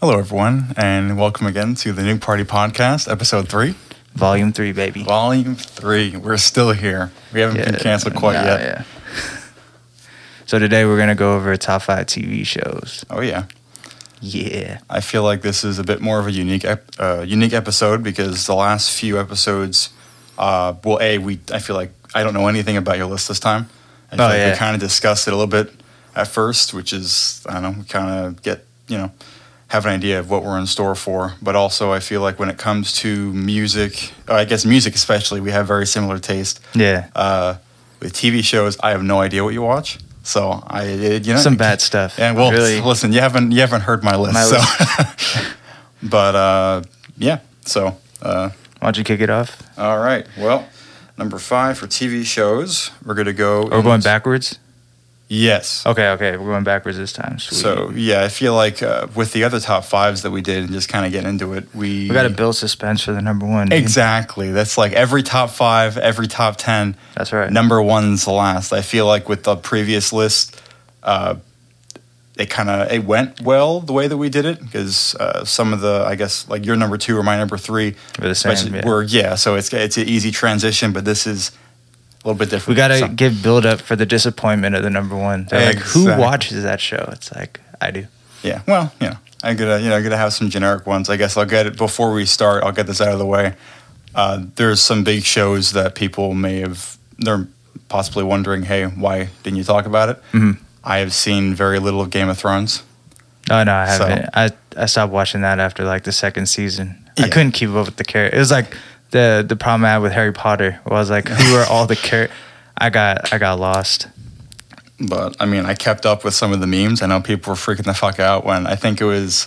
Hello, everyone, and welcome again to the Nuke Party Podcast, episode three, Volume three, baby. volume three. We're still here. We haven't been canceled quite nah, yet. Yeah. so today we're gonna go over top five TV shows. Oh yeah, Yeah. I feel like this is a bit more of a unique, ep- uh, unique episode because the last few episodes, uh, well, a we I feel like I don't know anything about your list this time. I feel Oh, like yeah. we kind of discussed it a little bit at first, which is I don't know, we kind of get you know have an idea of what we're in store for. But also, I feel like when it comes to music, I guess music especially, we have very similar taste. Yeah. Uh, with TV shows, I have no idea what you watch. So I, you know, Some bad stuff. And well, really. listen, you haven't you haven't heard my list. My so. but uh, yeah, so uh, Why don't you kick it off? all right. Well, number five for TV shows, we're gonna go. We're going backwards? Yes. Okay, okay. We're going backwards this time. Sweet. So yeah, I feel like uh, with the other top fives that we did, and just kind of get into it, we we gotta build suspense for the number one. dude. exactly. That's like every top five, every top ten. That's right. Number one's the last. I feel like with the previous list, uh, it kind of it went well the way that we did it because uh, some of the I guess like your number two or my number three We're the same. Yeah. were yeah. So it's it's an easy transition, but this is a little bit different. we gotta So- give build up for the disappointment of the number one. They're like, who watches that show? It's like I do. yeah. Well, you know, I gotta you know I gotta have some generic ones. I guess I'll get it before we start. I'll get this out of the way. Uh, there's some big shows that people may have they're possibly wondering, hey, why didn't you talk about it? Mhm. I have seen very little of Game of Thrones. Oh no, I haven't. I I stopped watching that after like the second season. I couldn't keep up with the character. It was like the the problem I had with Harry Potter was like, who are all the char? I got I got lost. But I mean, I kept up with some of the memes. I know people were freaking the fuck out when I think it was.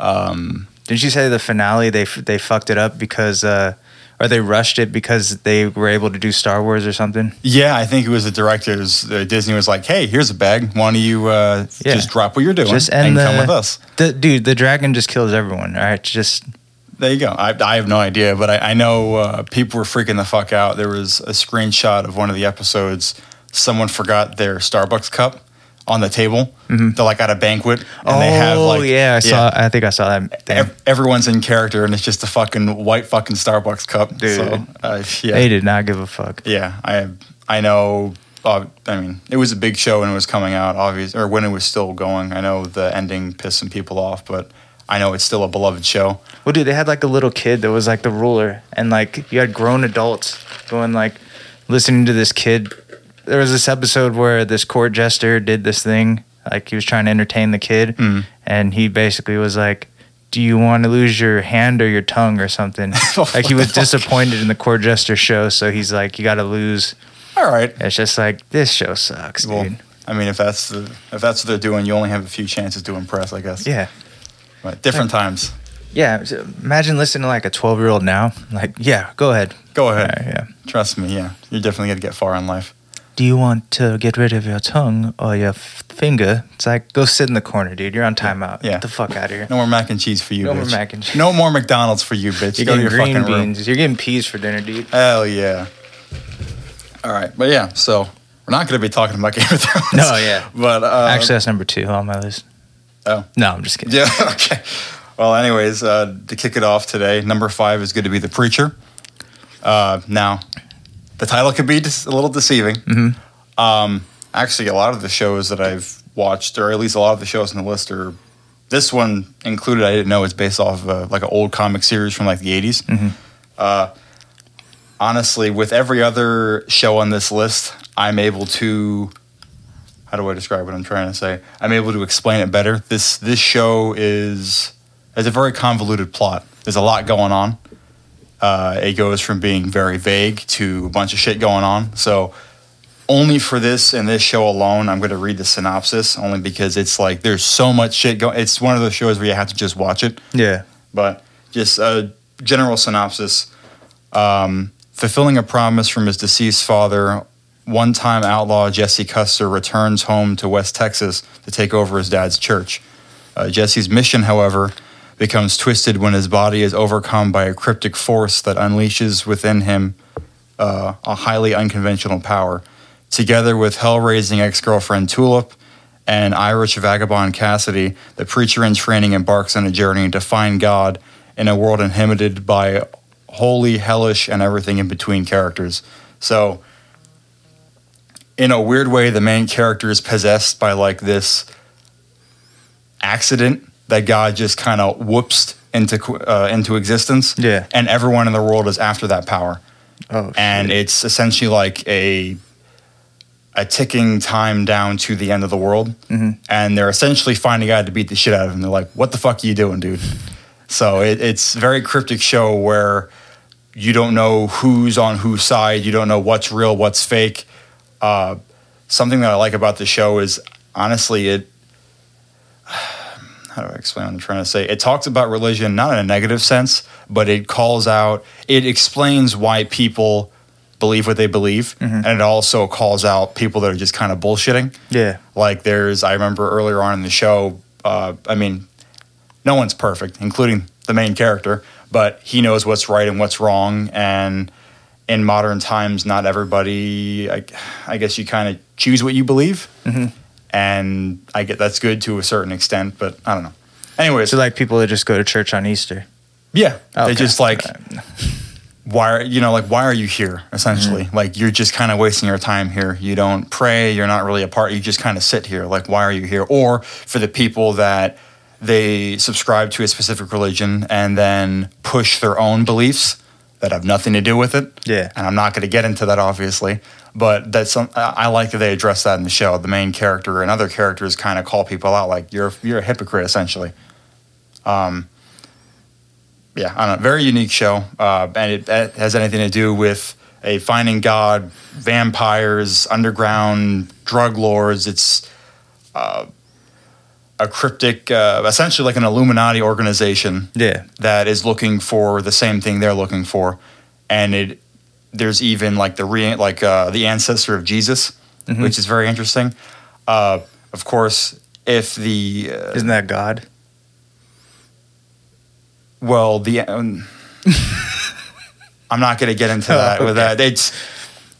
Um, Didn't you say the finale they they fucked it up because uh, or they rushed it because they were able to do Star Wars or something? yeah, I think it was the directors. Uh, Disney was like, "Hey, here's a bag. Why don't you uh, Yeah. just drop what you're doing Just and end come with us?" The dude, the dragon just kills everyone. All right, just There you go. I, I have no idea, but I, I know uh, people were freaking the fuck out. There was a screenshot of one of the episodes. Someone forgot their Starbucks cup on the table. They're like at a banquet, and oh they have like yeah, I saw. I think I saw that. Ev- everyone's in character, and it's just a fucking white fucking Starbucks cup. Dude. So, uh, yeah. They did not give a fuck. Yeah, I I know. Uh, I mean, it was a big show when it was coming out, obvious, or when it was still going. I know the ending pissed some people off, but I know it's still a beloved show. Well, dude, they had like a little kid that was like the ruler, and like you had grown adults going like listening to this kid. There was this episode where this court jester did this thing, like he was trying to entertain the kid, Mm. and he basically was like, "Do you want to lose your hand or your tongue or something?" like he was disappointed in the court jester show, so he's like, "You got to lose." All right. It's just like this show sucks, Well, dude. I mean, if that's the if that's what they're doing, you only have a few chances to impress, I guess. Yeah, But different times. Yeah. Imagine listening to like a twelve-year-old now. Like, yeah, go ahead. Go ahead. Alright, yeah. Trust me. Yeah, you're definitely gonna get far in life. do you want to get rid of your tongue or your f- finger? It's like, go sit in the corner, dude. You're on timeout. Yeah. Get the fuck out of here. No more mac and cheese for you. No more mac and cheese. No more McDonald's for you, bitch. You're Go to getting your green fucking room. beans. You're getting peas for dinner, dude. Hell yeah. All right, but yeah, so we're not going to be talking about Game of Thrones. No, yeah. But uh, Actually, that's number two on my list. Oh. No, I'm just kidding. yeah, okay. Well, anyways, uh, to kick it off today, number five is going to be The Preacher. Uh, now, the title could be a little deceiving. Mhm. Um, actually, a lot of the shows that I've watched, or at least a lot of the shows on the list, are this one included. I didn't know it's based off of a, like an old comic series from like the 80s. Mhm. Uh, honestly, with every other show on this list, I'm able to. How do I describe what I'm trying to say? I'm able to explain it better. This this show is has a very convoluted plot. There's a lot going on. Uh, it goes from being very vague to a bunch of shit going on. So only for this and this show alone, I'm going to read the synopsis only because it's like there's so much shit going. It's one of those shows where you have to just watch it. Yeah. But just a general synopsis. Um, fulfilling a promise from his deceased father, one time outlaw Jesse Custer returns home to West Texas to take over his dad's church. Uh, Jesse's mission, however, becomes twisted when his body is overcome by a cryptic force that unleashes within him uh, a highly unconventional power. Together with hell raising ex girlfriend Tulip and Irish vagabond Cassidy, the preacher in training embarks on a journey to find God in a world inhabited by holy, hellish, and everything in between characters. So, in a weird way, the main character is possessed by like this accident that God just kind of whoops into uh, into existence. Yeah. and everyone in the world is after that power Oh, and shit. it's essentially like a a ticking time down to the end of the world, Mhm. and they're essentially finding out to beat the shit out of him. They're like, "What the fuck are you doing, dude?" So it, it's a very cryptic show where you don't know who's on whose side, you don't know what's real, what's fake. Uh, something that I like about the show is honestly it. How do I explain what I'm trying to say? It talks about religion not in a negative sense, but it calls out, it explains why people believe what they believe, and it also calls out people that are just kind of bullshitting. yeah, Like there's, I remember earlier on in the show, uh, I mean, no one's perfect, including the main character, but he knows what's right and what's wrong. And in modern times, not everybody, I, I guess you kind of choose what you believe. Mhm. And I get that's good to a certain extent, but I don't know. Anyways, so like people that just go to church on Easter. yeah, they Okay. just like, why are you know like why are you here essentially Mm-hmm. like you're just kind of wasting your time here you don't pray you're not really a part you just kind of sit here like why are you here or for the people that they subscribe to a specific religion and then push their own beliefs that have nothing to do with it Yeah. and i'm not going to get into that obviously but that's some, i like that they address that in the show the main character and other characters kind of call people out like you're you're a hypocrite essentially um, yeah, I don't know. Very unique show, uh, and it, it has anything to do with a finding God, vampires, underground drug lords. It's uh, a cryptic, uh, essentially like an Illuminati organization Yeah, that is looking for the same thing they're looking for, and it there's even like the re, like uh, the ancestor of Jesus, Mhm. which is very interesting. Uh, of course, if the uh, isn't that God? Well, the um, I'm not going to get into that. With Okay. that, it's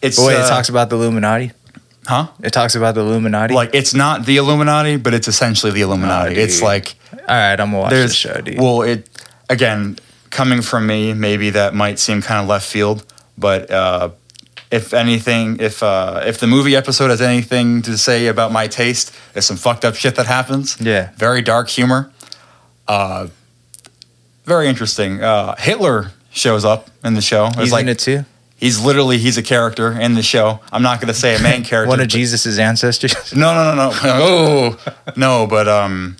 it's But wait, uh, it talks about the Illuminati. Huh? It talks about the Illuminati. Like it's not the Illuminati, but it's essentially the Illuminati. Oh, it's like all right, I'm gonna watch this show, dude. well, it again coming from me, maybe that might seem kind of left field, but uh, if anything, if uh, if the movie episode has anything to say about my taste, there's some fucked up shit that happens. yeah, very dark humor. Uh, very interesting. Uh, Hitler shows up in the show. It's he's like in it too. He's literally he's a character in the show. I'm not going to say a main character. One of Jesus' ancestors. No, no, no, no. Oh, no. But um,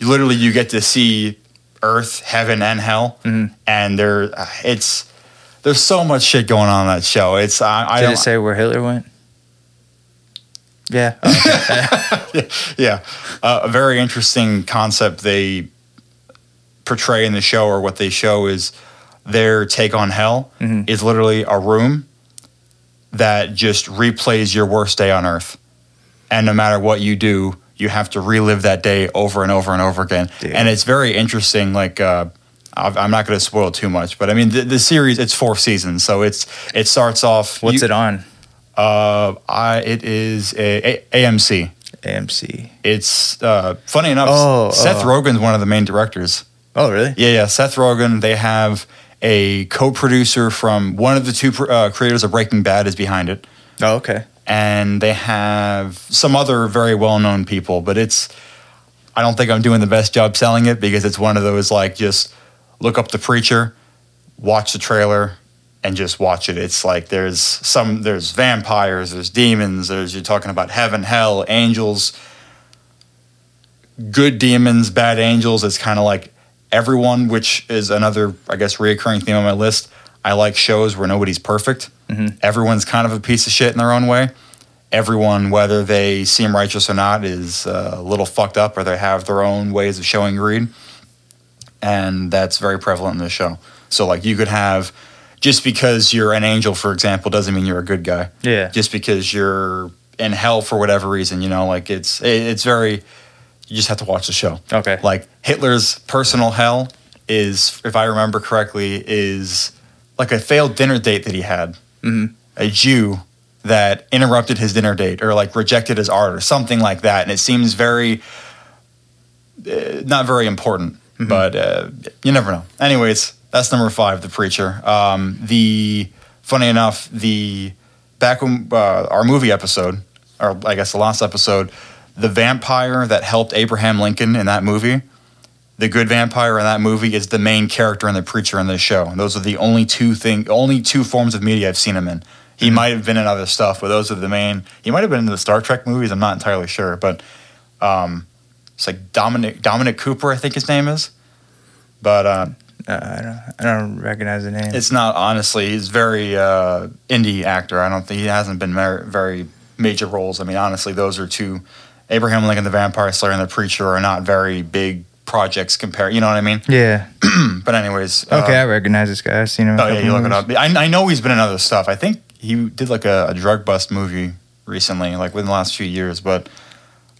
literally you get to see Earth, heaven, and hell, Mhm. and there uh, it's there's so much shit going on in that show. It's I, I Did don't it say where Hitler went? Yeah. Okay. yeah, uh, a very interesting concept they portray in the show, or what they show is their take on hell Mhm. is literally a room that just replays your worst day on Earth, and no matter what you do, you have to relive that day over and over and over again. Dude. And it's very interesting. Like uh, I'm not going to spoil too much, but I mean the, the series it's four seasons, so it's it starts off. What's you- it on? Uh, I it is a, a, AMC. AMC. It's uh, funny enough. Oh, Seth oh. Rogen's one of the main directors. Oh, really? Yeah, yeah. Seth Rogen. They have a co-producer from one of the two uh, creators of Breaking Bad is behind it, Oh, okay. and they have some other very well-known people. But it's I don't think I'm doing the best job selling it because it's one of those like just look up the preacher, watch the trailer, and just watch it. It's like there's some there's vampires, there's demons, there's you're talking about heaven, hell, angels, good demons, bad angels. It's kind of like everyone, which is another I guess reoccurring theme on my list. I like shows where nobody's perfect. Mhm. Everyone's kind of a piece of shit in their own way. Everyone, whether they seem righteous or not, is uh, a little fucked up, or they have their own ways of showing greed, and that's very prevalent in the show. So, like, you could have just because you're an angel, for example, doesn't mean you're a good guy. Yeah. Just because you're in hell for whatever reason, you know, like it's it, it's very. You just have to watch the show. Okay. Like Hitler's personal hell is, if I remember correctly, is like a failed dinner date that he had. Mhm. A Jew that interrupted his dinner date or like rejected his art or something like that, and it seems very uh, not very important. But uh, you never know. Anyways, that's number five, The Preacher. Um, the funny enough, the back when uh, our movie episode, or I guess the last episode, the vampire that helped Abraham Lincoln in that movie, the good vampire in that movie is the main character and the preacher in this show. And those are the only two thing, only two forms of media I've seen him in. He might have been in other stuff, but those are the main. He might have been in the Star Trek movies. I'm not entirely sure, but um, it's like Dominic Dominic Cooper, I think his name is. But uh, Uh, I don't. I don't recognize the name. it's not honestly. He's very uh, indie actor. I don't think he hasn't been very major roles. I mean, honestly, those are two. Abraham Lincoln, the Vampire Slayer, and the Preacher are not very big projects compared. You know what I mean? yeah. But anyways, Okay, I uh, recognize this guy. I've seen him. oh yeah, you look it up. I, I know he's been in other stuff. I think he did like a, a drug bust movie recently, like within the last few years. But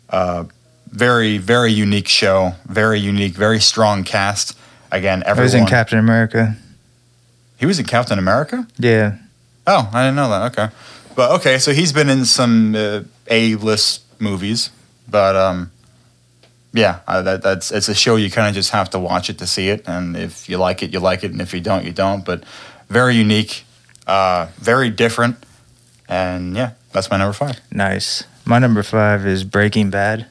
uh, very, very unique show. Very unique. Very strong cast. Again, I everyone. was in Captain America. he was in Captain America. Yeah. Oh, I didn't know that. Okay, but okay, so he's been in some uh, A-list movies, but um, yeah, uh, that, that's it's a show you kind of just have to watch it to see it, and if you like it, you like it, and if you don't, you don't. But very unique, uh, very different, and yeah, that's my number five. Nice. My number five is Breaking Bad.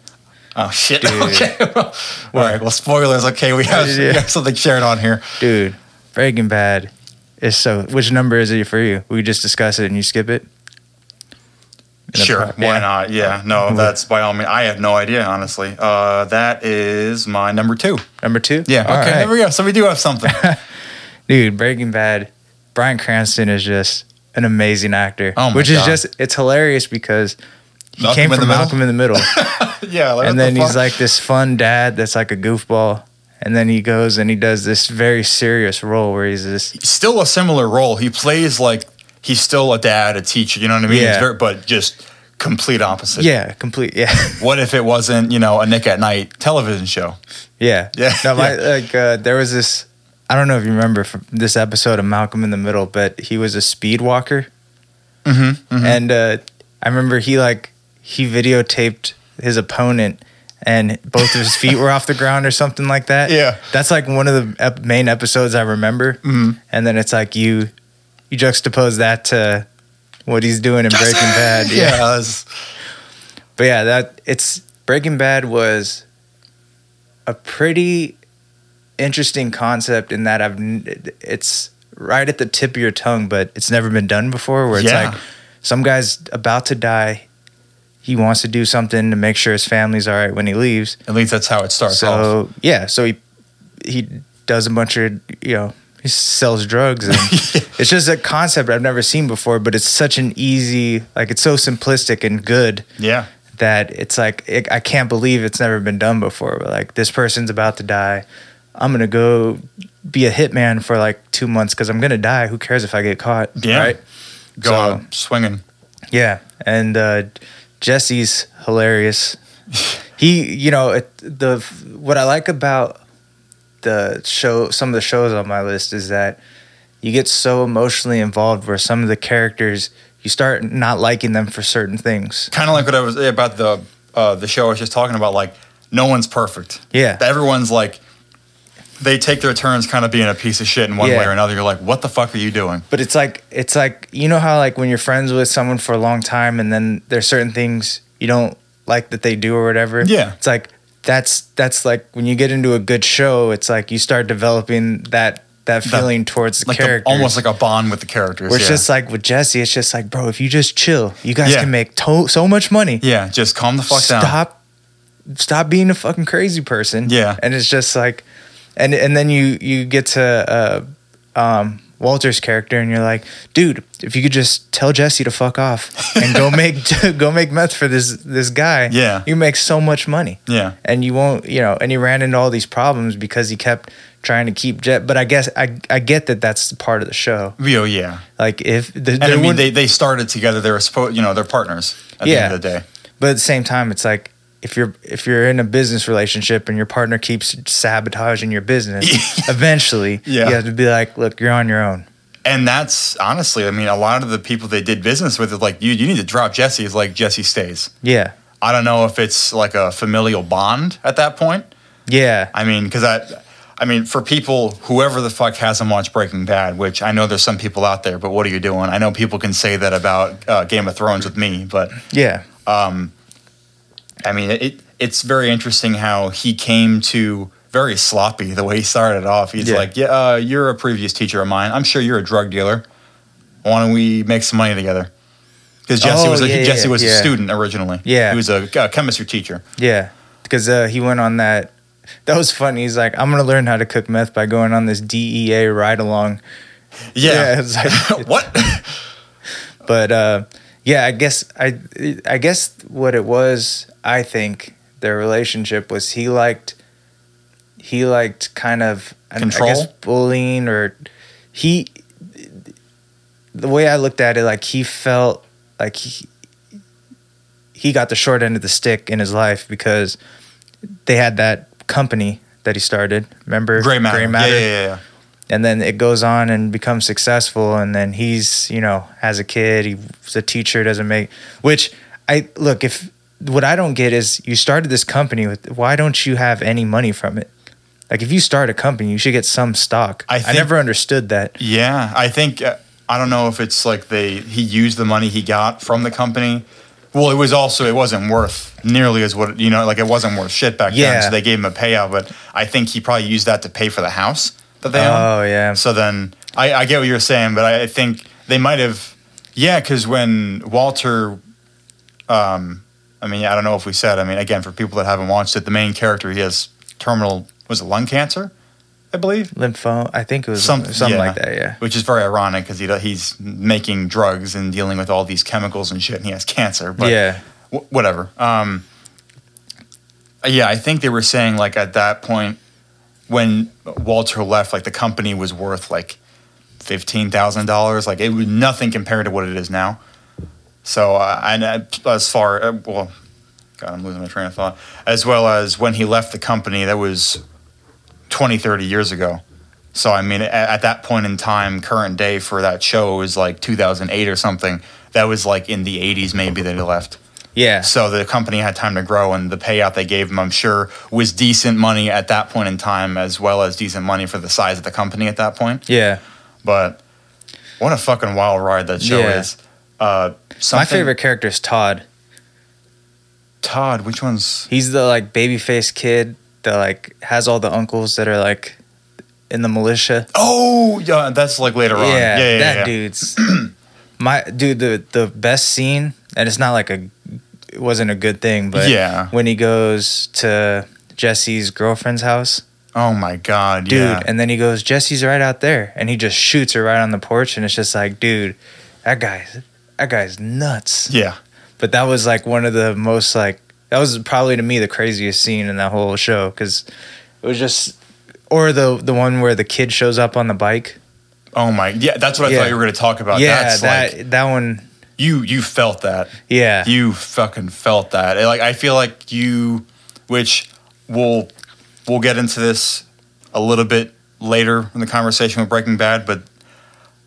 Oh shit! Dude. Okay, well, all right. Well, spoilers. Okay, we have, we have something shared on here. Dude, Breaking Bad is so. Which number is it for you? We just discuss it and you skip it. Sure, pro- why yeah. not? Yeah, no, that's by all means. I have no idea, honestly. Uh, that is my number two. Number two. Yeah. All okay. right. There we go. So we do have something. Dude, Breaking Bad. Bryan Cranston is just an amazing actor. Oh my which is just it's hilarious because he Malcolm came from? Malcolm in the Middle. yeah. Like, and then the he's like this fun dad that's like a goofball. And then he goes and he does this very serious role where he's this still a similar role. He plays like he's still a dad, a teacher. You know what I mean? Yeah. Very, but just complete opposite. yeah, complete yeah. What if it wasn't, you know, a Nick at Night television show? Yeah. Yeah, No, my yeah. like uh, there was this I don't know if you remember from this episode of Malcolm in the Middle, but he was a speed walker. Mm-hmm. And uh, I remember he like he videotaped his opponent and both of his feet were off the ground or something like that. Yeah. That's like one of the ep- main episodes I remember. Mhm. And then it's like you you juxtapose that to what he's doing in Breaking Bad. yeah. that's- But yeah, that it's Breaking Bad was a pretty interesting concept in that I've it's right at the tip of your tongue, but it's never been done before. Where it's Yeah. like some guy's about to die, he wants to do something to make sure his family's all right when he leaves. At least that's how it starts off. So yeah, so he he does a bunch of you know he sells drugs and it's just a concept I've never seen before, but it's such an easy like it's so simplistic and good Yeah. that it's like it, I can't believe it's never been done before. But like this person's about to die, I'm gonna go be a hitman for like two months because I'm gonna die. Who cares if I get caught? Yeah. Right. Go So- out swinging. Yeah, and uh, Jesse's hilarious. he, you know, it, the what I like about the show, some of the shows on my list is that you get so emotionally involved where some of the characters you start not liking them for certain things. Kind of like what I was about the uh, the show I was just talking about. Like, no one's perfect. Yeah. Everyone's like, they take their turns kind of being a piece of shit in one Yeah. way or another. You're like, what the fuck are you doing? But it's like it's like you know how like when you're friends with someone for a long time and then there's certain things you don't like that they do or whatever. Yeah. It's like that's that's like when you get into a good show, it's like you start developing that that feeling towards the Like the, character. almost like a bond with the characters. Which it's yeah. just like with Jesse, it's just like, bro, if you just chill, you guys Yeah. can make to- so much money. yeah, just calm the fuck down. Stop, stop being a fucking crazy person. Yeah. and it's just like, and and then you you get to uh, um, Walter's character, and you're like, dude, if you could just tell Jesse to fuck off and go make go make meth for this this guy, Yeah. you make so much money. Yeah. and you won't, you know, and he ran into all these problems because he kept trying to keep Jet. But I guess I I get that that's part of the show. Oh yeah. Like if the, And I mean, they, they started together. They were supposed, you know, they're partners at the Yeah. end of the day. But at the same time, it's like if you're if you're in a business relationship and your partner keeps sabotaging your business, eventually Yeah. you have to be like, look, you're on your own. and that's honestly, I mean, a lot of the people they did business with are like, you, you need to drop Jesse. It's like Jesse stays. Yeah. I don't know if it's like a familial bond at that point. Yeah. I mean, because I, I mean, for people, whoever the fuck hasn't watched Breaking Bad, which I know there's some people out there, but what are you doing? I know people can say that about uh, Game of Thrones with me, but Yeah. I mean, it, it's very interesting how he came to very sloppy the way he started off. He's Yeah. like, "Yeah, uh, you're a previous teacher of mine. I'm sure you're a drug dealer. Why don't we make some money together?" Because Jesse Oh, was a, yeah, Jesse yeah, was a student originally. Yeah. he was a, uh chemistry teacher. Yeah. Because uh, he went on that. That was funny. He's like, I'm going to learn how to cook meth by going on this DEA ride along. Yeah, it's like, what? but uh, yeah, I guess I I guess what it was, I think their relationship was he liked he liked kind of Control? I guess bullying or he the way I looked at it like he felt like he he got the short end of the stick in his life because they had that company that he started. Remember Gray matter. Yeah, yeah, yeah, yeah. And then it goes on and becomes successful and then he's you know has a kid he's a teacher doesn't make which i look if what i don't get is you started this company with why don't you have any money from it like if you start a company you should get some stock I i, never understood that Yeah, I think uh, I don't know if it's like they he used the money he got from the company. Well, it was also it wasn't worth nearly as what you know, like it wasn't worth shit back then. So they gave him a payout, but I think he probably used that to pay for the house that they own. oh yeah So then I, I get what you're saying, but I, I think they might have, yeah, because when Walter, um, I mean, I don't know if we said, I mean, again, for people that haven't watched it, the main character he has terminal was it lung cancer, I believe. lymphoma i think it was Some- something yeah. like that yeah which is very ironic because he, he's making drugs and dealing with all these chemicals and shit, and he has cancer. But yeah wh- whatever. Um, yeah, I think they were saying like at that point when Walter left, like the company was worth like fifteen thousand dollars. Like it was nothing compared to what it is now. So uh, and uh, as far uh, well, God, I'm losing my train of thought. As well as when he left the company, that was 20, 30 years ago. So I mean, at, at that point in time, current day for that show was like 2008 or something. That was like in the 80s, maybe that he left. Yeah So the company had time to grow, and the payout they gave him, I'm sure, was decent money at that point in time, as well as decent money for the size of the company at that point. yeah But what a fucking wild ride that show Yeah. is. Uh, my favorite character is todd Todd. Which one's? he's the like baby faced kid that like has all the uncles that are like in the militia Oh, yeah, that's like later on. Yeah, Yeah, yeah, that yeah. dude's my dude. The the best scene, and it's not like a, it wasn't a good thing, but Yeah. when he goes to Jesse's girlfriend's house, Oh my god, dude, yeah. and then he goes, Jesse's right out there, and he just shoots her right on the porch, and it's just like, dude, that guy's that guy's nuts. yeah. But that was like one of the most like that was probably to me the craziest scene in that whole show because it was just. Or the the one where the kid shows up on the bike. Oh my, yeah. That's what I Yeah. thought you were going to talk about. yeah, that's that like that one. You you felt that. Yeah, You fucking felt that. Like I feel like you, which we'll we'll get into this a little bit later in the conversation with Breaking Bad, but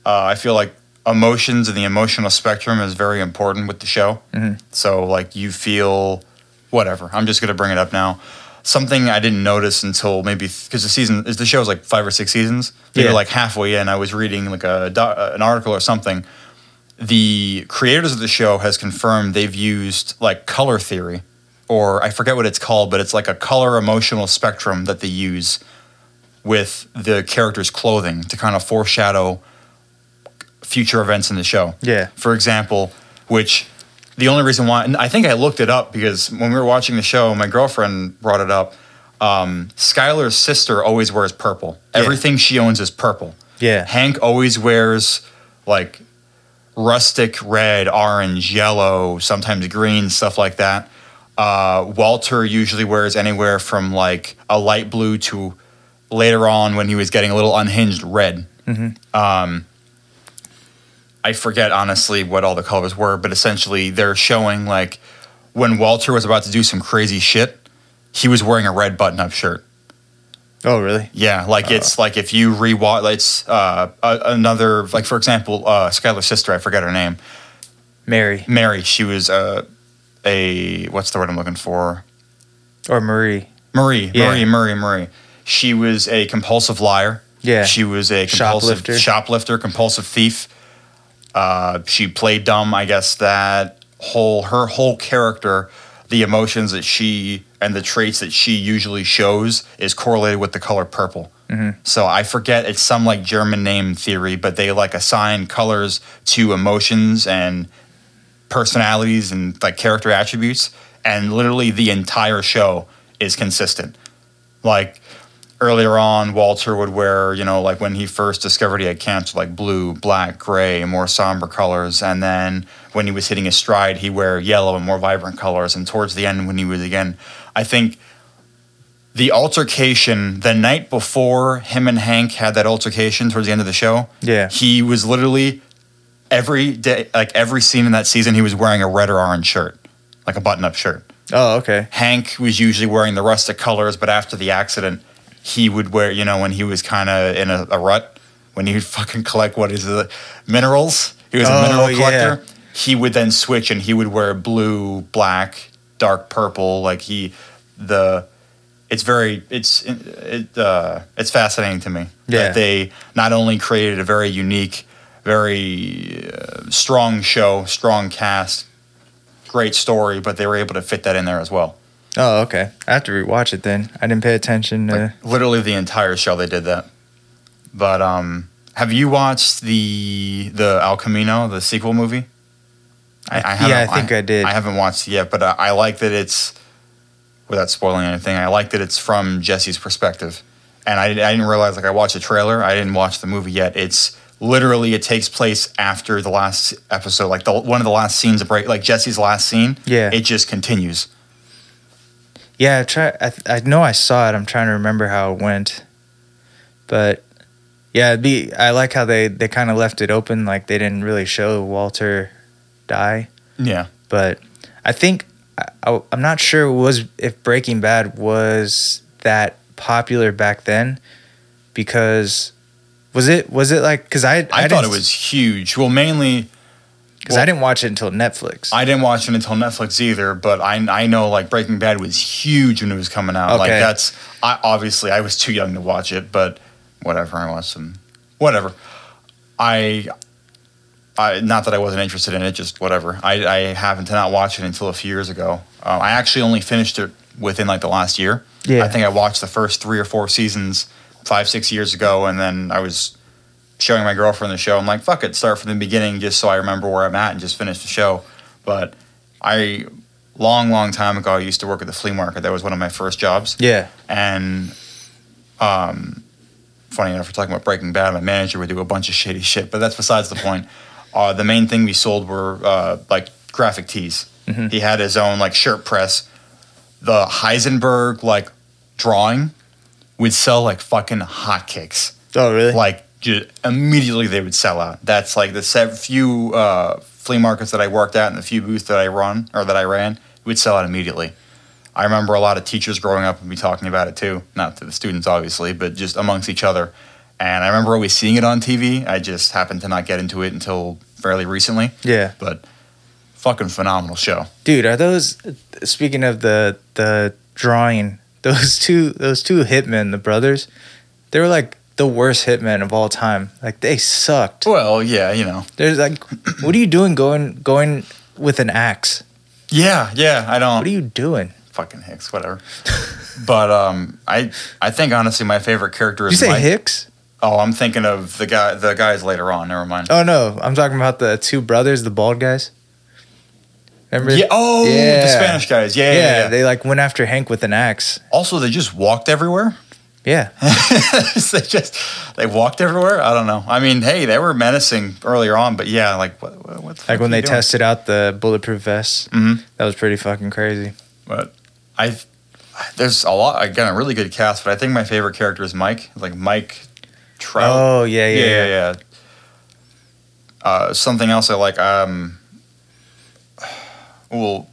uh, I feel like emotions and the emotional spectrum is very important with the show. Mhm. So like you feel whatever. I'm just gonna bring it up now. Something I didn't notice until maybe because the season is the show is like five or six seasons. Maybe Yeah. like halfway in, I was reading like a an article or something. The creators of the show has confirmed they've used like color theory, or I forget what it's called, but it's like a color emotional spectrum that they use with the characters' clothing to kind of foreshadow future events in the show yeah. for example, which the only reason why, and I think I looked it up because when we were watching the show, my girlfriend brought it up. Um, Skyler's sister always wears purple. Yeah. Everything she owns is purple. Yeah. Hank always wears like rustic red, orange, yellow, sometimes green, stuff like that. Uh, Walter usually wears anywhere from like a light blue to later on when he was getting a little unhinged red. Mhm. Um, I forget honestly what all the colors were, but essentially they're showing like when Walter was about to do some crazy shit, he was wearing a red button up shirt. Oh, really? Yeah, like it's like if you rewatch, it's uh, another like for example, uh, Skyler's sister. I forget her name. Mary Mary. She was uh, a what's the word I'm looking for? or Marie. Marie. Yeah. Marie. Marie. Marie. She was a compulsive liar. Yeah. She was a compulsive Shoplifter. shoplifter, compulsive thief. Uh, she played dumb. I guess that whole her whole character, the emotions that she and the traits that she usually shows is correlated with the color purple. Mm-hmm. So I forget it's some like German name theory, but they like assign colors to emotions and personalities and like character attributes, and literally the entire show is consistent. Like earlier on, Walter would wear, you know, like when he first discovered he had cancer, like blue, black, gray, more somber colors. And then when he was hitting his stride, he wear yellow and more vibrant colors. And towards the end, when he was again, I think the altercation the night before him and Hank had that altercation towards the end of the show, Yeah. he was literally every day, like every scene in that season, he was wearing a red or orange shirt, like a button-up shirt. Oh, okay. Hank was usually wearing the rustic colors, but after the accident, he would wear, you know, when he was kind of in a, a rut, when he would fucking collect what is it, minerals. He was a Oh, mineral yeah. collector. He would then switch and he would wear blue, black, dark purple. Like he, the, it's very, it's, it, uh, it's fascinating to me Yeah. that they not only created a very unique, very uh, strong show, strong cast, great story, but they were able to fit that in there as well. Oh, okay. I have to rewatch it then. I didn't pay attention to. Like literally the entire show they did that. But um have you watched the the El Camino, the sequel movie? I, I haven't, Yeah, I think I did. I haven't watched it yet, but I, I like that it's without spoiling anything. I like that it's from Jesse's perspective, and I, I didn't realize like I watched the trailer. I didn't watch the movie yet. It's literally it takes place after the last episode, like the one of the last scenes of break, like Jesse's last scene. Yeah. it just continues. Yeah, I try. I, I know I saw it. I'm trying to remember how it went, but yeah, be. I like how they they kind of left it open, like they didn't really show Walter die. Yeah. But I think I, I, I'm not sure it was if Breaking Bad was that popular back then, because was it was it like because I I, thought it was huge. Well, mainly because I didn't watch it until Netflix. I didn't watch it until Netflix either, but I I know like Breaking Bad was huge when it was coming out. Okay. Like that's I obviously I was too young to watch it, but whatever. I watched some whatever. I I not that I wasn't interested in it, just whatever. I I happened to not watch it until a few years ago. Um, I actually only finished it within like the last year. Yeah. I think I watched the first three or four seasons five six years ago, and then I was showing my girlfriend the show. I'm like, fuck it, start from the beginning just so I remember where I'm at and just finish the show. But I, long, long time ago, I used to work at the flea market. That was one of my first jobs. yeah. And, um, funny enough, we're talking about Breaking Bad. My manager would do a bunch of shady shit, but that's besides the point. Uh, the main thing we sold were uh, like graphic tees. He had his own like shirt press. The Heisenberg like drawing would sell like fucking hotcakes Oh really? like ju- immediately they would sell out. That's like the few uh, flea markets that I worked at and the few booths that I run or that I ran would sell out immediately. I remember a lot of teachers growing up would be talking about it too, not to the students obviously, but just amongst each other. And I remember always seeing it on TV. I just happened to not get into it until fairly recently, yeah. but fucking phenomenal show. Dude, are those speaking of the the drawing, those two those two hitmen, the brothers, they were like the worst hitmen of all time. Like they sucked. Well, yeah, you know. There's like what are you doing going going with an axe? Yeah, yeah, I don't What are you doing? fucking Hicks, whatever. but um, I I think honestly my favorite character Did you is say Mike. Hicks? Oh, I'm thinking of the guy. The guys later on. Never mind. Oh no, I'm talking about the two brothers, the bald guys. Remember? yeah. Oh, Yeah. the Spanish guys. Yeah, Yeah, yeah, yeah. they like went after Hank with an axe. also, they just walked everywhere. Yeah. they just they walked everywhere. I don't know. I mean, hey, they were menacing earlier on, but yeah, like what? what, what the fuck Like when they doing? tested out the bulletproof vests. Mhm. That was pretty fucking crazy. But I, there's a lot. Again, a really good cast, but I think my favorite character is Mike. Like Mike Trout. Oh yeah, yeah, yeah, yeah. yeah. Uh, something else I like. Um, well,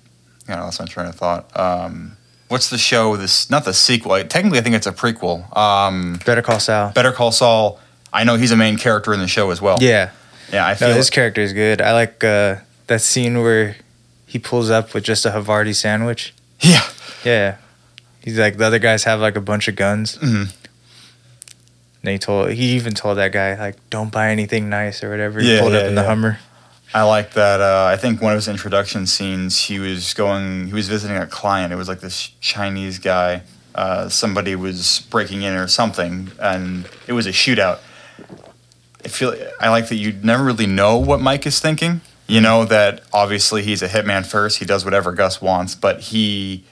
you know, that's my train of thought. Um, what's the show? This not the sequel. Technically, I think it's a prequel. Um, Better Call Saul. Better Call Saul. I know he's a main character in the show as well. Yeah. yeah. I feel No, his character is good. I like uh, that scene where he pulls up with just a Havarti sandwich. yeah. Yeah. He's like the other guys have like a bunch of guns. Mhm. And he told he even told that guy like don't buy anything nice or whatever. He Yeah, pulled yeah, up in the yeah. Hummer. I like that. Uh, I think one of his introduction scenes, he was going, he was visiting a client. It was like this Chinese guy. Uh, somebody was breaking in or something, and it was a shootout. I feel I like that you never really know what Mike is thinking. You know that obviously he's a hitman first. He does whatever Gus wants, but he.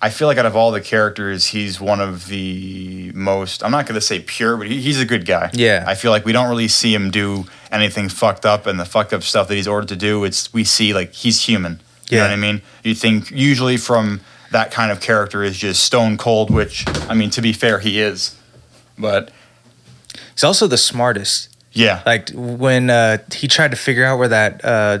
I feel like out of all the characters, he's one of the most. I'm not going to say pure, but he, he's a good guy. Yeah. I feel like we don't really see him do anything fucked up, and the fucked up stuff that he's ordered to do, it's we see like he's human. You know Yeah. what I mean? You think usually from that kind of character is just stone cold, which I mean to be fair, he is. But He's also the smartest. yeah, Like when uh, he tried to figure out where that uh,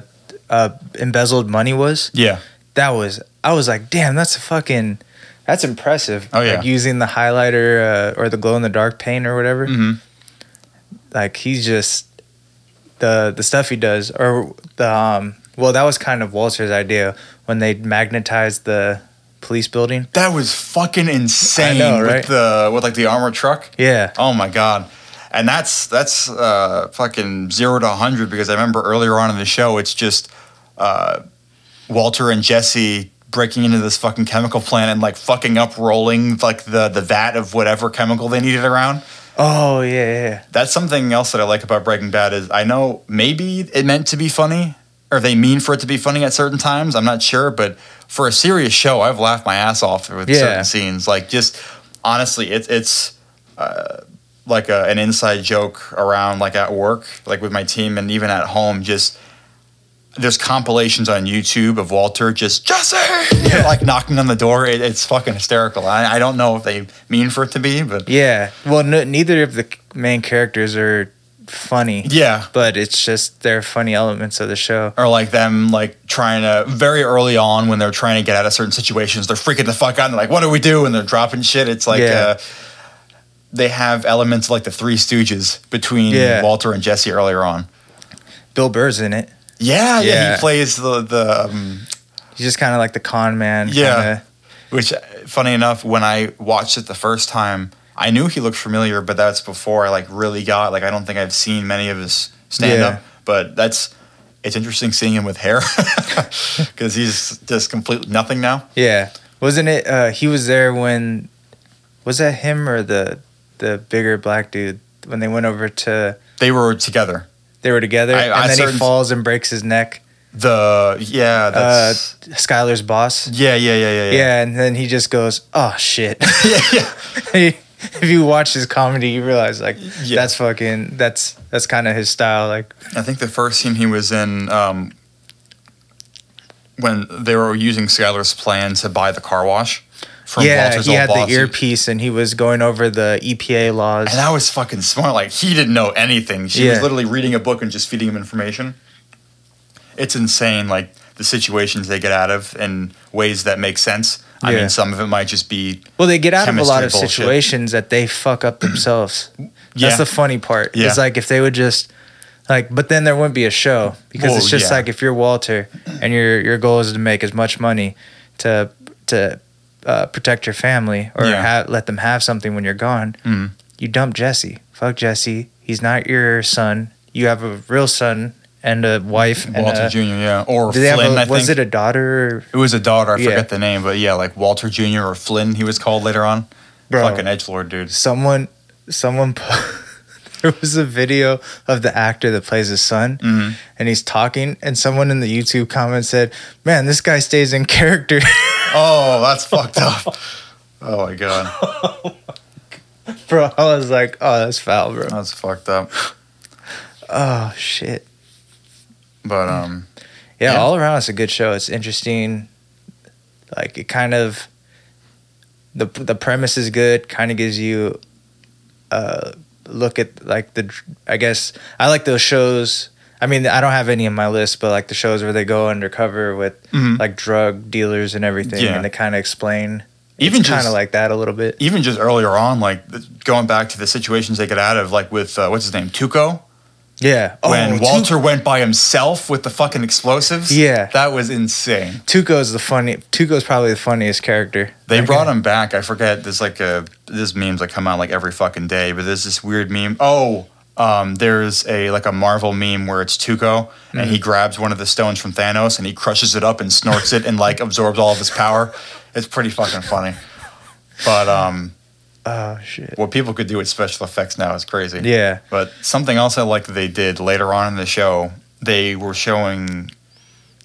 uh, embezzled money was, yeah, that was I was like, damn, that's a fucking that's impressive. Oh, yeah. Like using the highlighter uh, or the glow in the dark paint or whatever. hmm Like he's just the the stuff he does or the um well that was kind of Walter's idea when they magnetized the police building. that was fucking insane I know, right? with the with like the armored truck. Yeah. Oh my god. And that's that's uh, fucking zero to hundred because I remember earlier on in the show it's just uh, Walter and Jesse breaking into this fucking chemical plant and like fucking up rolling like the the vat of whatever chemical they needed around. Oh yeah, yeah. That's something else that I like about Breaking Bad is I know maybe it meant to be funny or they mean for it to be funny at certain times. I'm not sure, but for a serious show, I've laughed my ass off with Yeah. certain scenes. Like just honestly, it's it's uh, like a, an inside joke around like at work, like with my team, and even at home. Just there's compilations on YouTube of Walter just Jesse, like knocking on the door. It, it's fucking hysterical. I, I don't know if they mean for it to be, but Yeah. Well, no, neither of the main characters are funny, yeah. but it's just they're funny elements of the show. or like them like trying to very early on when they're trying to get out of certain situations they're freaking the fuck out and they're like what do we do and they're dropping shit it's like Yeah. uh, they have elements like the three stooges between Yeah. walter and jesse earlier on Bill Burr's in it. Yeah yeah, Yeah. he plays the the um, He's just kind of like the con man. Yeah. kinda- which funny enough when i watched it the first time i knew he looked familiar but that's before i like really got like i don't think i've seen many of his stand up Yeah. but that's it's interesting seeing him with hair because he's just completely nothing now Yeah. Wasn't it? Uh, he was there when. Was that him or the the bigger black dude when they went over to? they were together. They were together, I- and I then certain- he falls and breaks his neck. The yeah, Uh, that's Skyler's boss. yeah, yeah, yeah, yeah, Yeah. yeah, and then he just goes, "Oh shit." yeah, yeah. if you watch his comedy, you realize like Yeah. that's fucking that's that's kind of his style. Like I think the first scene he was in, um, when they were using Skyler's plan to buy the car wash from yeah, Walter's he had the earpiece and he was going over the EPA laws. and that was fucking smart. Like he didn't know anything. She was literally reading a book and just feeding him information. It's insane, like the situations they get out of in ways that make sense. I Yeah. mean, some of it might just be Well, they get out of a lot of bullshit. situations that they fuck up themselves. Yeah. That's the funny part. Yeah. It's like if they would just like, but then there wouldn't be a show because Well, it's just yeah. like if you're Walter and your your goal is to make as much money to to uh, protect your family or Yeah. ha- let them have something when you're gone, Mm. you dump Jesse. Fuck Jesse. He's not your son. You have a real son and a wife. And Walter a, Jr. Yeah, or do they have Flynn. a- I was think it a daughter? It was a daughter. I Yeah. forget the name, but yeah, like Walter Jr. or Flynn, he was called later on. Bro. Fucking edge lord, dude. someone someone there was a video of the actor that plays his son Mhm. and he's talking and someone in the youtube comment said man this guy stays in character Oh, that's fucked up. Oh my god, bro i was like oh that's foul bro that's fucked up. oh shit But um, yeah, Yeah. all around it's a good show it's interesting like it kind of the the premise is good kind of gives you a look at like the i guess i like those shows I mean, I don't have any on my list, but like the shows where they go undercover with Mhm. like drug dealers and everything, Yeah. and they kind of explain. Even kind of like that a little bit. even just earlier on, like going back to the situations they get out of, like with uh, what's his name, Tuco, Yeah. when oh, Walter went by himself with the fucking explosives. Yeah. that was insane. Tuco's the funny. Tuco's probably the funniest character. They That brought him back. I forget. There's like a there's memes that come out like every fucking day, but there's this weird meme. Oh, um, there's a like a Marvel meme where it's Tuco and Mm-hmm. he grabs one of the stones from Thanos and he crushes it up and snorts it and like absorbs all of his power. It's pretty fucking funny. But um, Oh shit. what people could do with special effects now is crazy. Yeah. But something else I like they did later on in the show, they were showing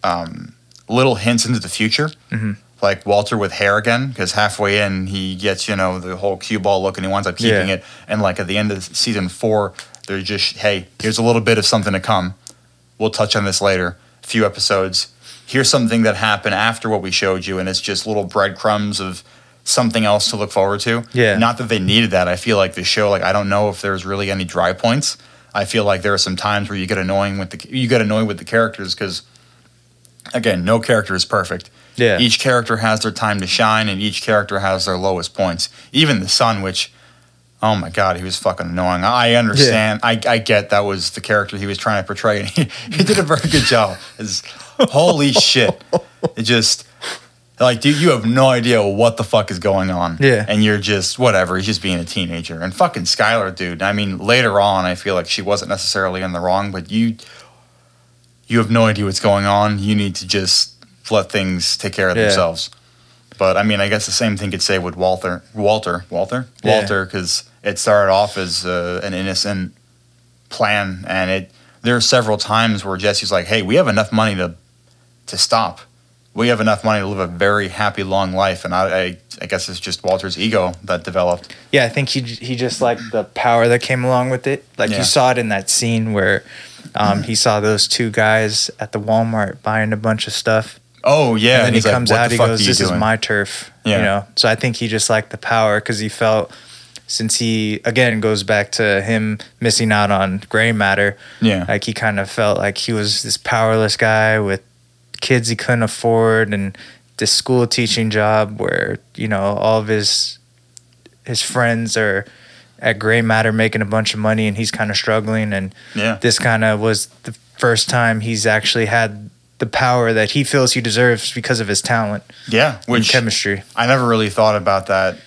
um, little hints into the future. Mhm. Like Walter with hair again, because halfway in he gets you know the whole cue ball look, and he winds up keeping Yeah. it. And like at the end of season four, they're just hey, here's a little bit of something to come. We'll touch on this later. A few episodes. Here's something that happened after what we showed you, and it's just little breadcrumbs of something else to look forward to. Yeah. Not that they needed that. I feel like the show, like I don't know if there's really any dry points. I feel like there are some times where you get annoying with the you get annoyed with the characters because again, no character is perfect. Yeah. Each character has their time to shine, and each character has their lowest points. Even the sun, which, oh my god, he was fucking annoying. I understand. I, I get that was the character he was trying to portray, and he, he did a very good job. It's, holy shit! It just like, dude, you have no idea what the fuck is going on. Yeah. and you're just whatever. He's just being a teenager, and fucking Skyler, dude. I mean, later on, I feel like she wasn't necessarily in the wrong, but you. You have no idea what's going on. You need to just let things take care of Yeah. themselves. But I mean, I guess the same thing could say with Walter, Walter, Walter, Walter, because it started off as uh, an innocent plan, and it. There are several times where Jesse's like, "Hey, we have enough money to to stop. We have enough money to live a very happy, long life." And I, I, I guess it's just Walter's ego that developed. Yeah, I think he he just liked the power that came along with it. Like Yeah. you saw it in that scene where um, he saw those two guys at the Walmart buying a bunch of stuff, Oh yeah, and then he he's like, comes out. the He goes, "This is my turf." Yeah. You know. So I think he just liked the power because he felt since he again goes back to him missing out on gray matter. Yeah, Like he kind of felt like he was this powerless guy with kids he couldn't afford and this school teaching job where you know all of his his friends are at gray matter making a bunch of money and he's kind of struggling and yeah. this kind of was the first time he's actually had the power that he feels he deserves because of his talent Yeah, which chemistry I never really thought about that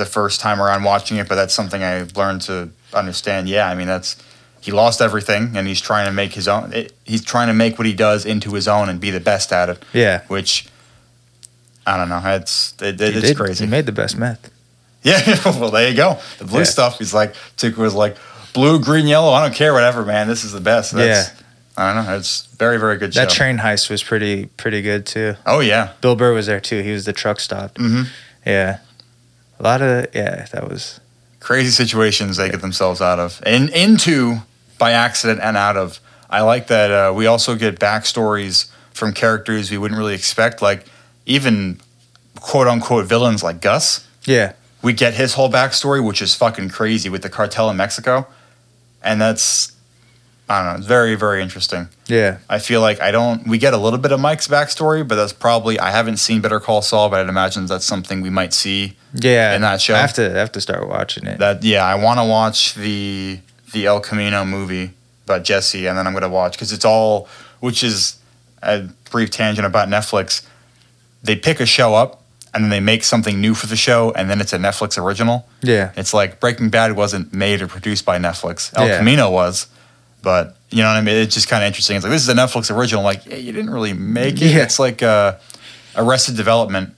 the first time around watching it, but that's something I've learned to understand. Yeah, I mean that's he lost everything, and he's trying to make his own. It, he's trying to make what he does into his own and be the best at it. yeah Which I don't know. It's it, it- it's did. crazy. he made the best meth yeah, well there you go. The blue Yeah. stuff. He's like Tuco was like blue, green, yellow. I don't care, whatever, man. This is the best. That's, I don't know. It's very, very good show. that train heist was pretty pretty good too oh yeah. bill burr was there too he was the truck stop hmm yeah a lot of yeah that was crazy situations they get themselves out of and into by accident and out of. I like that uh, we also get backstories from characters we wouldn't really expect, like even quote unquote villains like Gus. yeah We get his whole backstory, which is fucking crazy with the cartel in Mexico, and that's I don't know, it's very very interesting. yeah I feel like I don't. We get a little bit of Mike's backstory, but that's probably I haven't seen Better Call Saul, but I'd imagine that's something we might see yeah in that show. i have to I have to start watching it that yeah, I want to watch the the El Camino movie about Jesse, and then I'm gonna watch because it's all which is a brief tangent about Netflix. They pick a show up and then they make something new for the show, and then it's a Netflix original. yeah It's like Breaking Bad wasn't made or produced by Netflix. El Yeah. Camino was, but you know what I mean. It's just kind of interesting. It's like this is a Netflix original. Like yeah, you didn't really make it. Yeah. It's like uh, Arrested Development.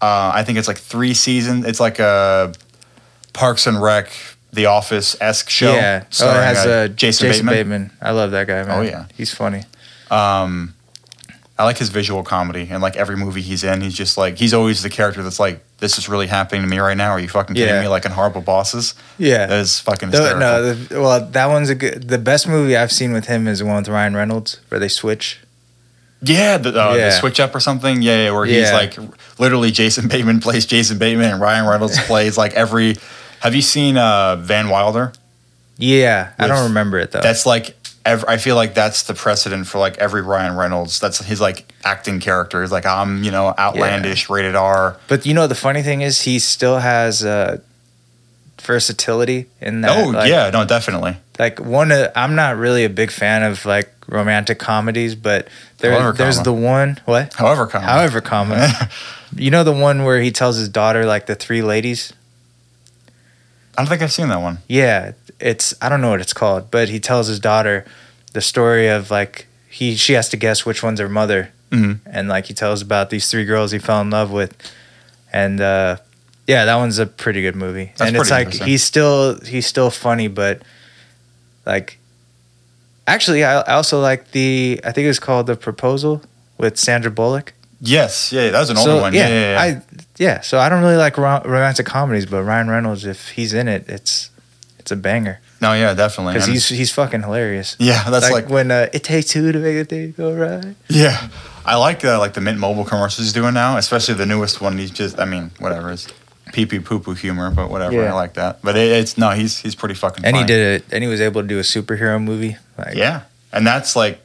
Uh, I think it's like three seasons. It's like a Parks and Rec, The Office esque show. yeah oh, it has uh, uh, Jason, Bateman. i love that guy man Oh, yeah. he's funny Um, I like his visual comedy and like every movie he's in, he's just like he's always the character that's like, "This is really happening to me right now." Are you fucking kidding Yeah. me? Like in Horrible Bosses, yeah that is fucking hysterical. no, the, well, that one's a good. The best movie I've seen with him is the one with Ryan Reynolds, where they switch. Yeah, the, uh, Yeah. the switch up or something. Yeah, yeah where he's like literally Jason Bateman plays Jason Bateman and Ryan Reynolds plays like every. Have you seen uh, Van Wilder? Yeah, I don't remember it though. That's like I feel like that's the precedent for like every Ryan Reynolds. That's his like acting character. He's like I'm you know outlandish, rated R. But you know the funny thing is he still has uh, versatility in that. oh like, yeah, no, definitely. Like one, of, I'm not really a big fan of like romantic comedies, but there, there's the one. What? However, However, comma. you know the one where he tells his daughter like the three ladies. I don't think I've seen that one. Yeah, it's I don't know what it's called, but he tells his daughter the story of like he she has to guess which one's her mother, Mhm. and like he tells about these three girls he fell in love with, and uh, yeah, that one's a pretty good movie. That's and it's like he's still he's still funny, but like actually, I, I also like the I think it was called the proposal with Sandra Bullock. Yes, yeah, that was an older so one. yeah, Yeah, yeah, yeah. I yeah. So I don't really like ro- romantic comedies, but Ryan Reynolds, if he's in it, it's it's a banger no, yeah, definitely. because he's he's fucking hilarious. yeah, that's like, like, when uh, it takes two to make a thing go right. yeah. I like uh, like the Mint Mobile commercials he's doing now, especially the newest one. He's just, I mean, whatever, it's pee pee poo poo humor, but whatever. Yeah. I like that. But it, it's no, he's he's pretty fucking. And he did it, and he was able to do a superhero movie. Like, Yeah, and that's like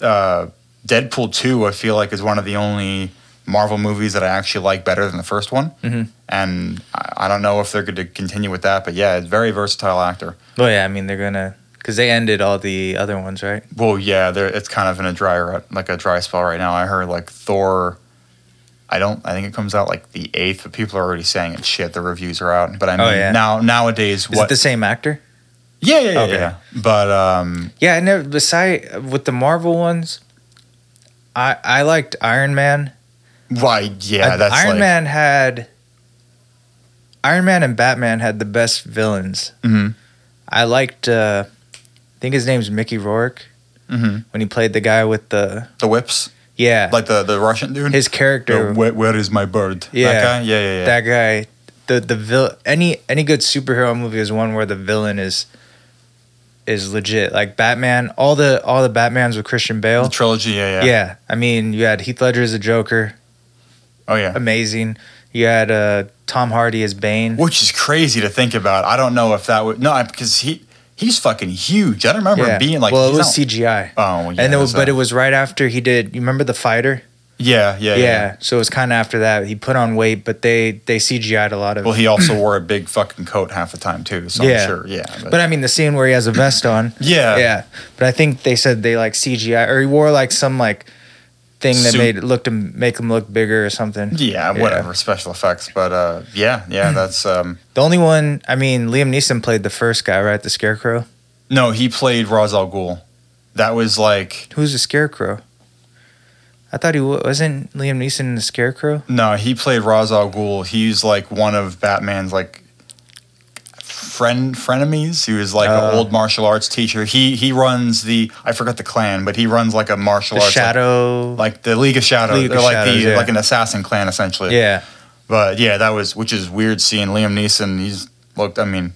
uh, Deadpool two. I feel like is one of the only Marvel movies that I actually like better than the first one. Mhm. And I, I don't know if they're going to continue with that, but yeah, it's very versatile actor. Well, yeah. I mean, they're gonna because they ended all the other ones, right? Well, yeah, they're, it's kind of in a dry like a dry spell right now. I heard like Thor. I don't. I think it comes out like the eighth, but people are already saying it's shit. The reviews are out, but I mean Oh, yeah. now nowadays Is what? it the same actor? yeah, yeah, yeah, Okay. yeah. But um, Yeah, I never. Beside with the Marvel ones, I I liked Iron Man. Why? Yeah, I- that's Iron like, Man had. Iron Man and Batman had the best villains. Mhm. I liked. Uh, I think his name's Mickey Rourke mhm. when he played the guy with the the whips, yeah like the the Russian dude. his character The, where, where is my bird? Yeah. that guy. Yeah, yeah, yeah. that guy the the vil- any any good superhero movie is one where the villain is is legit like Batman all the all the Batmans with Christian Bale. the trilogy. Yeah, yeah, yeah. I mean you had Heath Ledger as a Joker Oh yeah. amazing you had uh, Tom Hardy as Bane Which is crazy to think about. I don't know if that would no because he he's fucking huge. I don't remember yeah him being like. well it was not- CGI Oh, yeah, and it was but it was right after he did you remember the fighter Yeah, yeah, yeah, yeah. so it was kind of after that he put on weight but they they CGI'd a lot of Well, he also wore a big fucking coat half the time too. So Yeah. I'm sure. Yeah, but, but I mean the scene where he has a vest on yeah, Yeah, but I think they said they like CGI or he wore like some like thing that Suit. made it look him make him look bigger or something. yeah, whatever special effects. But uh, yeah, yeah, that's um. The only one, I mean, Liam Neeson played the first guy, right? The Scarecrow. No, he played Ra's al Ghul. That was like Who's the Scarecrow? I thought he wa- wasn't Liam Neeson the Scarecrow. no, he played Ra's al Ghul. He's like one of Batman's like friend frenemies. He was like Oh. an old martial arts teacher. He he runs the I forgot the clan, but he runs like a martial The arts Shadow. like the League of Shadows. League They're like Shadows, the yeah. like an assassin clan essentially. yeah, But yeah, that was which is weird seeing Liam Neeson. He's looked. I mean,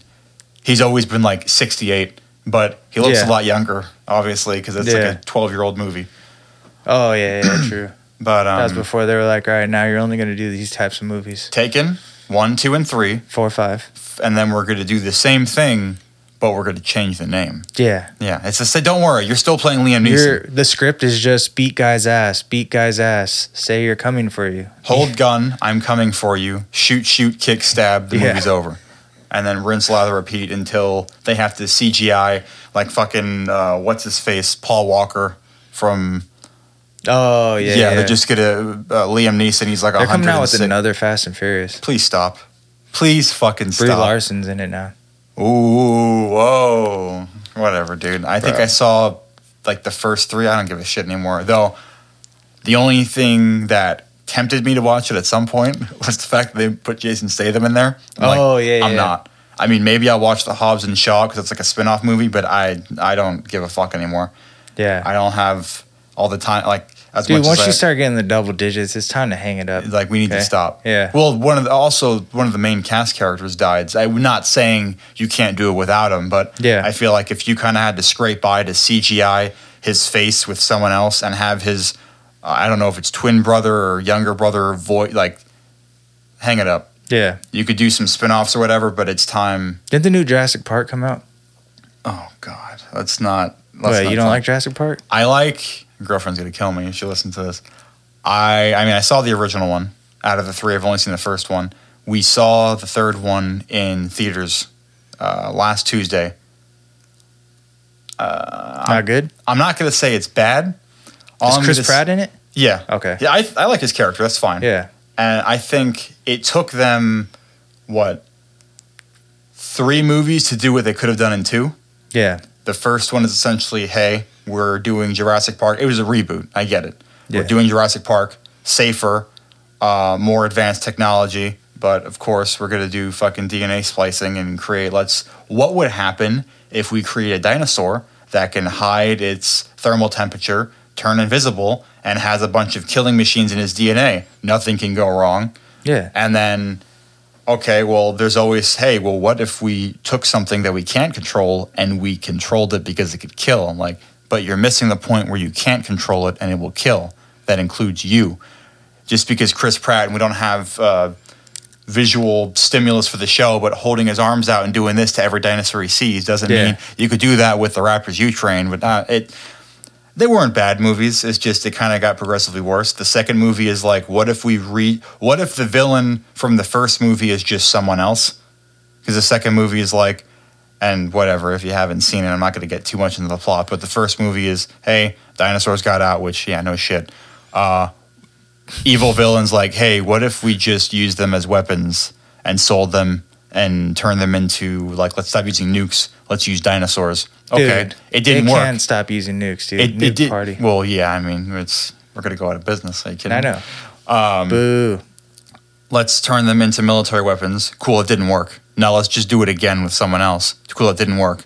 he's always been like 68, but he looks Yeah. a lot younger, obviously, because it's Yeah. like a 12 year old movie. Oh yeah, yeah, true. But that was um, before they were like, all right, now you're only gonna do these types of movies. Taken one, two, and three, Four or and then we're going to do the same thing, but we're going to change the name. Yeah. Yeah, it's just say, don't worry, you're still playing Liam Neeson. Your the script is just beat guy's ass, beat guy's ass. Say you're coming for you. Hold gun, I'm coming for you. Shoot, shoot, kick, stab. The Yeah. movie's over. And then rinse, lather, repeat until they have to CGI like fucking uh, what's his face, Paul Walker from Oh yeah. yeah. Yeah, They're just gonna uh, Liam Neeson. He's like They're coming out with another Fast and Furious. Please stop. Please fucking stop. Brie stop. Larson's in it now. Ooh, whoa, whatever, dude. I think Bro. I saw like the first three. I don't give a shit anymore. Though, the only thing that tempted me to watch it at some point was the fact that they put Jason Statham in there. I'm like, Oh, yeah, I'm yeah. not. I mean, maybe I'll watch the Hobbs and Shaw because it's like a spin-off movie, but I I don't give a fuck anymore. Yeah. I don't have all the time. Like as Dude, once as you I, start getting the double digits, it's time to hang it up. like we need to stop. Yeah. Well, one of the, also one of the main cast characters died. I'm not saying you can't do it without him, but Yeah. I feel like if you kind of had to scrape by to CGI his face with someone else and have his, uh, I don't know if it's twin brother or younger brother voice, like, hang it up. Yeah. You could do some spin-offs or whatever, but it's time. Did the new Jurassic Park come out? Oh God, let's not let's Wait, not you don't like Jurassic Park? I like. Girlfriend's gonna kill me if she listens to this. I I mean I saw the original one. Out of the three, I've only seen the first one. We saw the third one in theaters uh, last Tuesday. Not good. I'm not gonna say it's bad. All Is I'm Chris gonna s- Pratt in it? Yeah. Okay. Yeah, I, I like his character. That's fine. Yeah. And I think it took them what three movies to do what they could have done in two. Yeah. The first one is essentially, hey, we're doing Jurassic Park. It was a reboot. I get it. Yeah. We're doing Jurassic Park, safer, uh, more advanced technology. But of course, we're gonna do fucking DNA splicing and create. Let's. What would happen if we create a dinosaur that can hide its thermal temperature, turn invisible, and has a bunch of killing machines in his DNA? Nothing can go wrong. Yeah. And then, okay, well, there's always, hey, well, what if we took something that we can't control and we controlled it because it could kill? I'm like, but you're missing the point where you can't control it and it will kill. That includes you. Just because Chris Pratt and we don't have uh, visual stimulus for the show, but holding his arms out and doing this to every dinosaur he sees doesn't Yeah. mean you could do that with the Raptors you train. But not, it. They weren't bad movies. It's just it kind of got progressively worse. The second movie is like, what if we re? What if the villain from the first movie is just someone else? Because the second movie is like, and whatever. If you haven't seen it, I'm not going to get too much into the plot. But the first movie is, hey, dinosaurs got out, which yeah, no shit. Uh, evil villains like, hey, what if we just used them as weapons and sold them and turn them into like, let's stop using nukes. Let's use dinosaurs. Okay, Dude, it didn't they work. can't stop using nukes, dude. It, Nuke it did. party. Well, yeah. I mean, it's we're gonna go out of business. Are you kidding? I know. Um, Boo. let's turn them into military weapons. Cool, it didn't work. Now let's just do it again with someone else. Cool, it didn't work.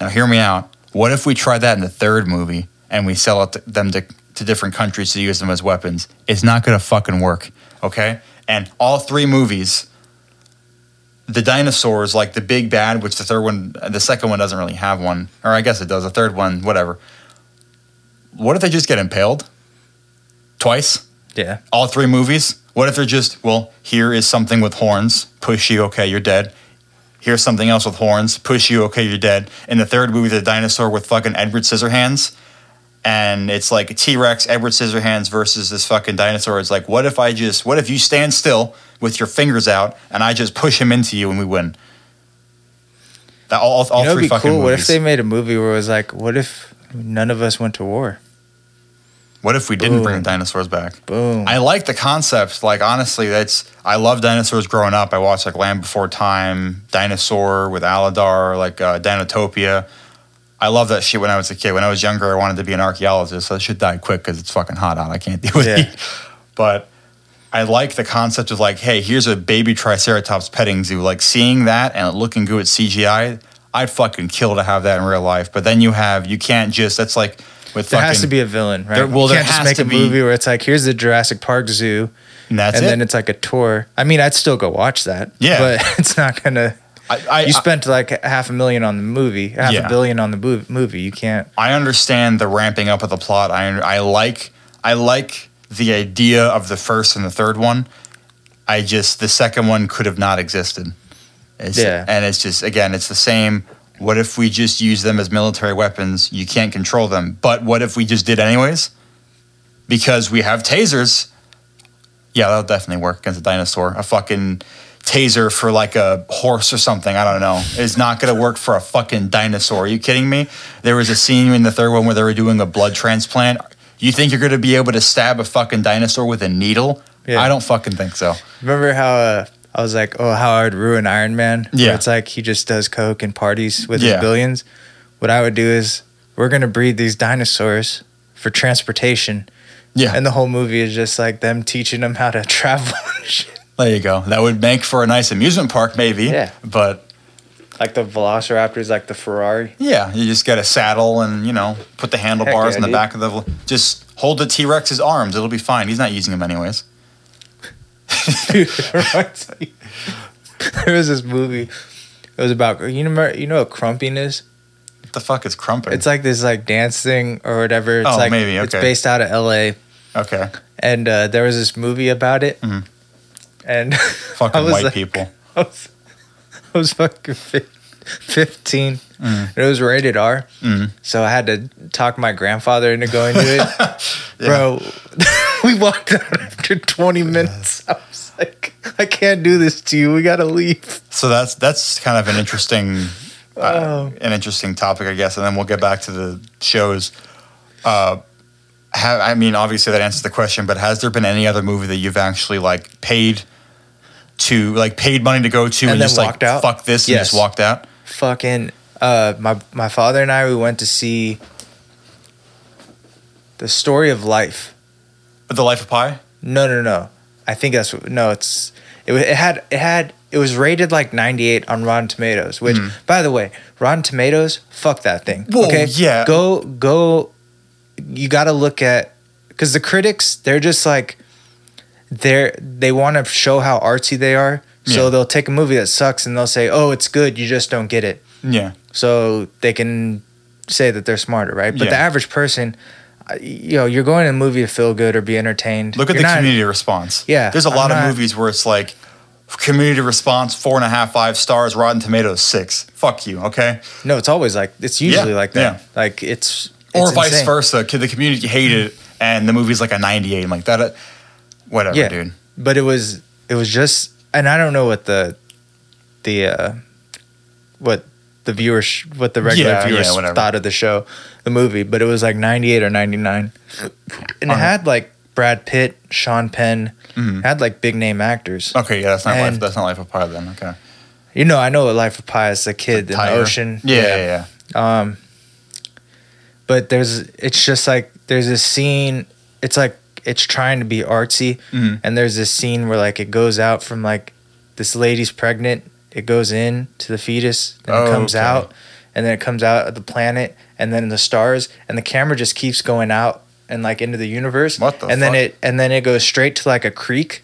Now hear me out. What if we try that in the third movie and we sell it to them to, to different countries to use them as weapons? It's not gonna fucking work. Okay? And all three movies, the dinosaurs, like the big bad, which the third one, the second one doesn't really have one, or I guess it does. The third one, whatever. What if they just get impaled twice? Yeah. all three movies? What if they're just, well, here is something with horns, push you, okay, you're dead. Here's something else with horns, push you, okay, you're dead. In the third movie, the dinosaur with fucking Edward Scissorhands, and it's like T Rex, Edward Scissorhands versus this fucking dinosaur. It's like, what if I just, what if you stand still with your fingers out and I just push him into you and we win? That all, all you know, three fucking cool. movies. What if they made a movie where it was like, what if none of us went to war? What if we didn't bring the dinosaurs back? Boom. I like the concept. Like honestly, that's I love dinosaurs growing up. I watched like Land Before Time, Dinosaur with Aladar, like uh, Dinotopia. I love that shit when I was a kid. When I was younger, I wanted to be an archaeologist. So that shit died quick because it's fucking hot out. I can't deal with Yeah. heat. But I like the concept of like, hey, here's a baby Triceratops petting zoo. Like seeing that and it looking good at CGI, I'd fucking kill to have that in real life. But then you have you can't just that's like with there fucking has to be a villain, right? There- well, you there can't just has make to a be- movie where it's like, here's the Jurassic Park Zoo, and that's and it. then it's like a tour. I mean, I'd still go watch that. Yeah. But it's not gonna. I, I, You spent like half a million on the movie, half Yeah. a billion on the movie. You can't. I understand the ramping up of the plot. I I like I like the idea of the first and the third one. I just the second one could have not existed. It's, Yeah. and it's just again, it's the same. What if we just use them as military weapons? You can't control them. But what if we just did anyways? Because we have tasers. Yeah, that'll definitely work against a dinosaur. A fucking taser for like a horse or something. I don't know. Is not going to work for a fucking dinosaur. Are you kidding me? There was a scene in the third one where they were doing a blood transplant. You think you're going to be able to stab a fucking dinosaur with a needle? Yeah. I don't fucking think so. Remember how uh, I was like, oh, how I'd ruin Iron Man? Where Yeah. It's like he just does coke and parties with Yeah. his billions. What I would do is we're gonna breed these dinosaurs for transportation, Yeah. and the whole movie is just like them teaching them how to travel. and shit. There you go. That would make for a nice amusement park, maybe. Yeah. But like the Velociraptors, like the Ferrari. yeah, you just get a saddle and you know put the handlebars yeah, in the dude. back of the. Just hold the T Rex's arms. It'll be fine. He's not using them anyways. Dude, it reminds there was this movie. It was about you know you know what crumping is. What the fuck is crumping? It's like this like dance thing or whatever. It's Oh, like maybe, it's based out of L.A. okay. and uh, there was this movie about it, Mhm. and Fucking white like- people. I was, I was fucking. Fit. 15. Mm. It was rated R. Mm. So I had to talk my grandfather into going to it. Bro, we walked out after 20 minutes. I was like, I can't do this to you. We got to leave. So that's that's kind of an interesting uh, Oh. an interesting topic, I guess, and then we'll get back to the shows. Uh, ha I mean, obviously that answers the question, but has there been any other movie that you've actually like paid to like paid money to go to and, And then just like out? fuck this and just walked out? Fucking, uh, my, my father and I, we went to see The Story of Life. The Life of Pi. No, no, no. I think that's what, no. It's it, it had it had it was rated like 98 on Rotten Tomatoes. Which, by the way, Rotten Tomatoes, fuck that thing. Whoa, okay, yeah. Go go. You got to look at because the critics they're just like they're they want to show how artsy they are. So Yeah. they'll take a movie that sucks and they'll say, "Oh, it's good. You just don't get it." Yeah. so they can say that they're smarter, right? But Yeah. the average person, you know, you're going to a movie to feel good or be entertained. Look at You're the not- community response. Yeah, There's a I'm lot not- of movies where it's like community response four and a half, five stars, Rotten Tomatoes six. Fuck you, okay? No, it's always like it's usually Yeah, like that. yeah. Like it's, Or vice insane. versa. The community hated it, and the movie's like a 98. I'm like that. Whatever, Yeah. dude. But it was it was just, and I don't know what the the uh what the viewers what the regular Yeah, yeah, viewers whatever. thought of the show, the movie. But it was like 98 or 99, and it Uh-huh. had like Brad Pitt, Sean Penn, Mhm. had like big name actors. Okay, yeah, that's not life. That's not Life of Pi then. Okay. You know, I know what Life of Pi is. The kid in the ocean. Yeah, yeah, yeah. Um, but there's, it's just like there's this scene. It's like it's trying to be artsy, Mhm. and there's this scene where like it goes out from like this lady's pregnant. It goes in to the fetus, then Oh, it comes okay. out, and then it comes out of the planet, and then the stars, and the camera just keeps going out and like into the universe. What the and then it and then it goes straight to like a creek.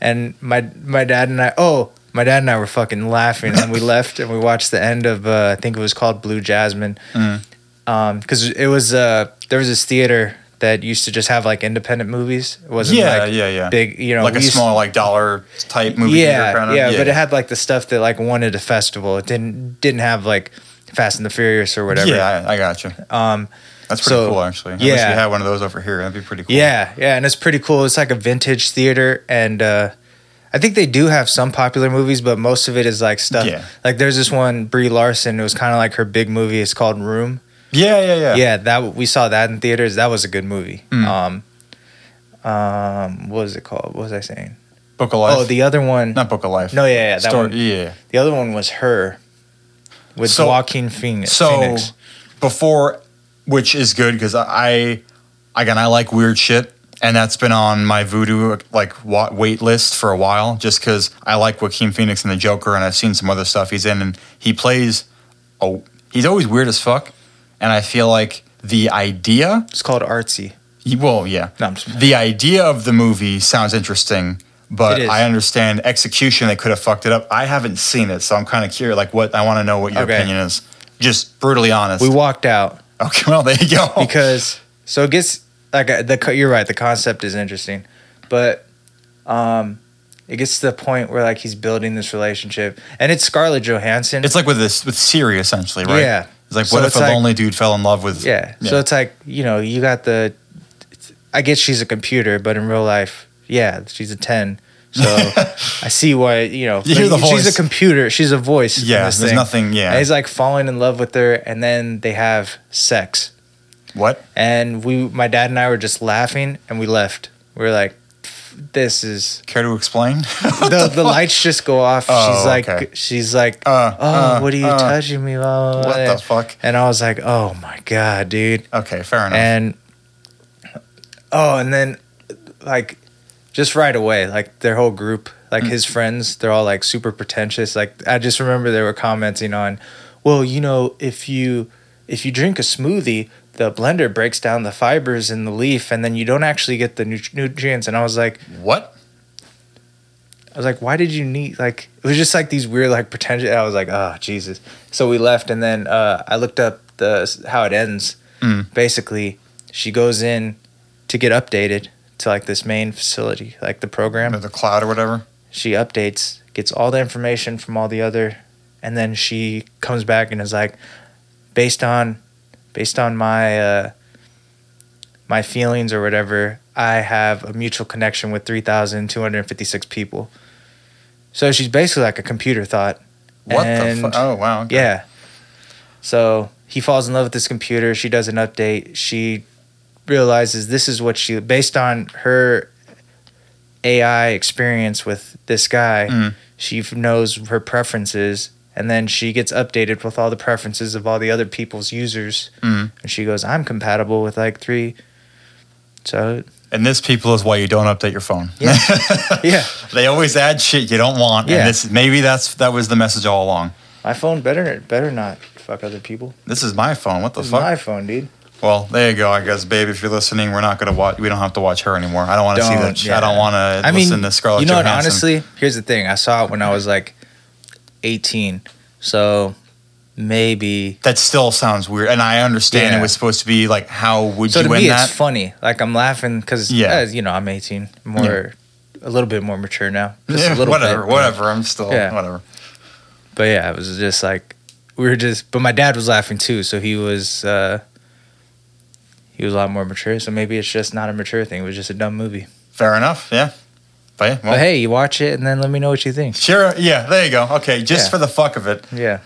And my my dad and I oh my dad and I were fucking laughing and we left and we watched the end of uh, I think it was called Blue Jasmine Mhm. um because it was uh there was this theater that used to just have like independent movies it wasn't Yeah, like yeah, yeah. big you know like a small like dollar type movie yeah theater kind of. yeah but it had like the stuff that like wanted a festival it didn't didn't have like Fast and the Furious or whatever Yeah, I, I got you. um That's pretty So, cool, actually. I wish we yeah. had one of those over here. That'd be pretty cool. Yeah, yeah, and it's pretty cool. It's like a vintage theater, and uh, I think they do have some popular movies, but most of it is like stuff. Yeah. Like there's this one Brie Larson. It was kind of like her big movie. It's called Room. Yeah, yeah, yeah. Yeah, that we saw that in theaters. That was a good movie. Mm. Um, um, what was it called? What was I saying? Book of Life. Oh, the other one. not Book of Life. No, yeah, yeah, that Story- one. Yeah. The other one was her with So- Joaquin Phoenix. So Phoenix. before, which is good because I, again, I like weird shit, and that's been on my voodoo like wait list for a while, just because I like Joaquin Phoenix and the Joker, and I've seen some other stuff he's in, and he plays. Oh, he's always weird as fuck, and I feel like the idea. It's called Artsy. Well, yeah, No, I'm just, the idea of the movie sounds interesting, but I understand execution. They could have fucked it up. I haven't seen it, so I'm kind of curious. Like, what I want to know what your Okay. opinion is. Just brutally honest. we walked out. okay, well there you go. because so it gets like uh, the you're right the concept is interesting but um it gets to the point where like he's building this relationship and it's scarlett johansson it's like with this with Siri essentially, right? yeah It's like So what if it's a like- lonely dude fell in love with? yeah so it's like you know you got the i guess she's a computer but in real life yeah she's a 10 so i see why you know You hear the she's voice. a computer she's a voice yeah. There's thing. nothing. Yeah. and he's like falling in love with her and then they have sex what? and we my dad and I were just laughing and we left. We were like, "This is Care to explain? the the lights just go off." Oh, she's like, okay. she's like, Uh, "Oh, uh, what are you uh, touching me?" Blah, blah, blah. What the fuck? And I was like, "Oh my god, dude!" Okay, fair enough. And oh, and then like just right away, like their whole group, like Mm. his friends, they're all like super pretentious. Like I just remember they were commenting on, well, you know, if you if you drink a smoothie, the blender breaks down the fibers in the leaf, and then you don't actually get the nutrients. And I was like, what? I was like, why did you need like? It was just like these weird like pretentious. I was like, oh Jesus. So we left, and then uh, I looked up the how it ends. Mm. Basically, she goes in to get updated to like this main facility, like the program. or The cloud or whatever. She updates, gets all the information from all the other and then she comes back and is like, based on, based on my uh, my feelings or whatever, I have a mutual connection with three thousand two hundred fifty six people. So she's basically like a computer thought. What And- the fuck? Oh wow. okay. Yeah. So he falls in love with this computer. She does an update. She realizes this is what she, based on her AI experience with this guy, Mm. she knows her preferences. And then she gets updated with all the preferences of all the other people's users. Mm. And she goes, I'm compatible with like three. So, And this people is why you don't update your phone. Yeah. yeah, they always add shit you don't want. Yeah. And this maybe that's that was the message all along. my phone better better not fuck other people. This is my phone. What the This is fuck? my phone, dude. Well, there you go. I guess, babe, if you're listening, we're not gonna watch. We don't have to watch her anymore. I don't want to see that. sh- I don't want to I mean, listen to Scarlett you know what? Honestly, here's the thing. I saw it when I was like 18, so maybe. that still sounds weird, and I understand Yeah. it was supposed to be like, how would So you to win me, that? it's funny. Like I'm laughing because Yeah. you know I'm 18, more a little bit more mature now. Just Yeah, a little whatever, bit. whatever. I'm still Yeah. whatever. But yeah, it was just like we were just. But my dad was laughing too, so he was. uh he was a lot more mature, so maybe it's just not a mature thing. It was just a dumb movie. Fair enough. Yeah. But, yeah, well, but hey, you watch it and then let me know what you think. sure. Yeah. There you go. Okay. Just Yeah. for the fuck of it, Yeah.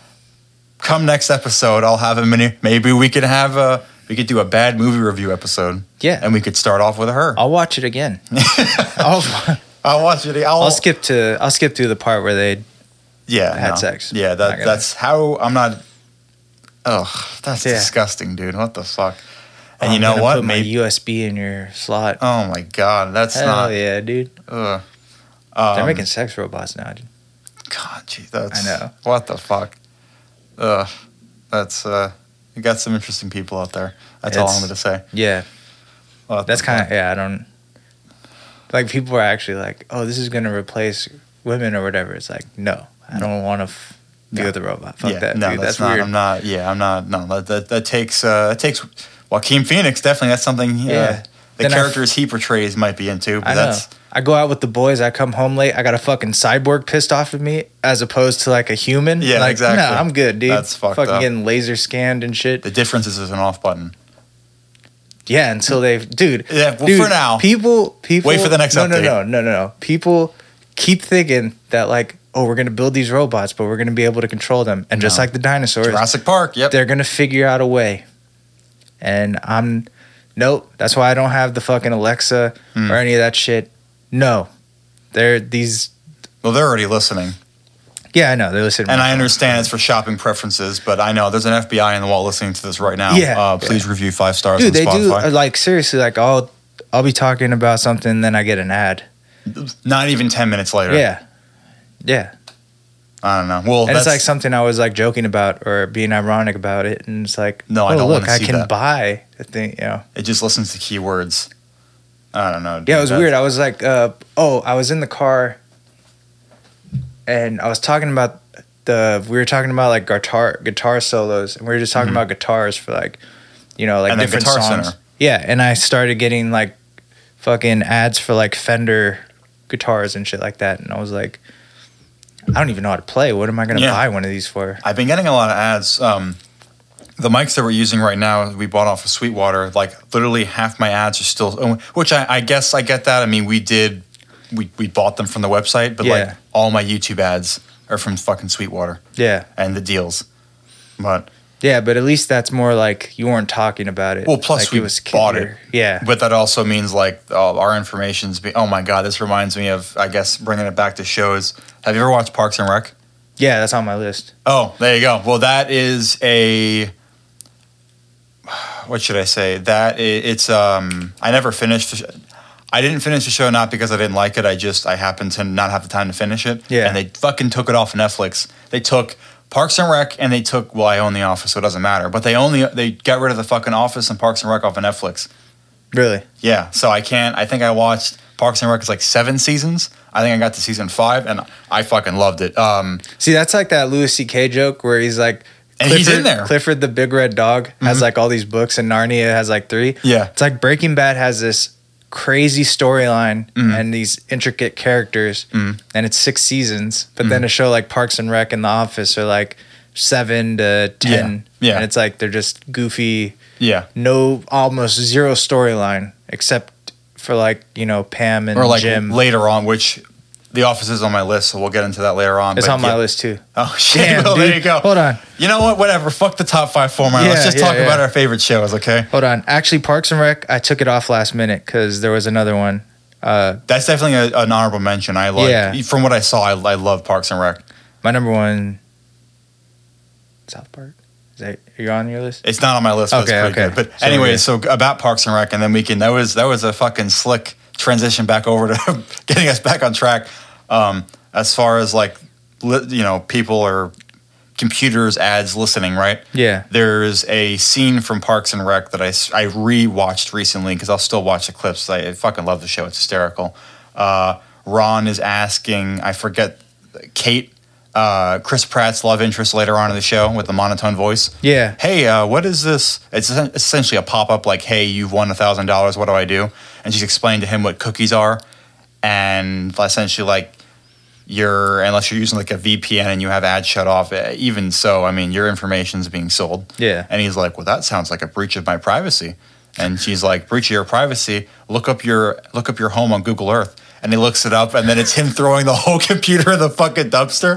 come next episode, I'll have a mini. Maybe we could have a. We could do a bad movie review episode, Yeah. and we could start off with her. I'll watch it again. I'll, I'll watch it. I'll, I'll skip to I'll skip through the part where they Yeah, had no. sex. Yeah, that that's how I'm not. Ugh, that's Yeah. disgusting, dude. What the fuck? And Oh, you know what? Put Maybe. my USB in your slot. oh my god, that's Hell not. yeah, dude. Ugh. They're Um, making sex robots now, dude. God, gee, that's. I know. What the fuck? Ugh, that's. uh You got some interesting people out there. That's all I'm to say. Yeah, What that's kind of yeah. I don't like people are actually like, oh, this is gonna replace women or whatever. It's like, no, I don't want to f- be No. with a robot. Fuck yeah, that, no, dude. that's, That's, not. weird. I'm not. Yeah, I'm not. No, that that, that takes. uh That takes. Joaquin Phoenix definitely. That's something. Yeah. Yeah. the Then I f- characters he portrays might be into, but I know. I go out with the boys. I come home late. I got a fucking cyborg pissed off at me, as opposed to like a human. Yeah, like, exactly. No, I'm good, dude. That's fucked fucking up. getting laser scanned and shit. The difference is there's an off button. Yeah, until they, dude. Yeah, well, dude, for now. people, people. Wait for the next no, update. No, no, no, no, no. People keep thinking that like, oh, we're gonna build these robots, but we're gonna be able to control them, and just like the dinosaurs, Jurassic Park. Yep. they're gonna figure out a way. And I'm, nope. That's why I don't have the fucking Alexa Hmm. or any of that shit. No, they're these. Well, they're already listening, Yeah, I know they're listening. and I phone. understand it's for shopping preferences. But I know there's an FBI in the wall listening to this right now. Yeah, Uh, please review five stars Dude, on they do Spotify. uh, like seriously. Like I'll, I'll be talking about something, then I get an ad. Not even ten minutes later. Yeah, yeah. I don't know. Well, and that's it's like something I was like joking about or being ironic about it, and it's like, No, oh, I don't look, I can that. buy a thing. You know, it just listens to keywords. I don't know. yeah, it was weird. I was like, uh, oh, I was in the car, and I was talking about the we were talking about like guitar guitar solos, and we were just talking Mhm. about guitars for like, you know, like And the different Guitar songs. Center. Yeah, and I started getting like fucking ads for like Fender guitars and shit like that, and I was like. I don't even know how to play. What am I going to Yeah. buy one of these for? I've been getting a lot of ads. Um, the mics that we're using right now, we bought off of Sweetwater. Like literally half my ads are still, which I, I guess I get that. I mean, we did, we, we bought them from the website, but like all my YouTube ads are from fucking Sweetwater Yeah. and the deals. But Yeah, but at least that's more like you weren't talking about it. Well, plus like we bought it. Yeah. but that also means like uh, our information's be. Oh my god, this reminds me of I guess bringing it back to shows. Have you ever watched Parks and Rec? Yeah, that's on my list. Oh, there you go. Well, that is a. What should I say? That it's um. I never finished. I didn't finish the show not because I didn't like it. I just I happened to not have the time to finish it. Yeah. And they fucking took it off Netflix. They took Parks and Rec and they took. Well, I own The Office, so it doesn't matter. But they only they got rid of the fucking Office and Parks and Rec off of Netflix. Really? Yeah. So I can't. I think I watched Parks and Rec is like seven seasons. I think I got to season five and I fucking loved it. Um. See, that's like that Louis C.K. joke where he's like, And he's in there. Clifford the Big Red Dog has Mhm. like all these books, and Narnia has like three. Yeah. It's like Breaking Bad has this crazy storyline Mhm. and these intricate characters, Mhm. and it's six seasons. But Mm-hmm. then a show like Parks and Rec and The Office are like seven to ten, Yeah. and it's like they're just goofy, Yeah. no, almost zero storyline except for like you know Pam and Or like Jim. later on, which The Office is on my list, so we'll get into that later on. it's but on my list too. Oh shit! Damn, well, there you go. Hold on. You know what? Whatever. Fuck the top five format. Let's just yeah, talk yeah. about our favorite shows, okay? Hold on. Actually, Parks and Rec, I took it off last minute because there was another one. Uh, That's definitely a, an honorable mention. I like. Yeah. From what I saw, I, I love Parks and Rec. my number one, South Park. Is that are you on your list? It's not on my list. But Okay, it's pretty okay. good. But So, anyway, so about Parks and Rec, and then we can. That was that was a fucking slick transition back over to getting us back on track. Um, as far as like, li- you know, people or computers ads listening, right? Yeah. There's a scene from Parks and Rec that I re-watched recently because I'll still watch the clips. I, I fucking love the show. It's hysterical. Uh, Ron is asking, I forget, Kate, uh, Chris Pratt's love interest later on in the show with the monotone voice. Yeah. Hey, uh, what is this? It's essentially a pop-up like, hey, you've won a thousand dollars. What do I do? And she's explained to him what cookies are, and essentially like you're unless you're using like a VPN and you have ads shut off. eh, Even so, I mean, your information's being sold. Yeah. And he's like, "Well, that sounds like a breach of my privacy." And she's like, "Breach of your privacy? Look up your look up your home on Google Earth." And he looks it up, and then it's him throwing the whole computer in the fucking dumpster.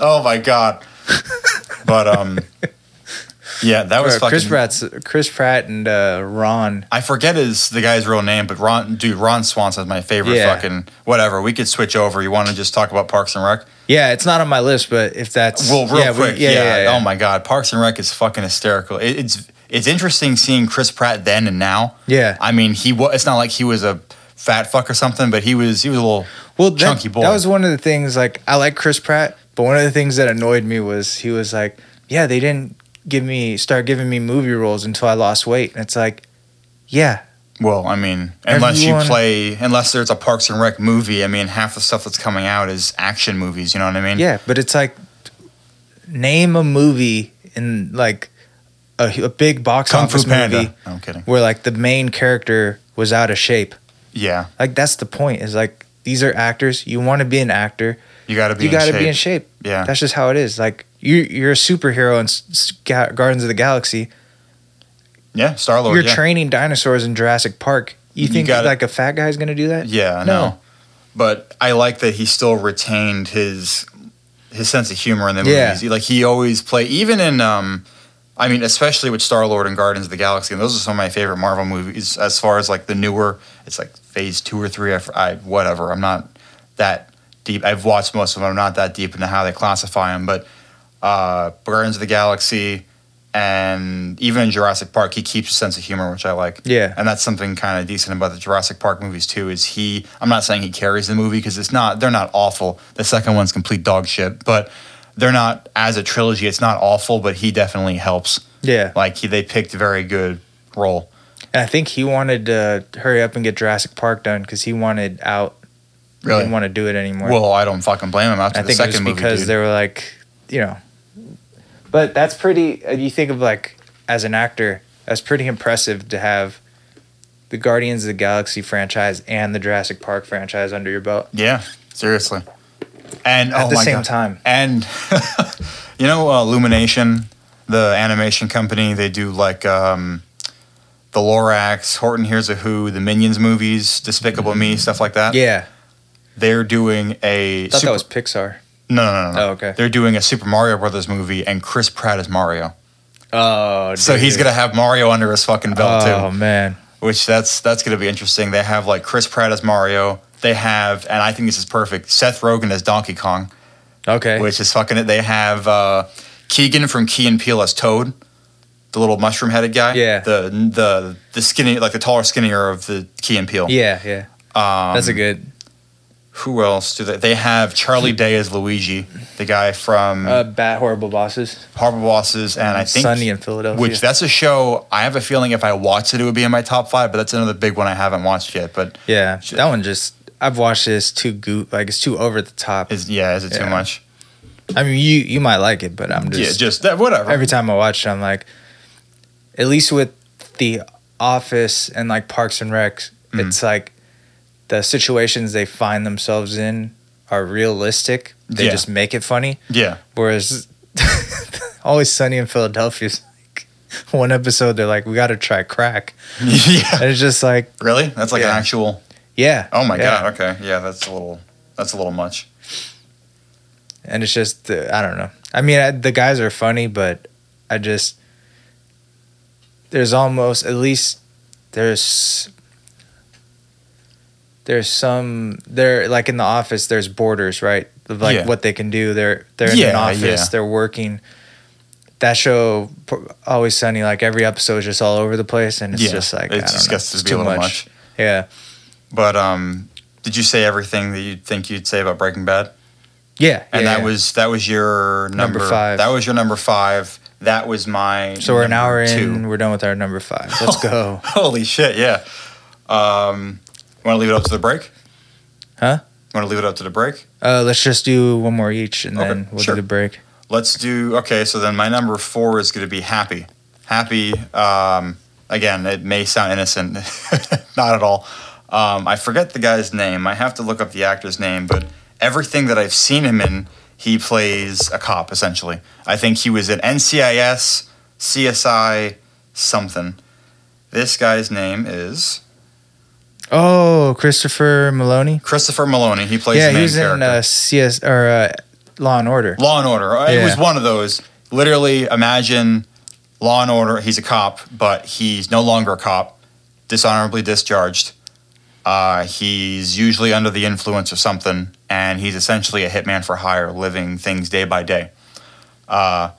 oh my god! But um, yeah, that was fucking. Chris Pratt's Chris Pratt and uh, Ron. I forget his the guy's real name, but Ron, dude, Ron Swanson's my favorite. Yeah. Fucking whatever. We could switch over. You want to just talk about Parks and Rec? Yeah, it's not on my list, but if that's Well, real yeah, we- quick, yeah. Oh my God, Parks and Rec is fucking hysterical. It, it's it's interesting seeing Chris Pratt then and now. Yeah. I mean, he was. It's not like he was a fat fuck or something, but he was. He was a little well, that, chunky boy. That was one of the things. Like, I like Chris Pratt, but one of the things that annoyed me was he was like, "Yeah, they didn't give me start giving me movie roles until I lost weight," and it's like, yeah, well, I mean, unless Everyone- you play, unless there's a Parks and Rec movie. I mean, half the stuff that's coming out is action movies. You know what I mean? yeah, but it's like, name a movie in like a, a big box Kung Fu office Panda. movie No, I'm kidding. where like the main character was out of shape. Yeah, Like that's the point. Is like these are actors. You want to be an actor. you got to be. you got to in be in shape. Yeah. That's just how it is. Like you, you're a superhero in S- S- Ga- Guardians of the Galaxy. Yeah, Star Lord. you're yeah. training dinosaurs in Jurassic Park. You You think gotta- like a fat guy's gonna do that? Yeah, I No. know. But I like that he still retained his his sense of humor in the Yeah. movies. He- Like he always play even in um I mean, especially with Star Lord and Guardians of the Galaxy, and those are some of my favorite Marvel movies. As far as like the newer, it's like Phase two or three. I, I- whatever. I'm not that deep. I've watched most of them. I'm not that deep into how they classify them. But uh, Guardians of the Galaxy and even in Jurassic Park, he keeps a sense of humor, which I like. Yeah. And that's something kind of decent about the Jurassic Park movies too. Is he? I'm not saying he carries the movie because it's not. They're not awful. The second one's complete dog shit, but they're not as a trilogy. It's not awful, but he definitely helps. Yeah. Like he, they picked a very good role. And I think he wanted to hurry up and get Jurassic Park done because he wanted out. He Really. didn't want to do it anymore. Well, I don't fucking blame him after I the think it was second movie. because they were like, you know. But that's pretty. uh, You think of like as an actor, that's pretty impressive to have the Guardians of the Galaxy franchise and the Jurassic Park franchise under your belt Yeah, seriously. And at oh the same God. time. And you know, uh, Illumination, the animation company, they do like um, the Lorax, Horton Hears a Who, the Minions movies, Despicable Me, stuff like that. Yeah, They're doing a I thought super- that was Pixar. No, no, no, no. Oh, okay. They're doing a Super Mario Brothers movie, and Chris Pratt is Mario. Oh, So he's gonna have Mario under his fucking belt too. Oh man, which that's that's gonna be interesting. They have like Chris Pratt as Mario. They have, and I think this is perfect. Seth Rogen as Donkey Kong. okay. which is fucking it. They have uh, Keegan from Key and Peele as Toad, the little mushroom headed guy. Yeah. The the the skinny, like the taller, skinnier of the Key and Peele. yeah, yeah, Um, that's a good. Who else do they? They have Charlie Day as Luigi, the guy from Uh, Bat Horrible Bosses. Horrible Bosses, and I think Sunny in Philadelphia. which that's a show. I have a feeling if I watched it, it would be in my top five. But that's another big one I haven't watched yet. But yeah, that one just. I've watched this too goo like it's too over the top. is yeah, is it too Yeah. much? I mean, you you might like it, but I'm just yeah, just that, whatever. every time I watch it, I'm like, at least with the Office and like Parks and Recs, Mhm. It's like the situations they find themselves in are realistic. They Yeah. just make it funny. Yeah. Whereas Always Sunny in Philadelphia is like one episode they're like, we got to try crack, yeah. and it's just like, Really? That's like an actual. yeah. Oh my yeah. god. Okay. Yeah. That's a little. That's a little much. and it's just uh, I don't know. I mean, I, the guys are funny, but I just there's almost at least there's there's some there like in the office there's borders right of like Yeah. what they can do they're they're in an office yeah. they're working that show always sunny like every episode is just all over the place and it's yeah. just like it I don't just know, gets to it's be a little much. yeah But um, did you say everything that you'd think you'd say about Breaking Bad? yeah And yeah, that yeah. was that was your number, Number five. That was your number five. That was my. so we're an hour two. in we're done with our number five let's go Holy shit! Yeah. Um, want to leave it up to the break? Huh? Want to leave it up to the break? uh let's just do one more each and Okay, then we'll sure. do the break Let's do. Okay, so then my number four is going to be happy. Happy. Um, again, it may sound innocent, not at all. Um, I forget the guy's name. I have to look up the actor's name, but everything that I've seen him in, he plays a cop essentially. I think he was in NCIS, CSI, something. This guy's name is Oh, Christopher Meloni. Christopher Meloni. He plays yeah, the main he was character. in uh, CS or uh, Law and Order. Law and Order. It Yeah. was one of those. Literally, imagine Law and Order. He's a cop, but he's no longer a cop. Dishonorably discharged. Uh, he's usually under the influence of something, and he's essentially a hitman for hire, living things day by day. Uh,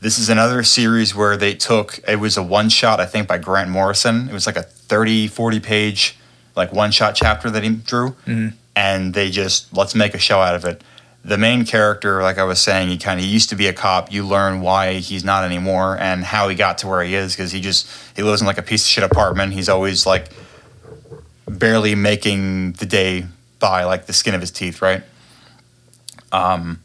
this is another series where they took it was a one shot, I think, by Grant Morrison. It was like a 30, 40 page, like one shot chapter that he drew, Mhm. and they just let's make a show out of it. The main character, like I was saying, he kind of used to be a cop. You learn why he's not anymore and how he got to where he is because he just he lives in like a piece of shit apartment. He's always like barely making the day by like the skin of his teeth, right? Um,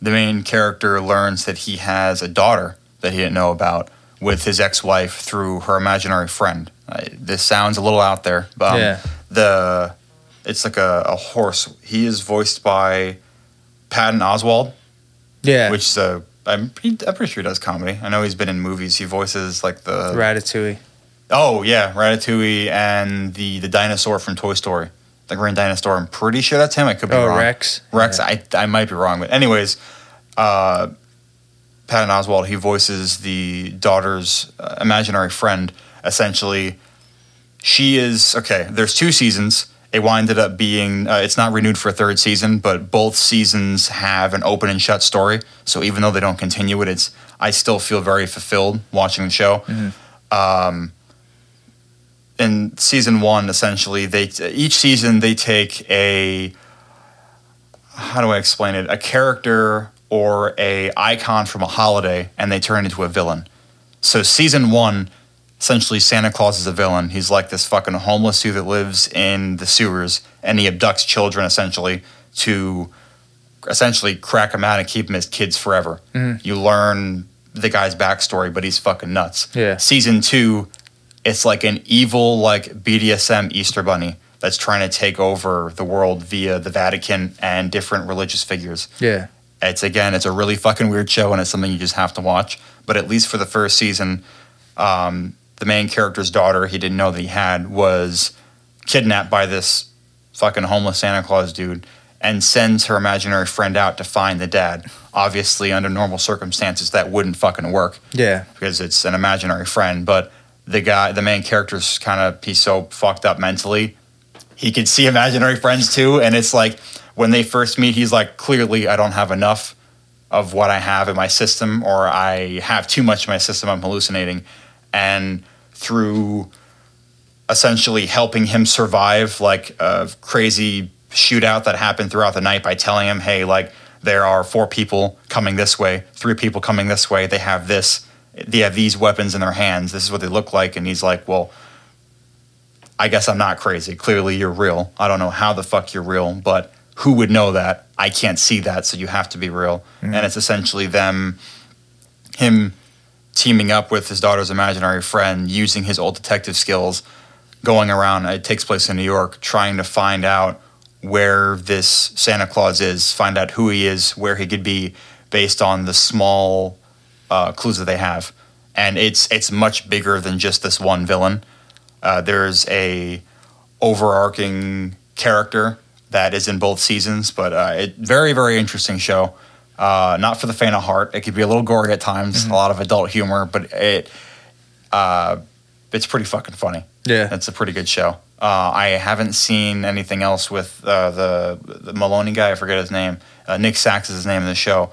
the main character learns that he has a daughter that he didn't know about with his ex-wife through her imaginary friend. Uh, this sounds a little out there, but um, Yeah. the it's like a, a horse. He is voiced by Patton Oswalt, Yeah, which is a I'm pretty, I'm pretty sure he does comedy. I know he's been in movies. He voices like the Ratatouille. Oh yeah, Ratatouille and the the dinosaur from Toy Story, the green dinosaur. I'm pretty sure that's him. I could be Oh, wrong. Rex. Rex. Yeah. I I might be wrong, but anyways, uh, Patton Oswalt. He voices the daughter's uh, imaginary friend. Essentially, she is okay. There's two seasons. It winded up being uh, it's not renewed for a third season, but both seasons have an open and shut story. So even though they don't continue it, it's I still feel very fulfilled watching the show. Um, in season one, essentially, they each season they take a how do I explain it? A character or a icon from a holiday, and they turn into a villain. So season one, essentially, Santa Claus is a villain. He's like this fucking homeless dude that lives in the sewers, and he abducts children essentially to essentially crack them out and keep them as kids forever. Mhm. You learn the guy's backstory, but he's fucking nuts. Yeah. Season two, it's like an evil like BDSM Easter bunny that's trying to take over the world via the Vatican and different religious figures. Yeah. It's again, it's a really fucking weird show, and it's something you just have to watch. But at least for the first season, um, the main character's daughter, he didn't know that he had, was kidnapped by this fucking homeless Santa Claus dude, and sends her imaginary friend out to find the dad. Obviously, under normal circumstances, that wouldn't fucking work Yeah. because it's an imaginary friend. But the guy, the main character's kind of he's so fucked up mentally. He could see imaginary friends too, and it's like when they first meet, he's like, clearly, I don't have enough of what I have in my system, or I have too much in my system. I'm hallucinating, and through essentially helping him survive like a crazy shootout that happened throughout the night by telling him, hey, like there are four people coming this way, three people coming this way. They have this, they have these weapons in their hands. This is what they look like. And he's like, well, I guess I'm not crazy. Clearly, you're real. I don't know how the fuck you're real, but who would know that? I can't see that, so you have to be real. Mm-hmm. And it's essentially them, him teaming up with his daughter's imaginary friend, using his old detective skills going around. It takes place in New York, trying to find out where this Santa Claus is, find out who he is, where he could be, based on the small uh, clues that they have. And it's it's much bigger than just this one villain. Uh, there's a overarching character that is in both seasons, but uh, it very very interesting show. Uh, not for the faint of heart. It could be a little gory at times, a lot of adult humor, but it uh, it's pretty fucking funny. Yeah. It's a pretty good show. Uh, I haven't seen anything else with uh, the the Meloni guy. I forget his name. Uh, Nick Sax is his name in the show.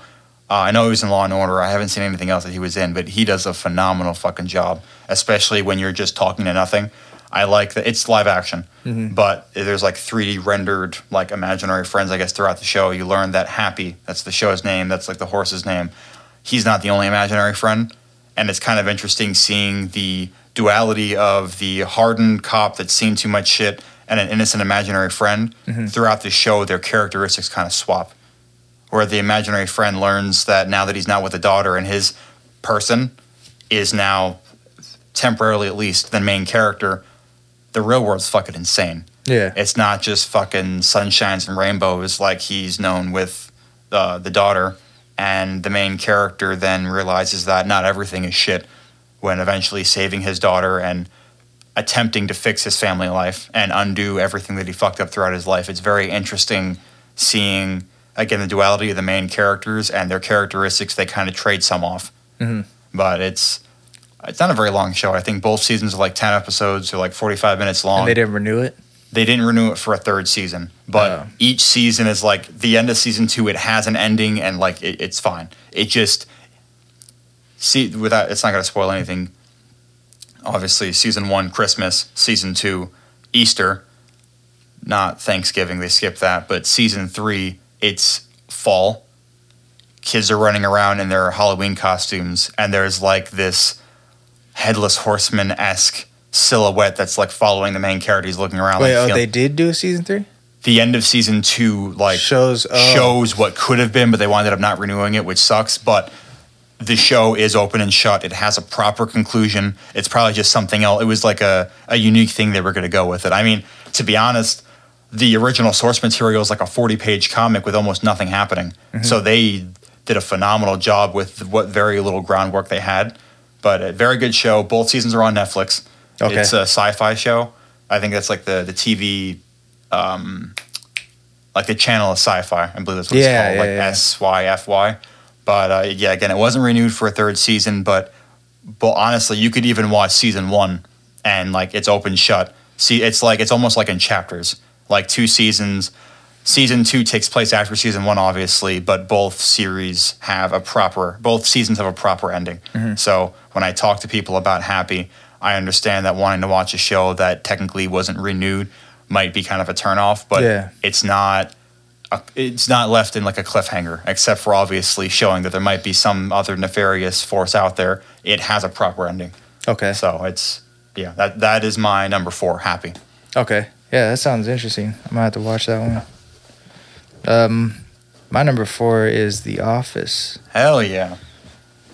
Uh, I know he was in Law and Order. I haven't seen anything else that he was in, but he does a phenomenal fucking job, especially when you're just talking to nothing. I like that it's live action, mm-hmm. but there's like 3D rendered like imaginary friends. I guess throughout the show, you learn that Happy, that's the show's name, that's like the horse's name. He's not the only imaginary friend, and it's kind of interesting seeing the duality of the hardened cop that's seen too much shit and an innocent imaginary friend. Mm-hmm. Throughout the show, their characteristics kind of swap where the imaginary friend learns that now that he's not with the daughter and his person is now temporarily at least the main character, the real world's fucking insane. Yeah. It's not just fucking sunshines and rainbows like he's known with uh, the daughter. And the main character then realizes that not everything is shit when eventually saving his daughter and attempting to fix his family life and undo everything that he fucked up throughout his life. It's very interesting seeing, again, the duality of the main characters and their characteristics. They kind of trade some off. Mhm. But it's. It's not a very long show. I think both seasons are like 10 episodes or like 45 minutes long And they didn't renew it. they didn't renew it for a third season but Oh. each season is like the end of season two it has an ending and like it, it's fine it just see without it's not going to spoil anything obviously season one christmas season two easter not thanksgiving they skipped that but season three it's fall kids are running around in their halloween costumes and there's like this headless horseman-esque silhouette that's like following the main character he's looking around Wait, like oh, feel- they did do a season three? the end of season two like Shows oh. shows what could have been, but they wound up not renewing it, which sucks. But the show is open and shut. It has a proper conclusion. It's probably just something else. It was like a, a unique thing they were going to go with it. I mean, to be honest, the original source material is like a 40 page comic with almost nothing happening. Mm-hmm. So they did a phenomenal job with what very little groundwork they had. But a very good show. Both seasons are on Netflix. Okay. It's a sci-fi show. I think that's like the the TV, um, like the channel of sci-fi. I believe that's what Yeah, it's called, yeah, like yeah. S Y F Y. But uh, yeah, again, it wasn't renewed for a third season. But but honestly, you could even watch season one, and like it's open shut. See, it's like it's almost like in chapters, like two seasons. Season two takes place after season one, obviously, but both series have a proper, both seasons have a proper ending. Mm-hmm. So when I talk to people about Happy, I understand that wanting to watch a show that technically wasn't renewed might be kind of a turnoff, but Yeah. it's not. A, it's not left in like a cliffhanger, except for obviously showing that there might be some other nefarious force out there. It has a proper ending, Okay. so it's yeah. That that is my number four. Happy. Okay. Yeah, that sounds interesting. I might have to watch that one. Um, my number four is The Office. Hell yeah.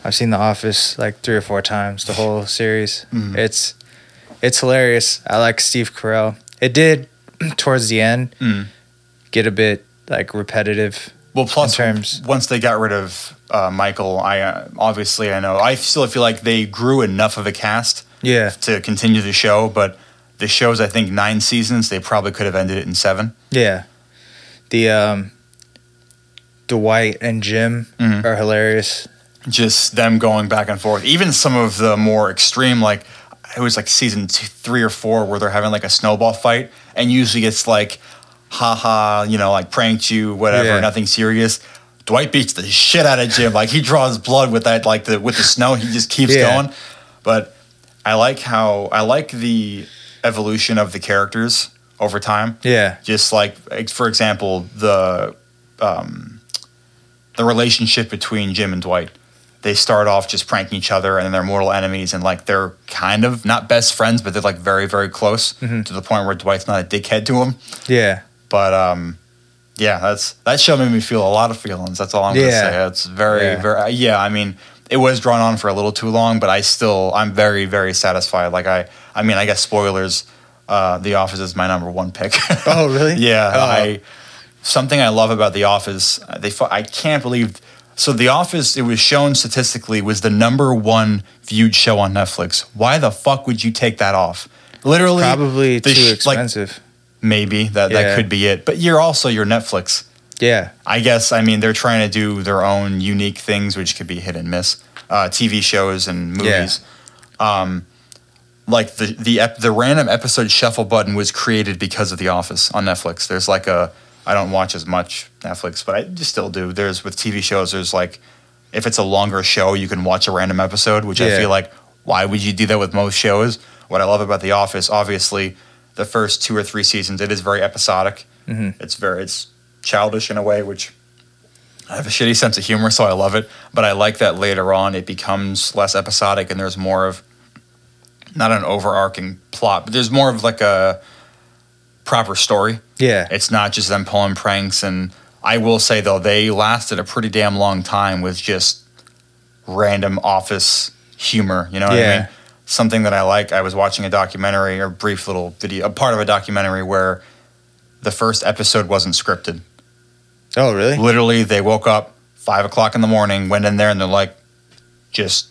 I've seen The Office like three or four times, the whole series. Mhm. It's it's hilarious. I like Steve Carell. It did towards the end Mm. get a bit like repetitive. Well, plus In terms- once they got rid of uh, Michael, I uh, obviously I know I still feel like they grew enough of a cast Yeah. to continue the show, but the show's I think nine seasons. They probably could have ended it in seven. Yeah. The um Dwight and Jim Mhm. are hilarious. Just them going back and forth. Even some of the more extreme, like it was like season two, three or four, where they're having like a snowball fight, and usually it's like, haha, you know, like pranked you, whatever, Yeah. nothing serious. Dwight beats the shit out of Jim. Like he draws blood with that, like the with the snow. He just keeps Yeah. going. But I like how I like the evolution of the characters over time. Yeah. just like for example the um, the relationship between Jim and Dwight. They start off just pranking each other, and then they're mortal enemies, and like they're kind of not best friends, but they're like very very close Mhm. to the point where Dwight's not a dickhead to him. Yeah. But um, yeah, that's that show made me feel a lot of feelings. That's all I'm gonna say. It's very Yeah. very yeah. I mean, it was drawn on for a little too long, but I still I'm very very satisfied. Like I I mean, I guess spoilers. Uh, The Office is my number one pick. Oh, really? yeah, Oh. I something I love about The Office. uh, They I can't believe. So The Office, it was shown statistically, was the number one viewed show on Netflix. Why the fuck would you take that off? Literally, Probably too sh- like, expensive. maybe that Yeah. that could be it. But you're also your Netflix. yeah. I guess I mean they're trying to do their own unique things, which could be hit and miss. Uh, TV shows and movies. Um, like the the ep- the random episode shuffle button was created because of The Office on Netflix. There's like a I don't watch as much Netflix, but I just still do. There's with TV shows. There's like if it's a longer show, you can watch a random episode, which I feel like why would you do that with most shows? What I love about The Office, obviously, the first two or three seasons, it is very episodic. Mhm. It's very it's childish in a way, which I have a shitty sense of humor, so I love it. But I like that later on it becomes less episodic and there's more of not an overarching plot, but there's more of like a proper story. Yeah. It's not just them pulling pranks. And I will say though, they lasted a pretty damn long time with just random office humor. You know what I Yeah. mean? Something that I like. I was watching a documentary or brief little video, a part of a documentary where the first episode wasn't scripted. Oh, really? Literally, they woke up five o'clock in the morning, went in there, and they're like, just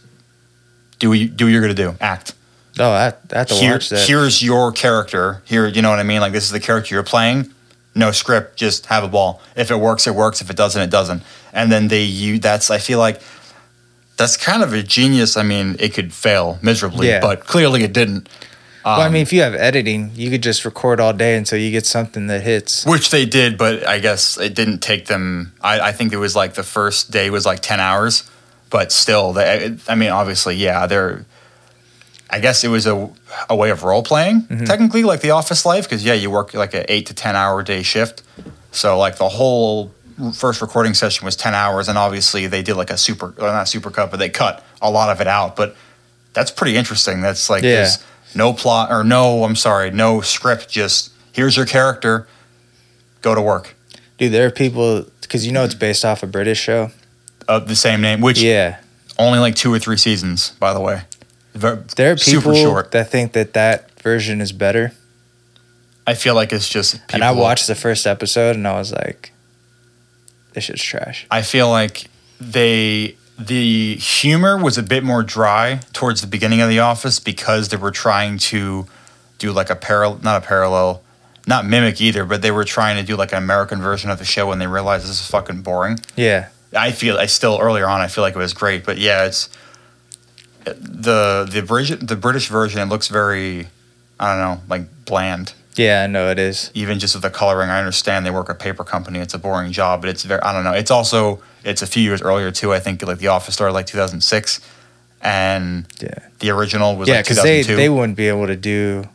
do what you, do what you're gonna do, act. Oh, I, I have to Here, watch that. here's your character. Here, you know what I mean? Like this is the character you're playing. No script, just have a ball. If it works, it works. If it doesn't, it doesn't. And then they you that's I feel like that's kind of a genius. I mean, it could fail miserably, Yeah. but clearly it didn't. well, I Um, mean, if you have editing, you could just record all day until you get something that hits. which they did, but I guess it didn't take them. I, I think it was like the first day was like ten hours, but still, they, I mean, obviously, yeah, they're. I guess it was a, a way of role playing, Mm-hmm. technically, like the office life, because yeah, you work like an eight to ten hour day shift, so like the whole first recording session was ten hours, and obviously they did like a super, not super cut, but they cut a lot of it out, but that's pretty interesting. That's like Yeah. there's no plot or no, I'm sorry, no script, just here's your character, go to work. Dude, there are people, because you know it's based off a British show. of the same name, which Yeah. only like two or three seasons, by the way. Ver- There are super people short. that think that that version is better. I feel like it's just. People, and I watched the first episode and I was like, this shit's trash. I feel like they the humor was a bit more dry towards the beginning of The Office because they were trying to do like a parallel, not a parallel, not mimic either, but they were trying to do like an American version of the show, and they realized this is fucking boring. Yeah. I feel I still earlier on I feel like it was great, but yeah, it's the the British the British version. It looks very I don't know like bland. Yeah, I know it is. Even just with the coloring, I understand they work at a paper company. It's a boring job, but it's very I don't know. It's also it's a few years earlier too. I think like The Office started like 2006, and Yeah. the original was Yeah, like because they, they wouldn't be able to do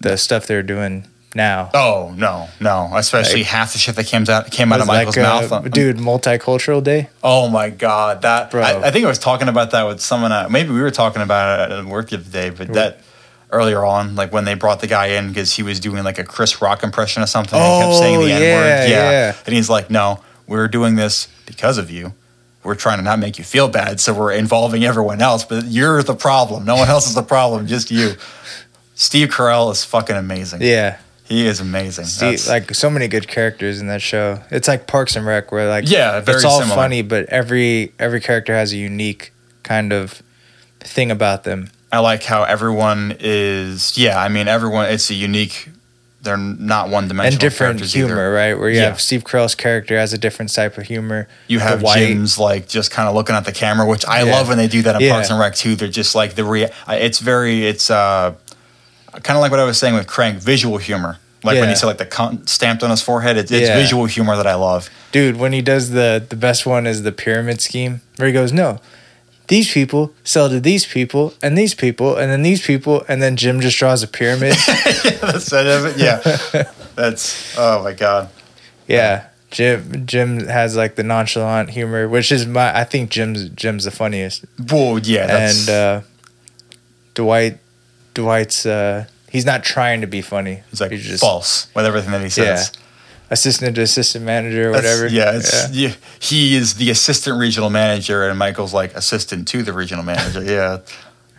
the stuff they're doing now. Oh no, no! Especially Like- half the shit that came out came out of Michael's like, mouth. I'm- dude, multicultural day. Oh my god, that Bro. I, I think I was talking about that with someone. Uh, maybe we were talking about it at work the other day, but that earlier on, like when they brought the guy in because he was doing like a Chris Rock impression or something, and he kept saying Oh, the N yeah, word. yeah. and he's like, "No, we're doing this because of you. We're trying to not make you feel bad, so we're involving everyone else. But you're the problem. No one else is the problem. Just you." Steve Carell is fucking amazing. Yeah. He is amazing. See, That's- like so many good characters in that show. It's like Parks and Rec, where like Yeah, it's all similar. funny, but every every character has a unique kind of thing about them. I like how everyone is. Yeah, I mean, everyone. It's a unique. They're not one dimensional. and different humor, right? Where you Yeah. have Steve Carell's character has a different type of humor. You have Jim's like just kind of looking at the camera, which I Yeah. love when they do that in Yeah. Parks and Rec too. They're just like the rea- It's very. It's uh, kind of like what I was saying with Crank. Visual humor. Like when he said like the cunt stamped on his forehead. It's, it's Yeah. visual humor that I love. Dude, when he does the the best one is the pyramid scheme, where he goes, "No, these people sell to these people and these people and then these people," and then Jim just draws a pyramid. That's it. of it. Yeah. That's. Oh my god. yeah, Jim Jim has like the nonchalant humor, which is my I think Jim's Jim's the funniest, Well, yeah. And uh, Dwight Dwight's uh, he's not trying to be funny. it's like he's just false with everything that he says. Yeah. assistant to assistant manager or That's- whatever. Yeah, it's, yeah. he is the assistant regional manager, and Michael's like assistant to the regional manager. Yeah,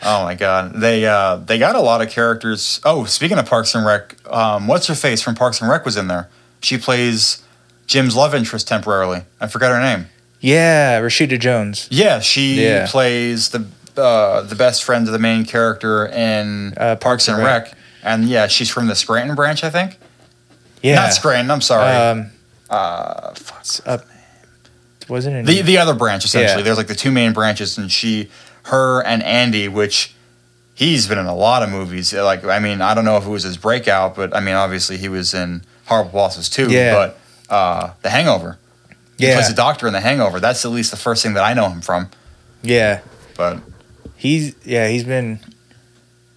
Oh my god, they uh, they got a lot of characters. Oh, speaking of Parks and Rec, um, what's her face from Parks and Rec was in there. She plays Jim's love interest temporarily. I forgot her name. Yeah, Rashida Jones. Yeah, she Yeah. plays the uh, the best friend of the main character in Uh, Parks and Rec. and yeah, she's from the Scranton branch, I think. Yeah. Not Scranton. I'm sorry. Um, uh, fuck. up. Wasn't it? The the other branch essentially. Yeah. There's like the two main branches, and she, her, and Andy, which he's been in a lot of movies. Like I mean, I don't know if it was his breakout, but I mean, obviously he was in Horrible Bosses too. Yeah. But uh, The Hangover. He yeah. plays a doctor in The Hangover. That's at least the first thing that I know him from. yeah. But He's yeah. He's been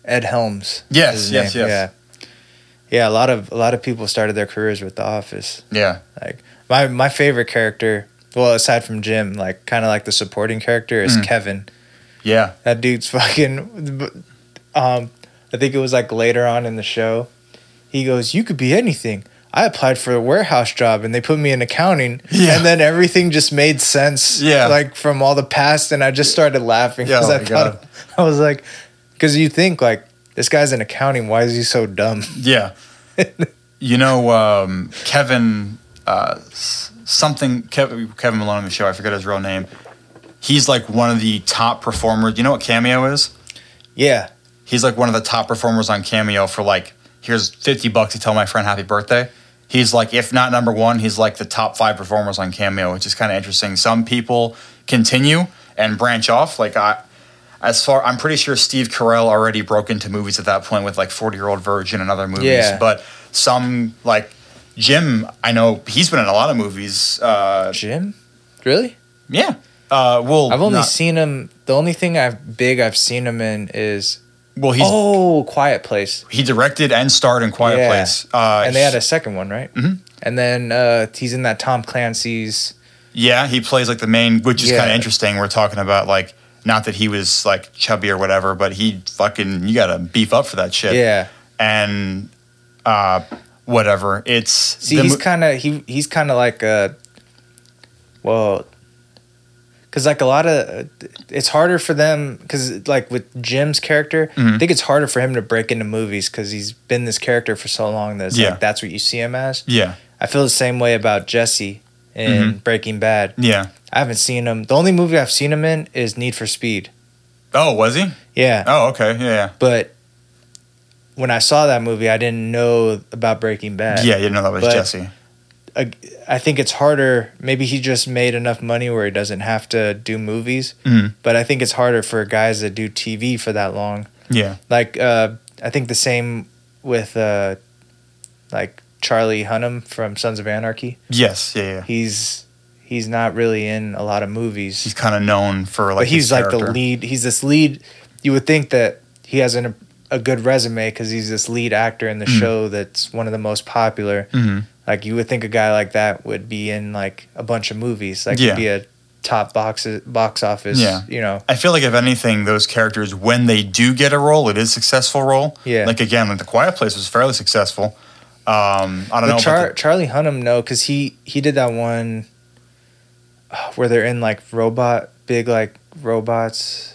Ed Helms. Yes, yes, name. yes. Yeah. Yeah. A lot of a lot of people started their careers with The Office. yeah, Like my my favorite character. Well, aside from Jim, like kind of like the supporting character is Mm. Kevin. yeah, That dude's fucking. Um, I think it was like later on in the show. He goes, "You could be anything." I applied for a warehouse job and they put me in accounting, Yeah. and then everything just made sense. Yeah. like from all the past, and I just started laughing Yeah, because oh I thought I was like, because you think like this guy's in accounting, why is he so dumb? yeah. you know, um, Kevin, uh, something Kevin, Kevin Malone on the show. I forget his real name. He's like one of the top performers. You know what Cameo is? Yeah, He's like one of the top performers on Cameo for like, here's 50 bucks to tell my friend happy birthday. He's like, if not number one, he's like the top five performers on Cameo, which is kind of interesting. Some people continue and branch off. Like, I, as far, I'm pretty sure Steve Carell already broke into movies at that point with like 40 Year Old Virgin and other movies. Yeah. But some, like Jim, I know he's been in a lot of movies. Uh, Jim, really? yeah. Uh, well, I've only not- seen him. The only thing I've big I've seen him in is well, he's, oh, Quiet Place. he directed and starred in Quiet Yeah. Place. Uh, and they had a second one, right? Mhm. And then uh, he's in that Tom Clancy's. Yeah, he plays like the main, which is Yeah. kind of interesting. We're talking about like not that he was like chubby or whatever, but he fucking you gotta beef up for that shit. Yeah. and uh, whatever. It's See, he's mo- kind of he he's kind of like a. Well. Because like a lot of, it's harder for them because like with Jim's character, Mhm. I think it's harder for him to break into movies because he's been this character for so long that Yeah. like that's what you see him as. yeah, I feel the same way about Jesse in Breaking Bad. yeah. I haven't seen him. The only movie I've seen him in is Need for Speed. Oh, was he? Yeah, Oh, okay, yeah, yeah. but when I saw that movie, I didn't know about Breaking Bad. Yeah, you know that was But- Jesse. I, I think it's harder. Maybe he just made enough money where he doesn't have to do movies. Mhm. But I think it's harder for guys that do TV for that long. Yeah, Like uh, I think the same with uh, like Charlie Hunnam from Sons of Anarchy. yes, yeah, yeah. He's he's not really in a lot of movies. He's kind of known for like. but he's like the lead. He's this lead. You would think that he has an, a good resume because he's this lead actor in the Mhm. show that's one of the most popular. Mhm. Like you would think a guy like that would be in like a bunch of movies, like Yeah. be a top box box office. Yeah. you know. I feel like if anything, those characters, when they do get a role, it is a successful role. Yeah. Like again, like the Quiet Place was fairly successful. Um, I don't know. But about Char- the- Charlie Hunnam, no, because he he did that one uh, where they're in like robot, big like robots.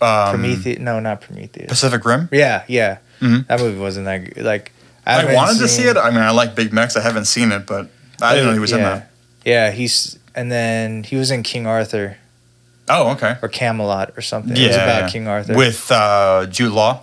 um, Prometheus? No, not Prometheus. Pacific Rim. Yeah, yeah. Mhm. That movie wasn't that good. Like I, haven't wanted to see it. I mean, I like Big Macs. I haven't seen it, but I didn't know he was in that. Yeah, he's and then he was in King Arthur Oh, okay. or Camelot or something. Yeah, it was about yeah. King Arthur. with uh, Jude Law.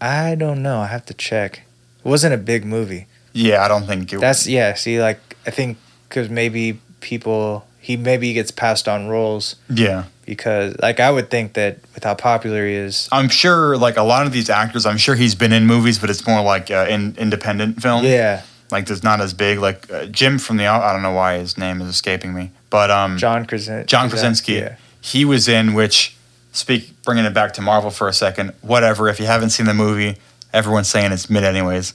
I don't know. I have to check. It wasn't a big movie. Yeah, I don't think it. That's yeah. See, like I think because maybe people he maybe gets passed on roles yeah. Because like I would think that with how popular he is. I'm sure, like a lot of these actors, I'm sure he's been in movies, but it's more like uh, in independent film. Yeah, Like, it's not as big. Like uh, Jim from the. I don't know why his name is escaping me, but um, John Krasin- John Krasinski. Yeah, He was in which, speak bringing it back to Marvel for a second. Whatever. If you haven't seen the movie, everyone's saying it's mid anyways.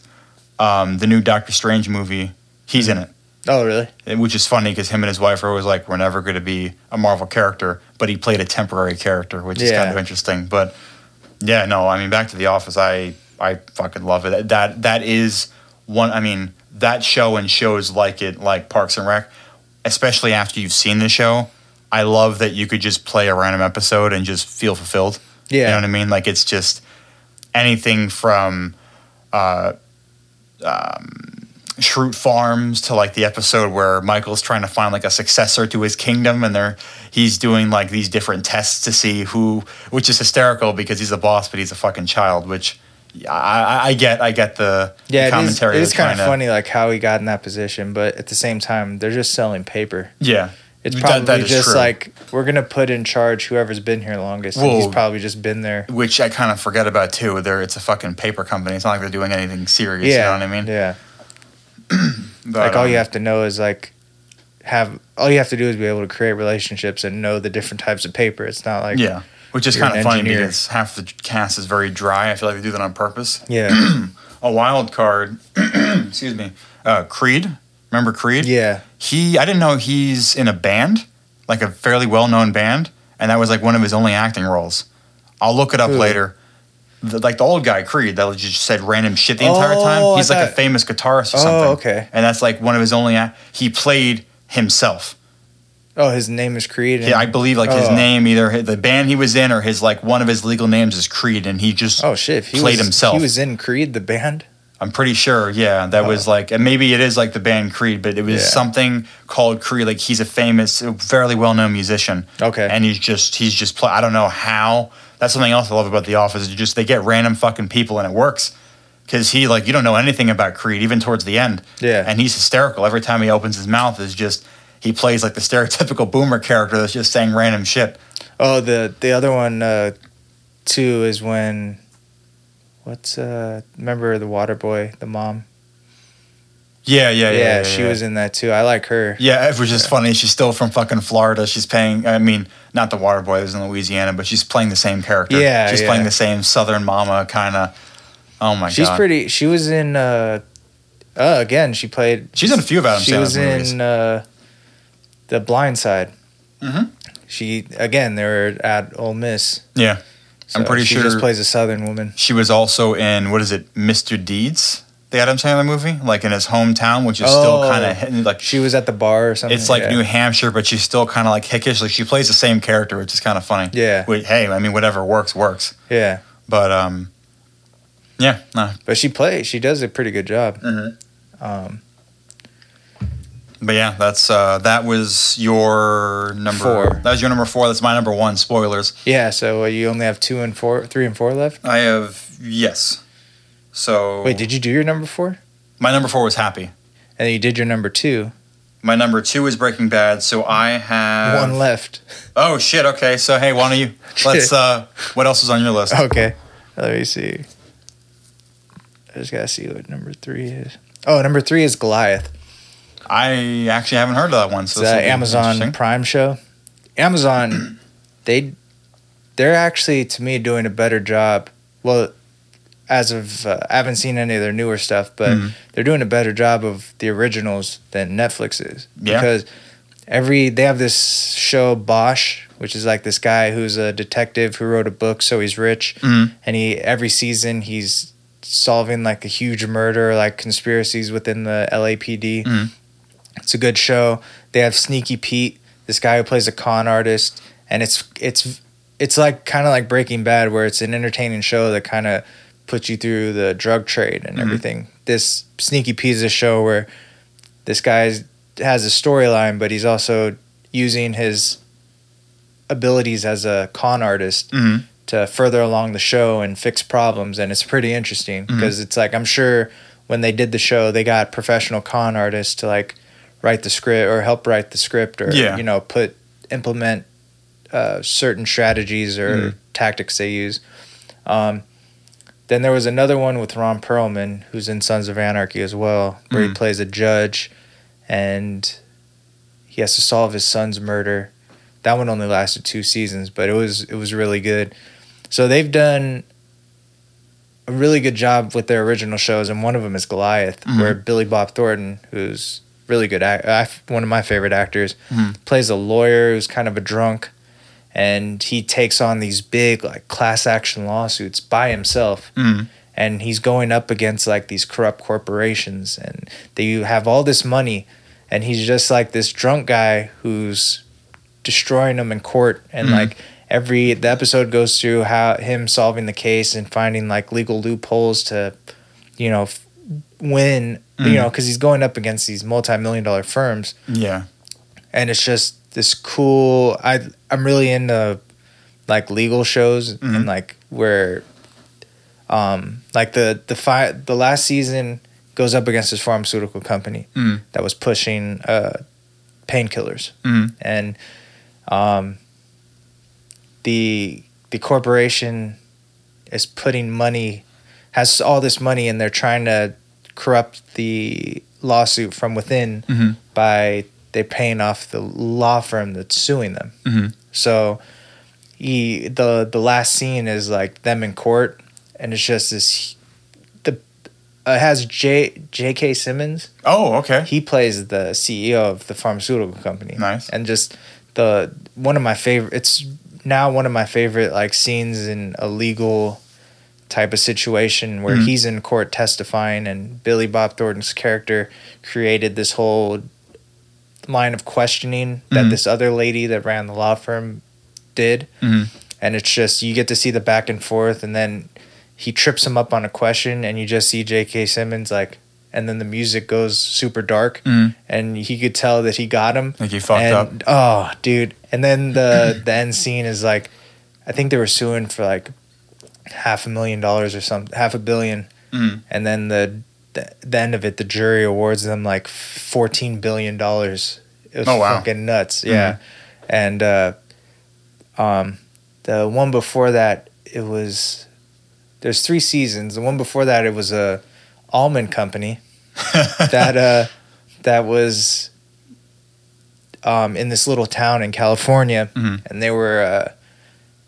Um, the new Doctor Strange movie, he's in it, Oh really? And- which is funny because him and his wife are always like, "We're never going to be a Marvel character," but he played a temporary character, which is kind of interesting. But yeah, no, I mean, back to The Office, I I fucking love it. That that is one. I mean, that show and shows like it, like Parks and Rec, especially after you've seen the show. I love that you could just play a random episode and just feel fulfilled. Yeah, You know what I mean? Like it's just anything from uh, um, Schrute Farms to like the episode where Michael's trying to find like a successor to his kingdom, and they're he's doing like these different tests to see who, which is hysterical because he's a boss, but he's a fucking child. Which I, I, get, I get the, the Yeah, it is, commentary. it is they're kind of funny, like how he got in that position, but at the same time, they're just selling paper. Yeah, It's That- probably that is just true. like we're gonna put in charge whoever's been here longest. and he's probably just been there. which I kind of forget about too. There, it's a fucking paper company. It's not like they're doing anything serious. Yeah, You know what I mean? Yeah, But, like all um, you have to know is like have all you have to do is be able to create relationships and know the different types of paper. It's not like yeah, which is kind of funny engineer. because half the cast is very dry. I feel like they do that on purpose. yeah, A wild card, excuse me, uh, Creed. Remember Creed? yeah. He, I didn't know he's in a band, like a fairly well-known band, and that was like one of his only acting roles. I'll look it up Who? later. The, like the old guy Creed that just said random shit the entire Oh, time. I He's like a famous guitarist or Oh, something. okay. And that's like one of his only. He played himself. Oh, his name is Creed. and- Yeah, I believe like his Oh. name, either the band he was in or his like one of his legal names is Creed, and he just Oh shit! He played was, himself. He was in Creed, the band. I'm pretty sure, yeah, that was Oh. like, and maybe it is like the band Creed, but it was Yeah. something called Creed. Like he's a famous, fairly well-known musician, Okay. and he's just he's just play. I don't know how. That's something else I love about The Office. Is just they get random fucking people and it works. Because he like you don't know anything about Creed even towards the end. Yeah. and he's hysterical every time he opens his mouth. Is just he plays like the stereotypical boomer character that's just saying random shit. Oh, the the other one uh, too is when what's uh remember the water boy, the mom? Yeah, yeah, yeah. Yeah, yeah, she yeah. was in that too. I like her. Yeah, it was just funny. She's still from fucking Florida. She's paying. I mean, not the water boy is in Louisiana, but she's playing the same character. Yeah, she's yeah. playing the same Southern mama kind of. Oh my She's god, she's pretty. She was in. uh uh, again, she played. She's in a few of Adam She Sandler's was movies. in uh, the Blind Side. Mhm. She again. They were at Ole Miss. Yeah, I'm pretty she sure she just plays a Southern woman. she was also in what is it, Mr. Deeds, the Adam Sandler movie, like in his hometown, which is still Oh. kind of like. She was at the bar or something. It's like yeah. New Hampshire, but she's still kind of like hickish. Like she plays the same character, which is kind of funny. Yeah. Hey, I mean, whatever works works. Yeah, But um, yeah, no, but she plays. She does a pretty good job. Mhm. Um, But yeah, that's uh, that was your number Four. That was your number four. That's my number one. Spoilers. yeah. So uh, you only have two and four, three and four left. I have yes. So Wait, did you do your number four? my number four was Happy. And then you did your number two. My number two is Breaking Bad. So I have One left. Oh shit. Okay. So hey, why don't you let's uh, what else is on your list? Okay. Let me see. I just gotta see what number three is. Oh, number three is Goliath. I actually haven't heard of that one. It's So an this Amazon. Prime show. Amazon, they, they're actually to me doing a better job. Well, as of uh, I haven't seen any of their newer stuff, but Mhm. they're doing a better job of the originals than Netflix is. Yeah. Because every they have this show Bosch, which is like this guy who's a detective who wrote a book, so he's rich, Mhm. and he every season he's solving like a huge murder, like conspiracies within the LAPD. Mhm. It's a good show. They have Sneaky Pete, this guy who plays a con artist, and it's it's it's like kind of like Breaking Bad, where it's an entertaining show that kind of puts you through the drug trade and Mhm. everything. This Sneaky Pete is a show where this guy has a storyline, but he's also using his abilities as a con artist Mhm. to further along the show and fix problems and it's pretty interesting because it's like I'm sure when they did the show they got professional con artists to like write the script or help write the script or Yeah. you know put implement uh, certain strategies or Mhm. tactics they use. Um, then there was another one with Ron Perlman who's in Sons of Anarchy as well where he Mhm. plays a judge and he has to solve his son's murder. That one only lasted two seasons, but it was it was really good. So they've done a really good job with their original shows, and one of them is Goliath, Mhm. where Billy Bob Thornton, who's really good, act- I, one of my favorite actors, Mhm. plays a lawyer who's kind of a drunk, and he takes on these big like class action lawsuits by himself Mhm. and he's going up against like these corrupt corporations and they have all this money and he's just like this drunk guy who's destroying them in court and Mhm. like every the episode goes through how him solving the case and finding like legal loopholes to, you know, f- win. You Mhm. know, because he's going up against these multi-million dollar firms, Yeah. and it's just this cool. I I'm really into like legal shows Mhm. and like where, um, like the the fi- the last season goes up against this pharmaceutical company Mm. that was pushing uh, painkillers Mm. and um, the the corporation is putting money has all this money and they're trying to corrupt the lawsuit from within hmm by they paying off the law firm that's suing them. hmm So he the the last scene is like them in court and it's just this the uh, has J J.K. Simmons Oh, okay. he plays the CEO of the pharmaceutical company. Nice. And just the one of my favorite it's now one of my favorite like scenes in a legal type of situation where Mhm. he's in court testifying and Billy Bob Thornton's character created this whole line of questioning that Mhm. this other lady that ran the law firm did hmm and it's just you get to see the back and forth and then he trips him up on a question and you just see J.K. Simmons like and then the music goes super dark Mm. and he could tell that he got him Like he fucked and, up. oh dude and then the the end scene is like I think they were suing for like half a million dollars or something half a billion Mm. and then the the, the end of it the jury awards them like 14 billion dollars. It was Oh, wow. fucking nuts yeah. And uh um the one before that it was there's three seasons. The one before that it was a almond company that uh that was um in this little town in California. Mhm. and they were uh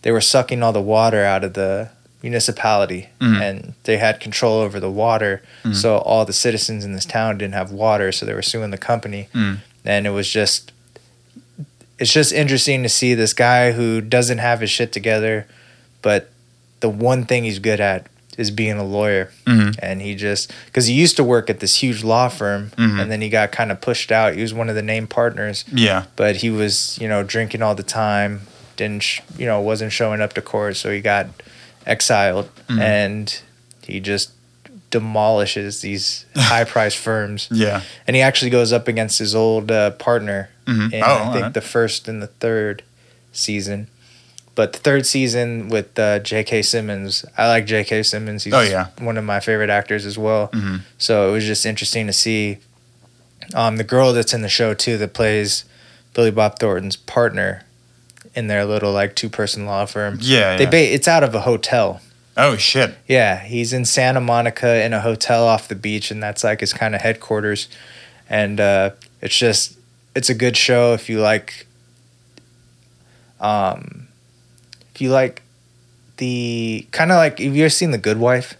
they were sucking all the water out of the municipality Mhm. and they had control over the water Mhm. so all the citizens in this town didn't have water so they were suing the company Mm. and it was just it's just interesting to see this guy who doesn't have his shit together but the one thing he's good at is being a lawyer Mhm. and he just because he used to work at this huge law firm Mhm. and then he got kind of pushed out he was one of the named partners Yeah. but he was you know drinking all the time didn't sh- you know wasn't showing up to court so he got exiled Mhm. and he just demolishes these high priced firms Yeah. and he actually goes up against his old uh, partner Mhm. in Oh, I think alright. the first and the third season. But the third season with uh, J.K. Simmons, I like J.K. Simmons. He's Oh, yeah. one of my favorite actors as well. Mhm. So it was just interesting to see um, the girl that's in the show too that plays Billy Bob Thornton's partner in their little like two person law firm. Yeah. They yeah. ba- it's out of a hotel. oh shit. Yeah, he's in Santa Monica in a hotel off the beach, and that's like his kind of headquarters. And uh, it's just, it's a good show if you like, um, if you like the kind of like, have you ever seen The Good Wife?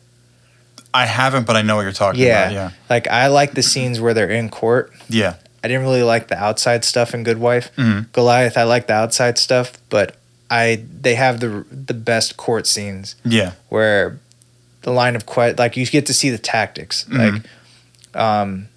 I haven't, but I know what you're talking Yeah. about. Yeah. Like, I like the scenes where they're in court. Yeah. I didn't really like the outside stuff in Good Wife. Mhm. Goliath, I like the outside stuff, but I they have the the best court scenes Yeah. where the line of que- like you get to see the tactics Mhm. like um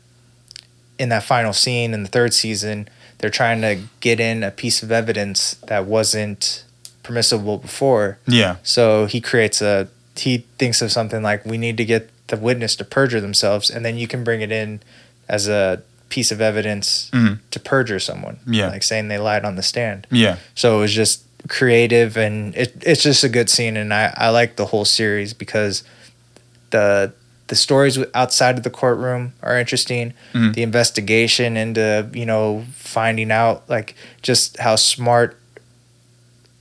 in that final scene in the third season they're trying to get in a piece of evidence that wasn't permissible before Yeah. so he creates a he thinks of something like we need to get the witness to perjure themselves and then you can bring it in as a piece of evidence Mhm. to perjure someone Yeah. like saying they lied on the stand Yeah. so it was just creative and it, it's just a good scene and I, I like the whole series because the the stories outside of the courtroom are interesting. Mhm. The investigation into, you know, finding out like just how smart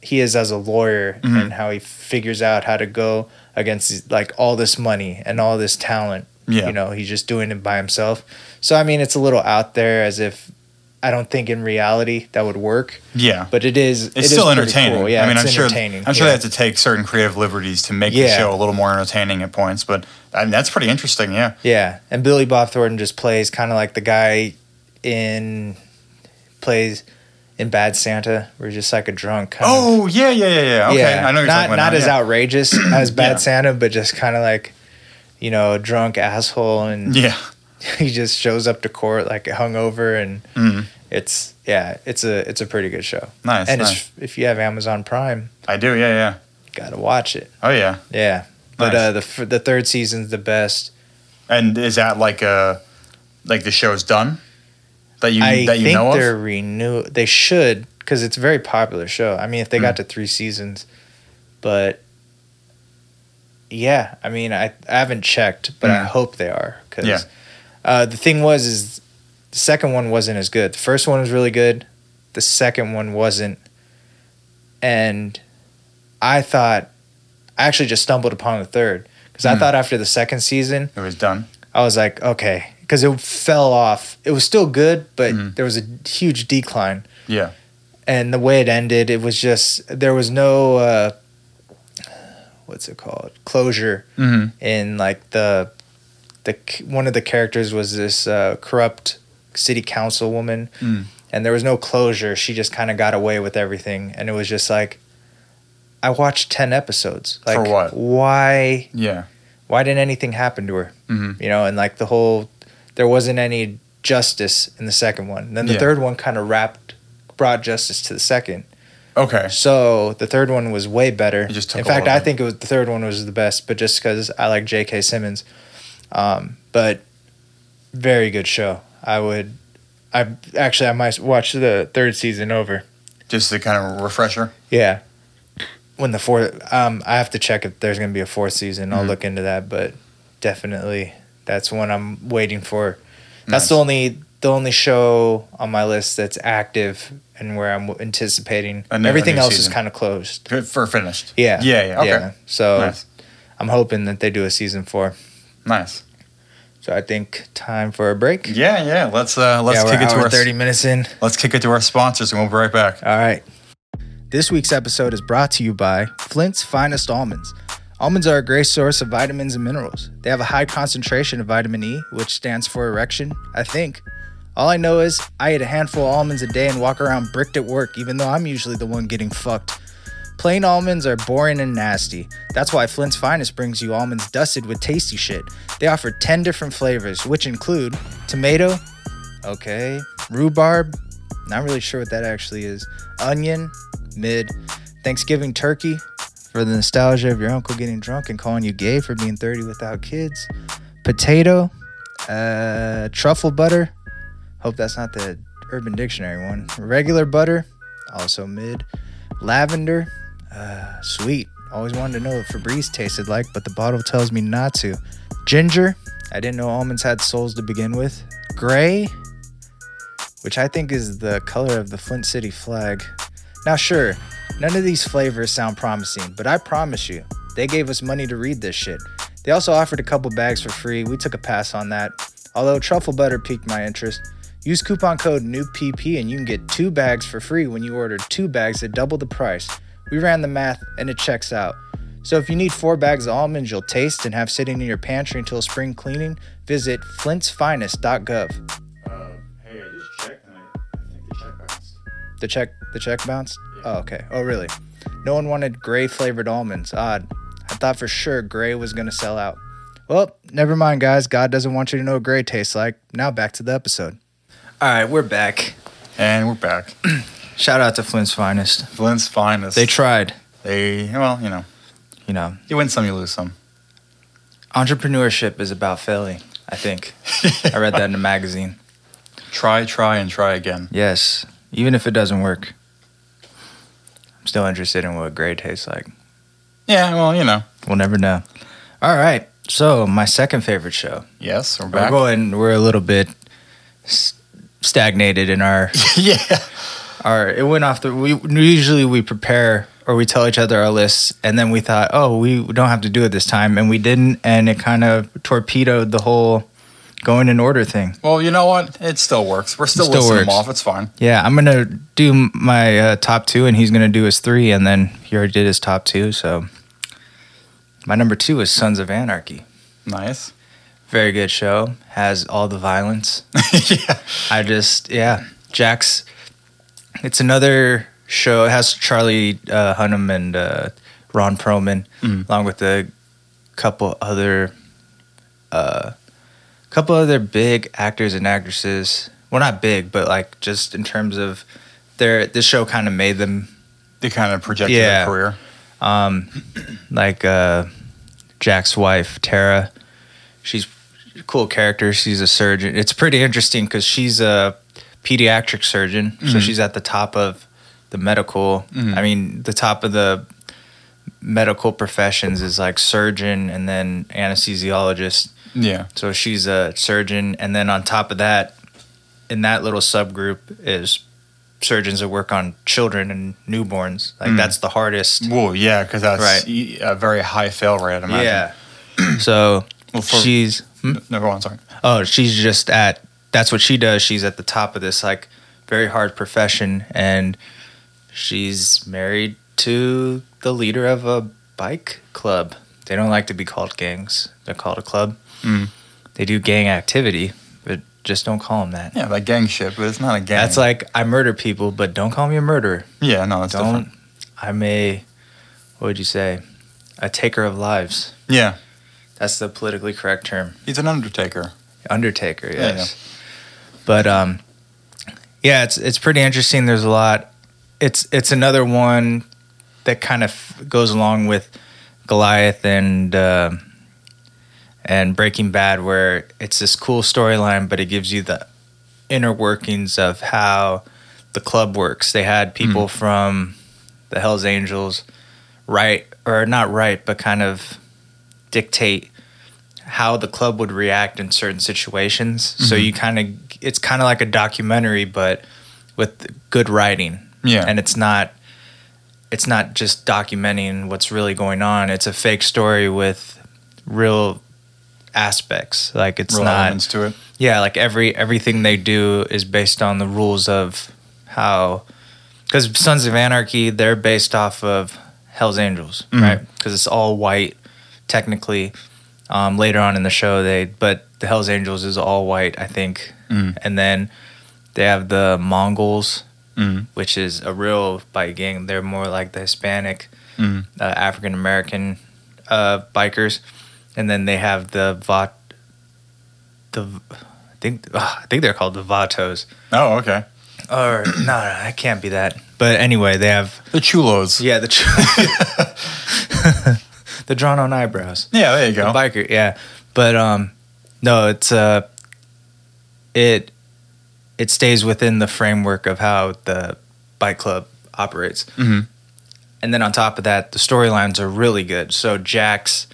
he is as a lawyer Mhm. and how he figures out how to go against like all this money and all this talent. Yeah. You know, he's just doing it by himself. So I mean, it's a little out there as if I don't think in reality that would work, Yeah. but it is. It's it is still pretty entertaining. cool. Yeah, I mean, it's I'm sure. I'm sure yeah. they have to take certain creative liberties to make the show a little more entertaining at points. But I mean, that's pretty interesting. Yeah. Yeah, and Billy Bob Thornton just plays kind of like the guy in plays in Bad Santa, where he's just like a drunk. Kind of. Oh yeah, yeah, yeah, yeah. Okay, yeah, I know you're not not as yeah. outrageous as Bad Yeah. Santa, but just kind of like you know a drunk asshole and Yeah. he just shows up to court like hungover, and Mm. it's yeah, it's a it's a pretty good show. Nice, and nice. It's, if you have Amazon Prime, I do. Yeah, yeah. gotta watch it. Oh yeah. Yeah, but Nice. uh, the the third season's the best. And is that like uh like the show's done? That you I that you think know they're of? renew. They should because it's a very popular show. I mean, if they got Mm. to three seasons, but yeah, I mean, I, I haven't checked, but I Mm. hope they are because Yeah. Uh, the thing was is the second one wasn't as good. The first one was really good. The second one wasn't, and I thought I actually just stumbled upon the third because I Mm. thought after the second season It was done. I was like, okay, because it fell off. It was still good, but Mhm. there was a huge decline. Yeah. And the way it ended, it was just there was no uh, what's it called closure Mm-hmm. in like the the one of the characters was this uh, corrupt city councilwoman, Mm. and there was no closure. She just kind of got away with everything, and it was just like. I watched ten episodes. Like, For what? Why? Yeah. Why didn't anything happen to her? Mm-hmm. you know, and like the whole, there wasn't any justice in the second one. And then the Yeah. third one kind of wrapped, brought justice to the second. Okay. So the third one was way better. It just took in fact, I think it was the third one was the best, but just because I like J.K. Simmons. Um, but very good show. I would, I actually I might watch the third season over. Just a kind of refresher. Yeah. When the fourth, um, I have to check if there's gonna be a fourth season. I'll Mhm. look into that, but definitely that's one I'm waiting for. That's Nice. the only the only show on my list that's active and where I'm anticipating. New- Everything else is kind of closed. Good For finished. Yeah. Yeah. Yeah. Okay. So Nice. I'm hoping that they do a season four. Nice. So I think time for a break. Yeah. Yeah. Let's uh let's yeah, kick it to our thirty minutes in. let's kick it to our sponsors and we'll be right back. All right. This week's episode is brought to you by Flint's Finest Almonds. Almonds are a great source of vitamins and minerals. They have a high concentration of vitamin E, which stands for erection, I think. All I know is I eat a handful of almonds a day and walk around bricked at work, even though I'm usually the one getting fucked. Plain almonds are boring and nasty. That's why Flint's Finest brings you almonds dusted with tasty shit. They offer 10 different flavors, which include tomato, okay, rhubarb, not really sure what that actually is, onion, mid, Thanksgiving turkey, for the nostalgia of your uncle getting drunk and calling you gay for being 30 without kids, potato, uh, truffle butter, hope that's not the Urban Dictionary one, regular butter, also mid, lavender, uh, sweet. Always wanted to know what Febreze tasted like, but the bottle tells me not to. Ginger, I didn't know almonds had souls to begin with. Gray, which I think is the color of the Flint City flag. Now, sure, none of these flavors sound promising, but I promise you, they gave us money to read this shit. They also offered a couple bags for free. We took a pass on that. Although truffle butter piqued my interest. Use coupon code NEWPP and you can get two bags for free when you order two bags at double the price. We ran the math and it checks out. So if you need four bags of almonds you'll taste and have sitting in your pantry until spring cleaning, visit flintsfinest.gov. Uh, hey, I just checked and I, think the check bounced. The check the check bounced? Oh, okay. Oh, really? No one wanted gray flavored almonds. Odd. I thought for sure gray was going to sell out. Well, never mind, guys. God doesn't want you to know what gray tastes like. Now back to the episode. All right, we're back. And we're back. Shout out to Flint's Finest. Flint's finest. They tried. They well, you know, You know, you win some, you lose some. entrepreneurship is about failing, I think. I read that in a magazine. Try, try, and try again. Yes, even if it doesn't work. I'm still interested in what gray tastes like. Yeah, well, you know. We'll never know. All right. So, my second favorite show. Yes, we're back. We're going. We're a little bit s- stagnated in our yeah. Our. It went off the. We usually we prepare or we tell each other our lists, and then we thought, oh, we don't have to do it this time, and we didn't, and it kind of torpedoed the whole going in order thing. Well, you know what? It still works. We're still, Still listing them works. off. It's fine. Yeah, I'm gonna do my uh, top two, and he's gonna do his three, and then he already did his top two. So my number two is Sons of Anarchy. Nice. Very good show. Has all the violence. yeah. I just yeah, Jax's. It's another show. It has Charlie uh, Hunnam and uh, Ron Perlman, Mhm. along with a couple other, uh, couple other big actors and actresses. Well, not big, but like just in terms of their this show kind of made them They kind of projected Yeah. their career. um, like uh, Jax's wife Tara. She's a cool character. She's a surgeon. It's pretty interesting because she's a pediatric surgeon, so Mhm. she's at the top of the medical. Mhm. I mean, the top of the medical professions is like surgeon and then anesthesiologist. Yeah. So she's a surgeon, and then on top of that, in that little subgroup is surgeons that work on children and newborns. Like Mm. that's the hardest. Well, yeah, because that's Right. a very high fail rate. I'd imagine. Yeah. so Well, for- she's hmm? No, go on. Sorry. oh she's just at that's what she does. She's at the top of this like very hard profession, and she's married to the leader of a bike club. They don't like to be called gangs. They're called a club. Mm. They do gang activity, but just don't call them that. Yeah, like gang shit, but it's not a gang. That's like I murder people, but don't call me a murderer. yeah, no, that's don't. different. I'm a what would you say? A taker of lives. Yeah, That's the politically correct term. he's an undertaker. Undertaker, Yeah, yes. But um, yeah, it's it's pretty interesting. There's a lot. It's it's another one that kind of goes along with Goliath and uh, and Breaking Bad, where it's this cool storyline, but it gives you the inner workings of how the club works. They had people from the Hell's Angels write or not write, but kind of dictate how the club would react in certain situations. So Mhm. you kind of it's kind of like a documentary, but with good writing. Yeah. and it's not it's not just documenting what's really going on. It's a fake story with real aspects. Like it's Real not to it. yeah, like every everything they do is based on the rules of how because Sons of Anarchy they're based off of Hell's Angels, Mhm. right? Because it's all white technically. Um, later on in the show, they but the Hell's Angels is all white, I think, Mm. and then they have the Mongols, Mm. which is a real bike gang. They're more like the Hispanic, Mm. uh, African American uh, bikers, and then they have the Vat. The I think uh, I think they're called the Vatos. Oh, okay. Or no, no, can't be that. But anyway, they have The chulos. yeah the the drawn on eyebrows. Yeah, there you go. The biker, yeah. But um, no, it's uh, it it stays within the framework of how the bike club operates. hmm And then on top of that, the storylines are really good. So Jax's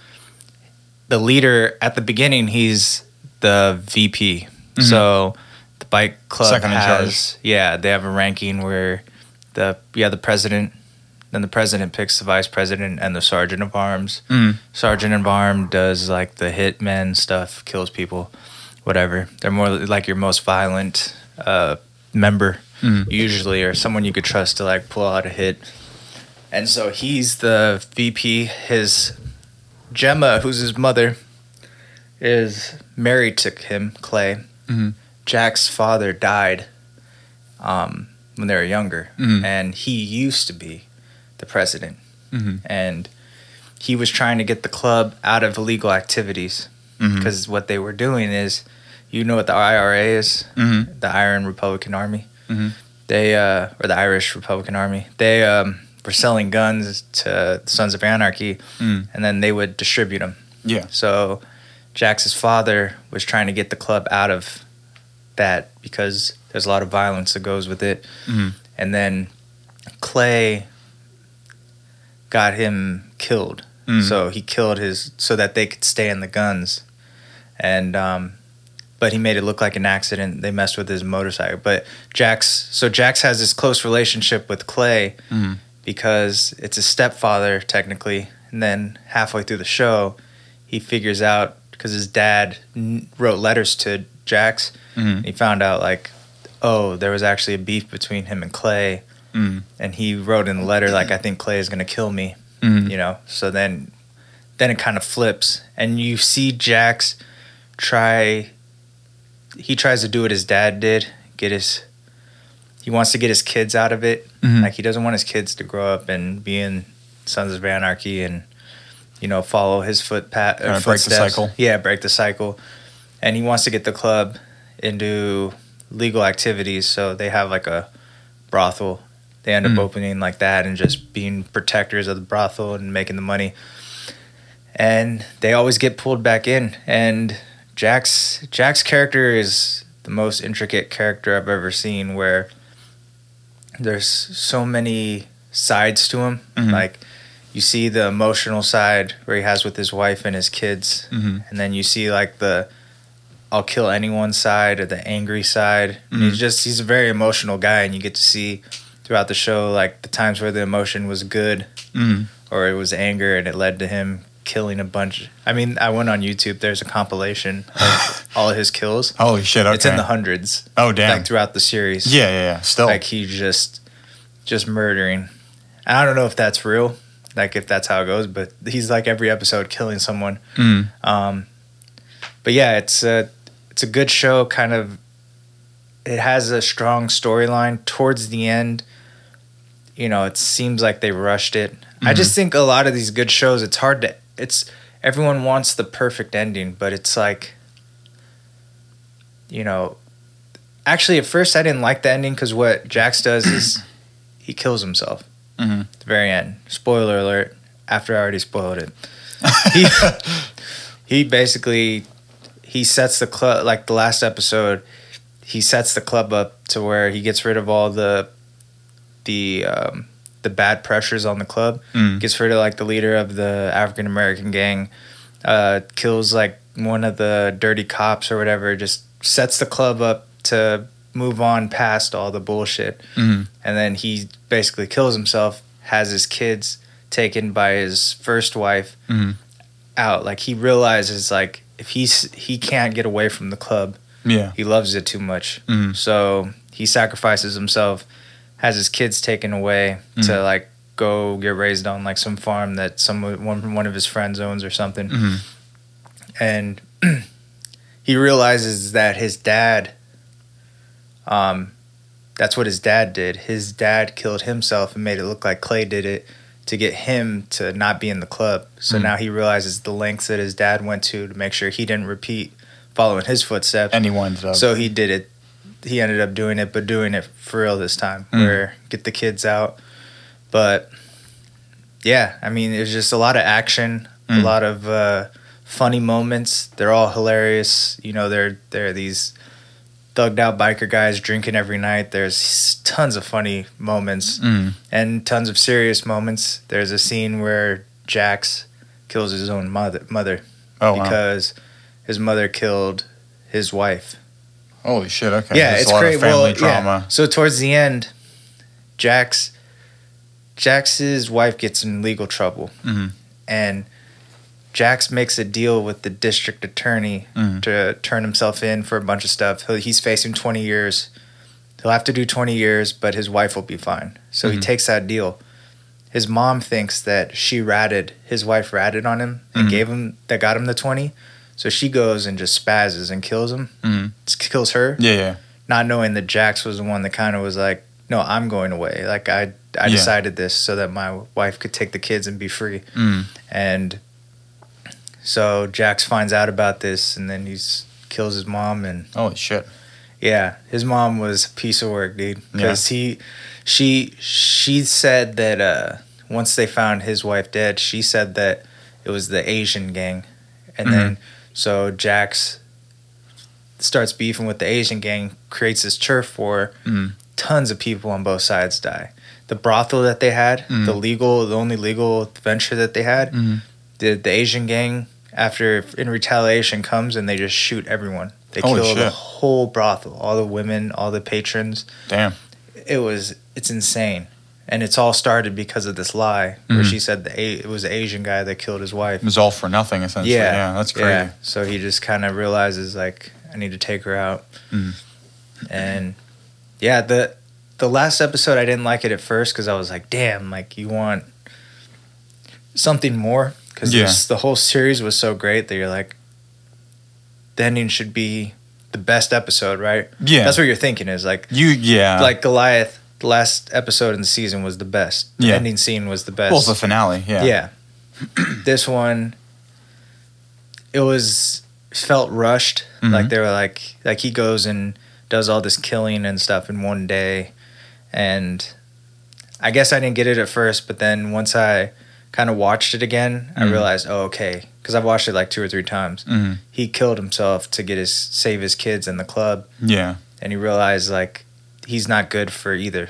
the leader at the beginning, he's the VP. Mhm. So the bike club Second has yeah, they have a ranking where the yeah the president, then the president picks the vice president and the sergeant of arms. Mm. Sergeant of arm does like the hitman stuff, kills people, whatever. They're more like your most violent uh, member Mm. usually, or someone you could trust to like pull out a hit. And so he's the VP. His Gemma, who's his mother, is married to him, Clay. Mhm. Jack's father died um, when they were younger, Mhm. and he used to be the president. Mhm. And he was trying to get the club out of illegal activities because what they were doing is, you know what the IRA is, Mhm. the Iron Republican Army. Mhm. They uh, or the Irish Republican Army. They um, were selling guns to Sons of Anarchy, Mm. and then they would distribute them. Yeah. So Jax's father was trying to get the club out of that because there's a lot of violence that goes with it. Mhm. And then Clay got him killed. Mm. So he killed his so that they could stay in the guns. And um but he made it look like an accident. They messed with his motorcycle. But Jax so Jax has this close relationship with Clay Mhm. because it's his stepfather technically. And then halfway through the show, he figures out because his dad n- wrote letters to Jax. Mhm. He found out like, oh, there was actually a beef between him and Clay, Mm. and he wrote in the letter like, I think Clay is gonna kill me. Mm. You know. So then, then it kind of flips, and you see Jax try. He tries to do what his dad did, get his. He wants to get his kids out of it. Mhm. Like he doesn't want his kids to grow up and be in Sons of Anarchy and, you know, follow his footpath. Kinda break the cycle. Yeah, break the cycle. and he wants to get the club into legal activities. So they have like a brothel. They end up Mm. opening like that and just being protectors of the brothel and making the money. And they always get pulled back in. And Jax's Jax's character is the most intricate character I've ever seen. Where there's so many sides to him. Mhm. Like you see the emotional side where he has with his wife and his kids, hmm and then you see like the I'll kill anyone side or the angry side. Mhm. He's just he's a very emotional guy, and you get to see throughout the show like the times where the emotion was good hmm or it was anger, and it led to him killing a bunch. I mean, I went on YouTube. There's a compilation of all of his kills. Holy shit! Okay. It's in the hundreds, oh damn. like throughout the series. yeah, yeah, yeah. Still. like he just just murdering. And I don't know if that's real, like if that's how it goes, but he's like every episode killing someone. Mm. Um, but yeah, it's a it's a good show. Kind of, it has a strong storyline towards the end. You know, it seems like they rushed it. I Mhm. just think a lot of these good shows, it's hard to. It's everyone wants the perfect ending, but it's like, you know, actually at first I didn't like the ending because what Jax does is he kills himself Mhm. at the very end. Spoiler alert! After I already spoiled it, he he basically he sets the club like the last episode. He sets the club up to where he gets rid of all the the um, the bad pressures on the club. Mm. Gets rid of like the leader of the African American gang. Uh, kills like one of the dirty cops or whatever. Just sets the club up to move on past all the bullshit Mhm. and then he basically kills himself has his kids taken by his first wife Mhm. out like he realizes like if he's he can't get away from the club Yeah. he loves it too much Mhm. so he sacrifices himself has his kids taken away to Mhm. like go get raised on like some farm that some one, one of his friends owns or something Mhm. and he realizes that his dad um that's what his dad did his dad killed himself and made it look like clay did it to get him to not be in the club so Mm. now he realizes the lengths that his dad went to to make sure he didn't repeat following his footsteps And he ended up. so he did it he ended up doing it but doing it for real this time Mm. where get the kids out but yeah i mean it was just a lot of action a Mm. lot of uh, funny moments they're all hilarious you know they're they're these thugged out biker guys drinking every night there's tons of funny moments Mm. and tons of serious moments there's a scene where jax kills his own mother mother Oh wow. because his mother killed his wife Holy shit. Okay. yeah, There's it's a lot great. Of family well, yeah. So towards the end, Jax, Jax's wife gets in legal trouble, Mhm. and Jax makes a deal with the district attorney Mhm. to turn himself in for a bunch of stuff. He's facing twenty years. He'll have to do twenty years, but his wife will be fine. So he Mhm. takes that deal. His mom thinks that she ratted his wife ratted on him and Mhm. gave him that got him the twenty. So she goes and just spazzes and kills him. Mhm. Kills her Yeah. Yeah. not knowing that Jax was the one that kind of was like, no, I'm going away. Like I, I Yeah. decided this so that my wife could take the kids and be free. Mm. And so Jax finds out about this, and then he kills his mom. And oh shit. yeah, his mom was a piece of work, dude. Because he, she, she said that uh, once they found his wife dead, she said that it was the Asian gang, and then so Jax starts beefing with the Asian gang, creates this turf war. Mm. Tons of people on both sides die. The brothel that they had, Mm. the legal, the only legal venture that they had, Mhm. the the Asian gang after in retaliation comes and they just shoot everyone. They Holy kill the whole brothel, all the women, all the patrons. Damn. It was it's insane, and it's all started because of this lie where Mhm. she said the A- it was the Asian guy that killed his wife. It was all for nothing essentially. Yeah, Yeah. that's crazy. Yeah. So he just kind of realizes like I need to take her out, Mhm. and yeah, the the last episode I didn't like it at first because I was like, damn, like you want something more because Yeah. the whole series was so great that you're like, the ending should be the best episode, right? Yeah. That's what you're thinking is like you. Yeah. like Goliath. The last episode in the season was the best. The Yeah. ending scene was the best. well, the finale. Yeah. Yeah. this one, it was felt rushed. Mhm. Like they were like like he goes and does all this killing and stuff in one day, and I guess I didn't get it at first, but then once I kind of watched it again, I Mhm. realized, oh okay, because I've watched it like two or three times. Mhm. He killed himself to get his save his kids in the club, Yeah. and he realized like he's not good for either.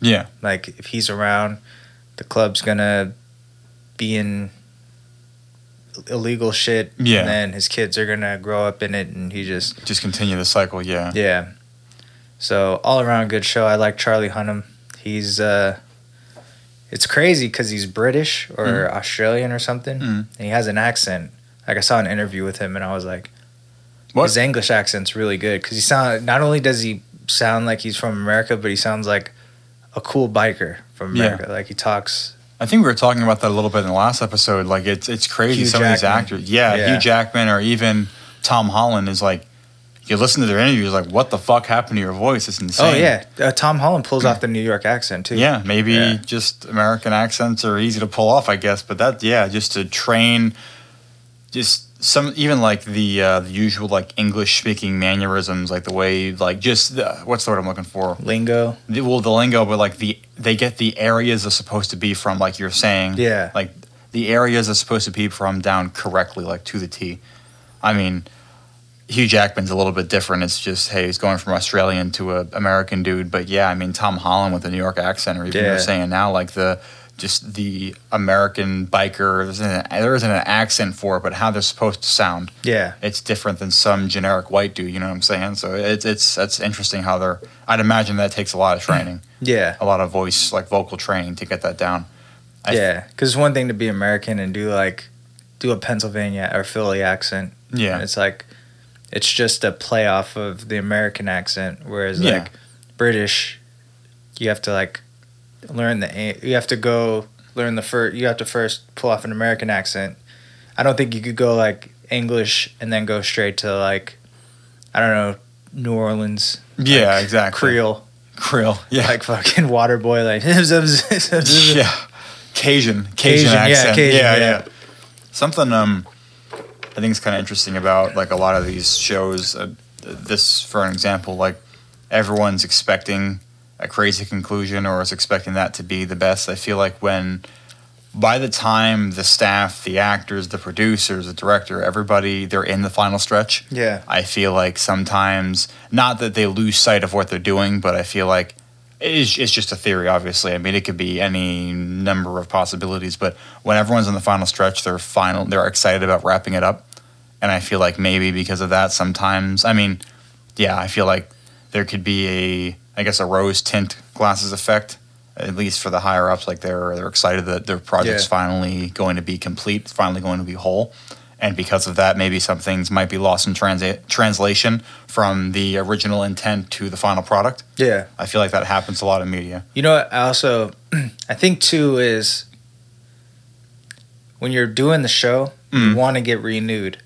Yeah. Like if he's around, the club's gonna be in illegal shit. Yeah. And then his kids are gonna grow up in it, and he just Just continue the cycle. Yeah. yeah. So all around good show. I like Charlie Hunnam. He's uh, it's crazy because he's British or Australian or something, Mhm. and he has an accent. Like I saw an interview with him, and I was like, What? his English accent's really good because he sound. Not only does he sound like he's from America, but he sounds like a cool biker from Yeah. America. Like he talks. I think we were talking about that a little bit in the last episode. Like it's it's crazy. Hugh Some of these actors, yeah, Yeah. Hugh Jackman or even Tom Holland is like, you listen to their interviews, like, what the fuck happened to your voice? It's insane. Oh yeah, uh, Tom Holland pulls off the New York accent too. Yeah, maybe Yeah. just American accents are easy to pull off, I guess. But that, yeah, just to train, just some even like the uh, the usual like English speaking mannerisms, like the way like just the, what's the word I'm looking for? lingo. The, well, the lingo, but like the they get the areas they're supposed to be from, like you're saying. Yeah. Like the areas are supposed to be from down correctly, like to the T. I mean, Hugh Jackman's a little bit different. It's just hey, he's going from Australian to a American dude. But yeah, I mean Tom Holland with the New York accent, or even Yeah. you're saying now like the just the American biker. There's an, there isn't an accent for it, but how they're supposed to sound Yeah, it's different than some generic white dude. You know what I'm saying? So it's it's that's interesting how they're. I'd imagine that takes a lot of training, yeah, a lot of voice like vocal training to get that down. I- yeah. Because it's one thing to be American and do like do a Pennsylvania or Philly accent. Yeah, It's like it's just a play off of the American accent, whereas Yeah. like British, you have to like learn the you have to go learn the first you have to first pull off an American accent. I don't think you could go like English and then go straight to like I don't know New Orleans yeah, like, exactly. Creole Creole, yeah, like fucking water boy like yeah, Cajun, Cajun, Cajun, yeah, accent, Cajun, yeah, yeah. yeah. Something um, I think is kind of interesting about like a lot of these shows. Uh, this, for an example, like everyone's expecting a crazy conclusion or is expecting that to be the best. I feel like when by the time the staff, the actors, the producers, the director, everybody, they're in the final stretch. yeah I feel like sometimes, not that they lose sight of what they're doing, but I feel like it's, it's just a theory, obviously. I mean, it could be any number of possibilities, but when everyone's in the final stretch, they're final, they're excited about wrapping it up. And I feel like maybe because of that, sometimes, I mean, yeah, I feel like there could be a, I guess, a rose tint glasses effect, at least for the higher ups. Like they're they're excited that their project's Yeah. finally going to be complete, finally going to be whole and because of that, maybe some things might be lost in transa- translation from the original intent to the final product. yeah I feel like that happens a lot in media. You know what? I also, I think too is when you're doing the show, you Mm. want to get renewed.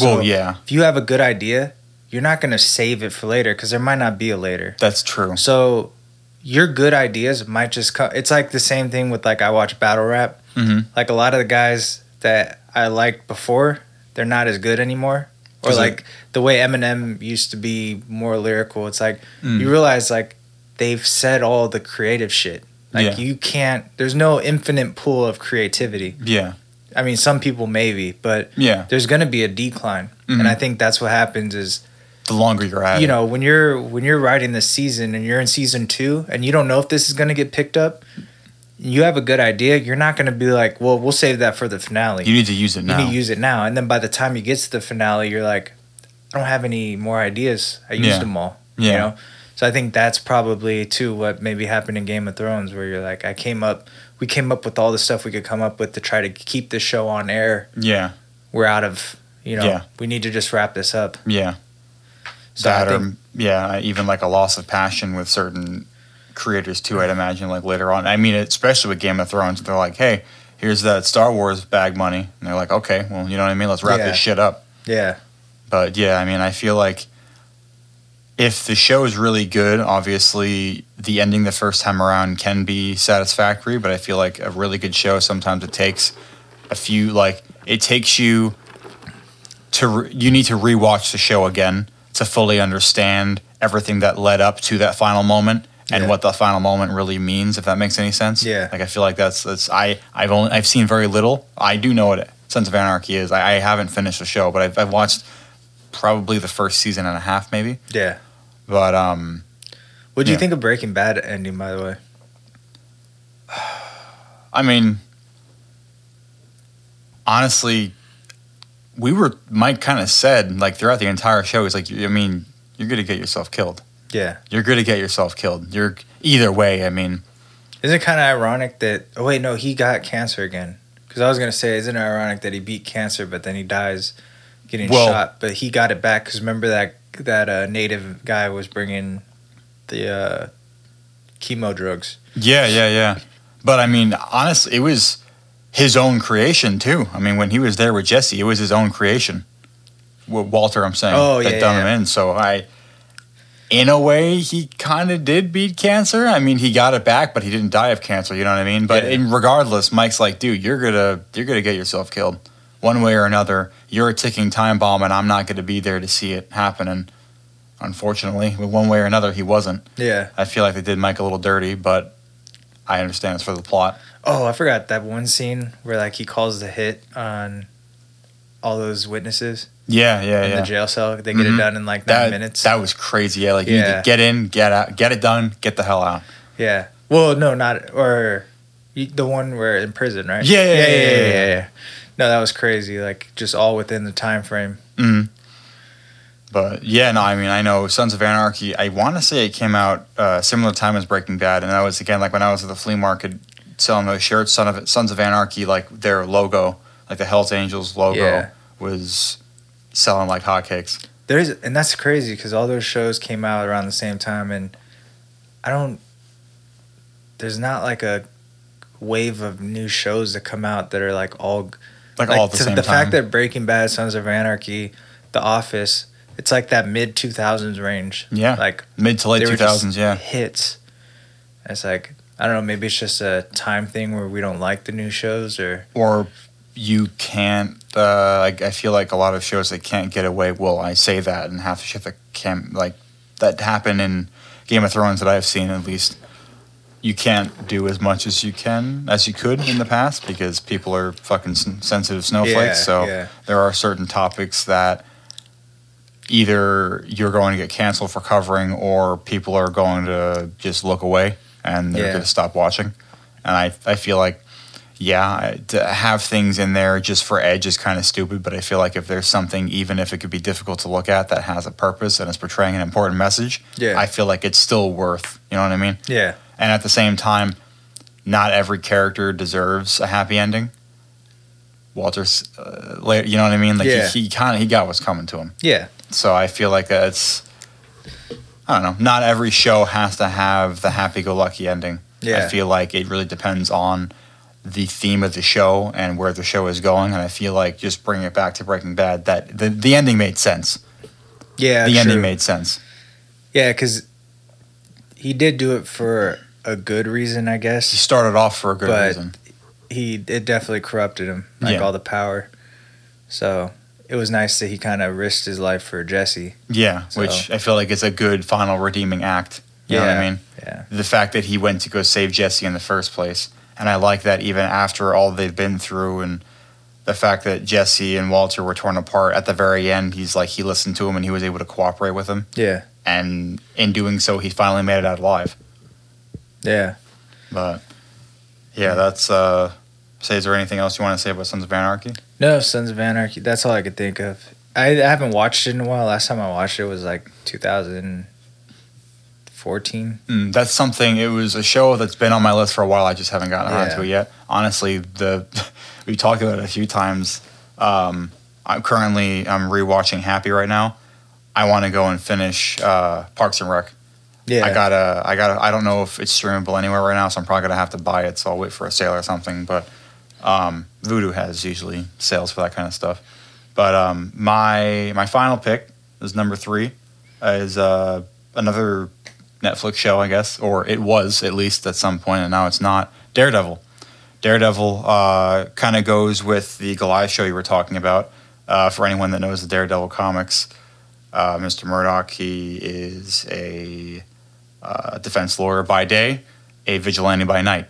well, yeah, If you have a good idea, you're not going to save it for later because there might not be a later. that's true. So your good ideas might just come. It's like the same thing with like I watch battle rap. hmm Like a lot of the guys that I liked before, they're not as good anymore. Or like the way Eminem used to be more lyrical. It's like Mm. you realize like they've said all the creative shit. Like Yeah. you can't. There's no infinite pool of creativity. Yeah, I mean, some people maybe, but yeah. there's going to be a decline, Mhm. and I think that's what happens. Is The longer you're at, you know when you're when you're writing this season and you're in season two and you don't know if this is going to get picked up. You have a good idea. You're not going to be like, well, we'll save that for the finale. you need to use it now. You need to use it now. And then by the time you get to the finale, you're like, I don't have any more ideas. I used Yeah. them all. Yeah. You know? So I think that's probably too what maybe happened in Game of Thrones, where you're like, I came up, we came up with all the stuff we could come up with to try to keep this show on air. yeah, We're out of, you know, Yeah. we need to just wrap this up. yeah. So that or yeah, even like a loss of passion with certain creators too. I'd imagine like later on. I mean, especially with Game of Thrones, they're like, hey, here's that Star Wars bag money, and they're like, okay, well, you know what I mean? Let's wrap Yeah. this shit up. Yeah. But yeah, I mean, I feel like if the show is really good, obviously the ending the first time around can be satisfactory. But I feel like a really good show sometimes it takes a few like it takes you to re- you need to rewatch the show again to fully understand everything that led up to that final moment and Yeah. what the final moment really means. If that makes any sense. Yeah. Like I feel like that's that's I I've only I've seen very little. I do know what Sons of Anarchy is. I, I haven't finished the show, but I've, I've watched probably the first season and a half, maybe. Yeah. But um, What do you think of Breaking Bad ending? By the way. I mean, honestly, we were Mike kind of said like throughout the entire show, he's like, I mean, you're gonna get yourself killed. Yeah. You're gonna get yourself killed. You're either way. I mean, Isn't it kind of ironic that? Oh wait, no, he got cancer again. Because I was gonna say, isn't it ironic that he beat cancer, but then he dies getting Well- shot, but he got it back. Because remember that that uh, native guy was bringing the uh, chemo drugs. yeah, yeah, yeah. But I mean, honestly, it was his own creation too. I mean, when he was there with Jesse, it was his own creation. Wa- Walter, I'm saying, Oh, that yeah, done yeah. him in. So I, in a way, he kind of did beat cancer. I mean, he got it back, but he didn't die of cancer. You know what I mean? But Yeah. in regardless, Mike's like, dude, you're gonna you're gonna get yourself killed one way or another. You're a ticking time bomb, and I'm not gonna be there to see it happen. And unfortunately, one way or another, he wasn't. Yeah. I feel like they did Mike a little dirty, but I understand it's for the plot. Oh, I forgot that one scene where like he calls the hit on all those witnesses Yeah, yeah, in yeah. the jail cell. They get Mhm. it done in like nine That, minutes. that was crazy. Yeah, like you need to get in, get out, get it done, get the hell out. yeah. Well, no, not or the one where in prison, right? Yeah, yeah, yeah, yeah, yeah, yeah, yeah, yeah. yeah. No, that was crazy. Like just all within the time frame. Mm. But yeah, no, I mean, I know Sons of Anarchy. I want to say it came out uh, similar time as Breaking Bad, and that was again like when I was at the flea market selling those shirts. Son of Sons of Anarchy, like their logo, like the Hell's Angels logo, Yeah. was selling like hotcakes. There's and that's crazy because all those shows came out around the same time, and I don't. There's not like a wave of new shows that come out that are like all Like, all at the to same the time. fact that Breaking Bad, Sons of Anarchy, The Office, it's like that mid two thousands range. Yeah. like Mid to late they two were just thousands, yeah. hits. It's like I don't know. Maybe it's just a time thing where we don't like the new shows, or or you can't uh like i feel like a lot of shows that can't get away well i say that and half the shit that can like that happen in game of thrones that i've seen at least you can't do as much as you can as you could in the past because people are fucking sensitive snowflakes Yeah, so yeah. there are certain topics that either you're going to get canceled for covering or people are going to just look away and they're Yeah. going to stop watching and I, I feel like yeah, to have things in there just for edge is kind of stupid, but I feel like if there's something, even if it could be difficult to look at, that has a purpose and is portraying an important message, Yeah. I feel like it's still worth, you know what I mean? yeah, And at the same time, not every character deserves a happy ending. Walter's, uh, you know what I mean? Like Yeah. he, he kind of he got what's coming to him. yeah, So I feel like it's, I don't know. Not every show has to have the happy-go-lucky ending. Yeah. I feel like it really depends on the theme of the show and where the show is going. And I feel like just bringing it back to Breaking Bad, that the, the ending made sense. yeah. the true. ending made sense. Yeah, because he did do it for a good reason, I guess. He started off for a good But- reason. He it definitely corrupted him, like Yeah. all the power. So it was nice that he kind of risked his life for Jesse. Yeah, So- which I feel like is a good final redeeming act. You know what I mean? Yeah, The fact that he went to go save Jesse in the first place. And I like that even after all they've been through and the fact that Jesse and Walter were torn apart at the very end, he's like he listened to him and he was able to cooperate with him. yeah, And in doing so, he finally made it out alive. yeah. But yeah, that's uh say is there anything else you want to say about Sons of Anarchy? No, Sons of Anarchy. That's all I could think of. I, I haven't watched it in a while. Last time I watched it was like 2014. Mm, that's something. It was a show that's been on my list for a while. I just haven't gotten around Yeah. to it yet. Honestly, the we talked about it a few times. Um, I'm currently I'm rewatching Happy right now. I want to go and finish uh, Parks and Rec. Yeah, I gotta, I gotta. I don't know if it's streamable anywhere right now, so I'm probably gonna have to buy it. So I'll wait for a sale or something. But um, Vudu has usually sales for that kind of stuff. But um, my my final pick is number three, is uh, another Netflix show, I guess, or it was at least at some point, and now it's not. Daredevil. Daredevil uh, kind of goes with the Goliath show you were talking about. Uh, for anyone that knows the Daredevil comics, uh, Mr. Murdock, he is a uh, defense lawyer by day, a vigilante by night.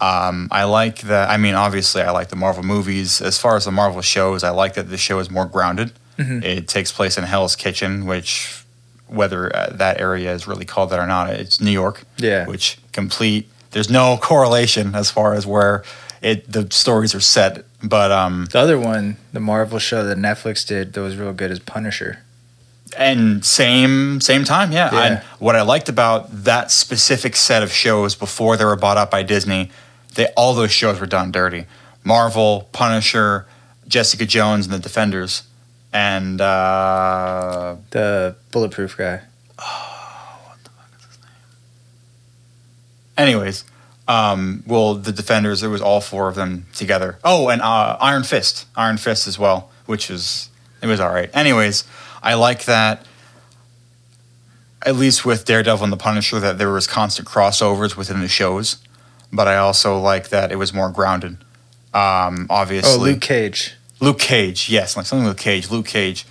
Um, I like that. I mean, obviously, I like the Marvel movies. As far as the Marvel shows, I like that the show is more grounded. Mhm. It takes place in Hell's Kitchen, which, whether uh, that area is really called that or not, it's New York. Yeah. Which complete. There's no correlation as far as where it the stories are set, but um, The other one, the Marvel show that Netflix did that was real good is Punisher. and same same time yeah, Yeah. And what i liked about that specific set of shows before they were bought up by disney they all those shows were done dirty. Marvel punisher jessica jones and the defenders. And uh The bulletproof guy. Oh, what the fuck is his name? Anyways um well the defenders it was all four of them together. Oh and uh iron fist. Iron fist as well which was it was all right anyways i like that at least with daredevil and the punisher that there was constant crossovers within the shows but i also like that it was more grounded um obviously Oh, Luke Cage. Luke Cage, yes, like something with Cage. Luke Cage.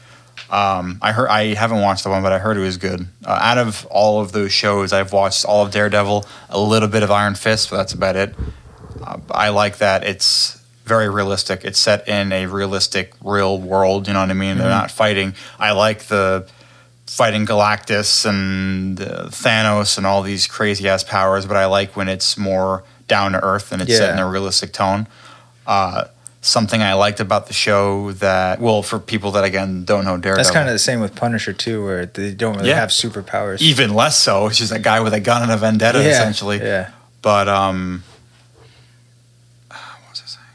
Um, I heard I haven't watched the one, but I heard it was good. Uh, out of all of those shows, I've watched all of Daredevil, a little bit of Iron Fist, but that's about it. Uh, I like that it's very realistic. It's set in a realistic, real world. You know what I mean? They're not fighting. I like the fighting Galactus and uh, Thanos and all these crazy ass powers, but I like when it's more down to earth and it's set in a realistic tone. Uh, something I liked about the show that, well, for people that again don't know Daredevil, That's kind of the same with Punisher too, where they don't really Yeah. have superpowers. even less so. It's just a guy with a gun and a vendetta, yeah, essentially. Yeah. But um, what was I saying?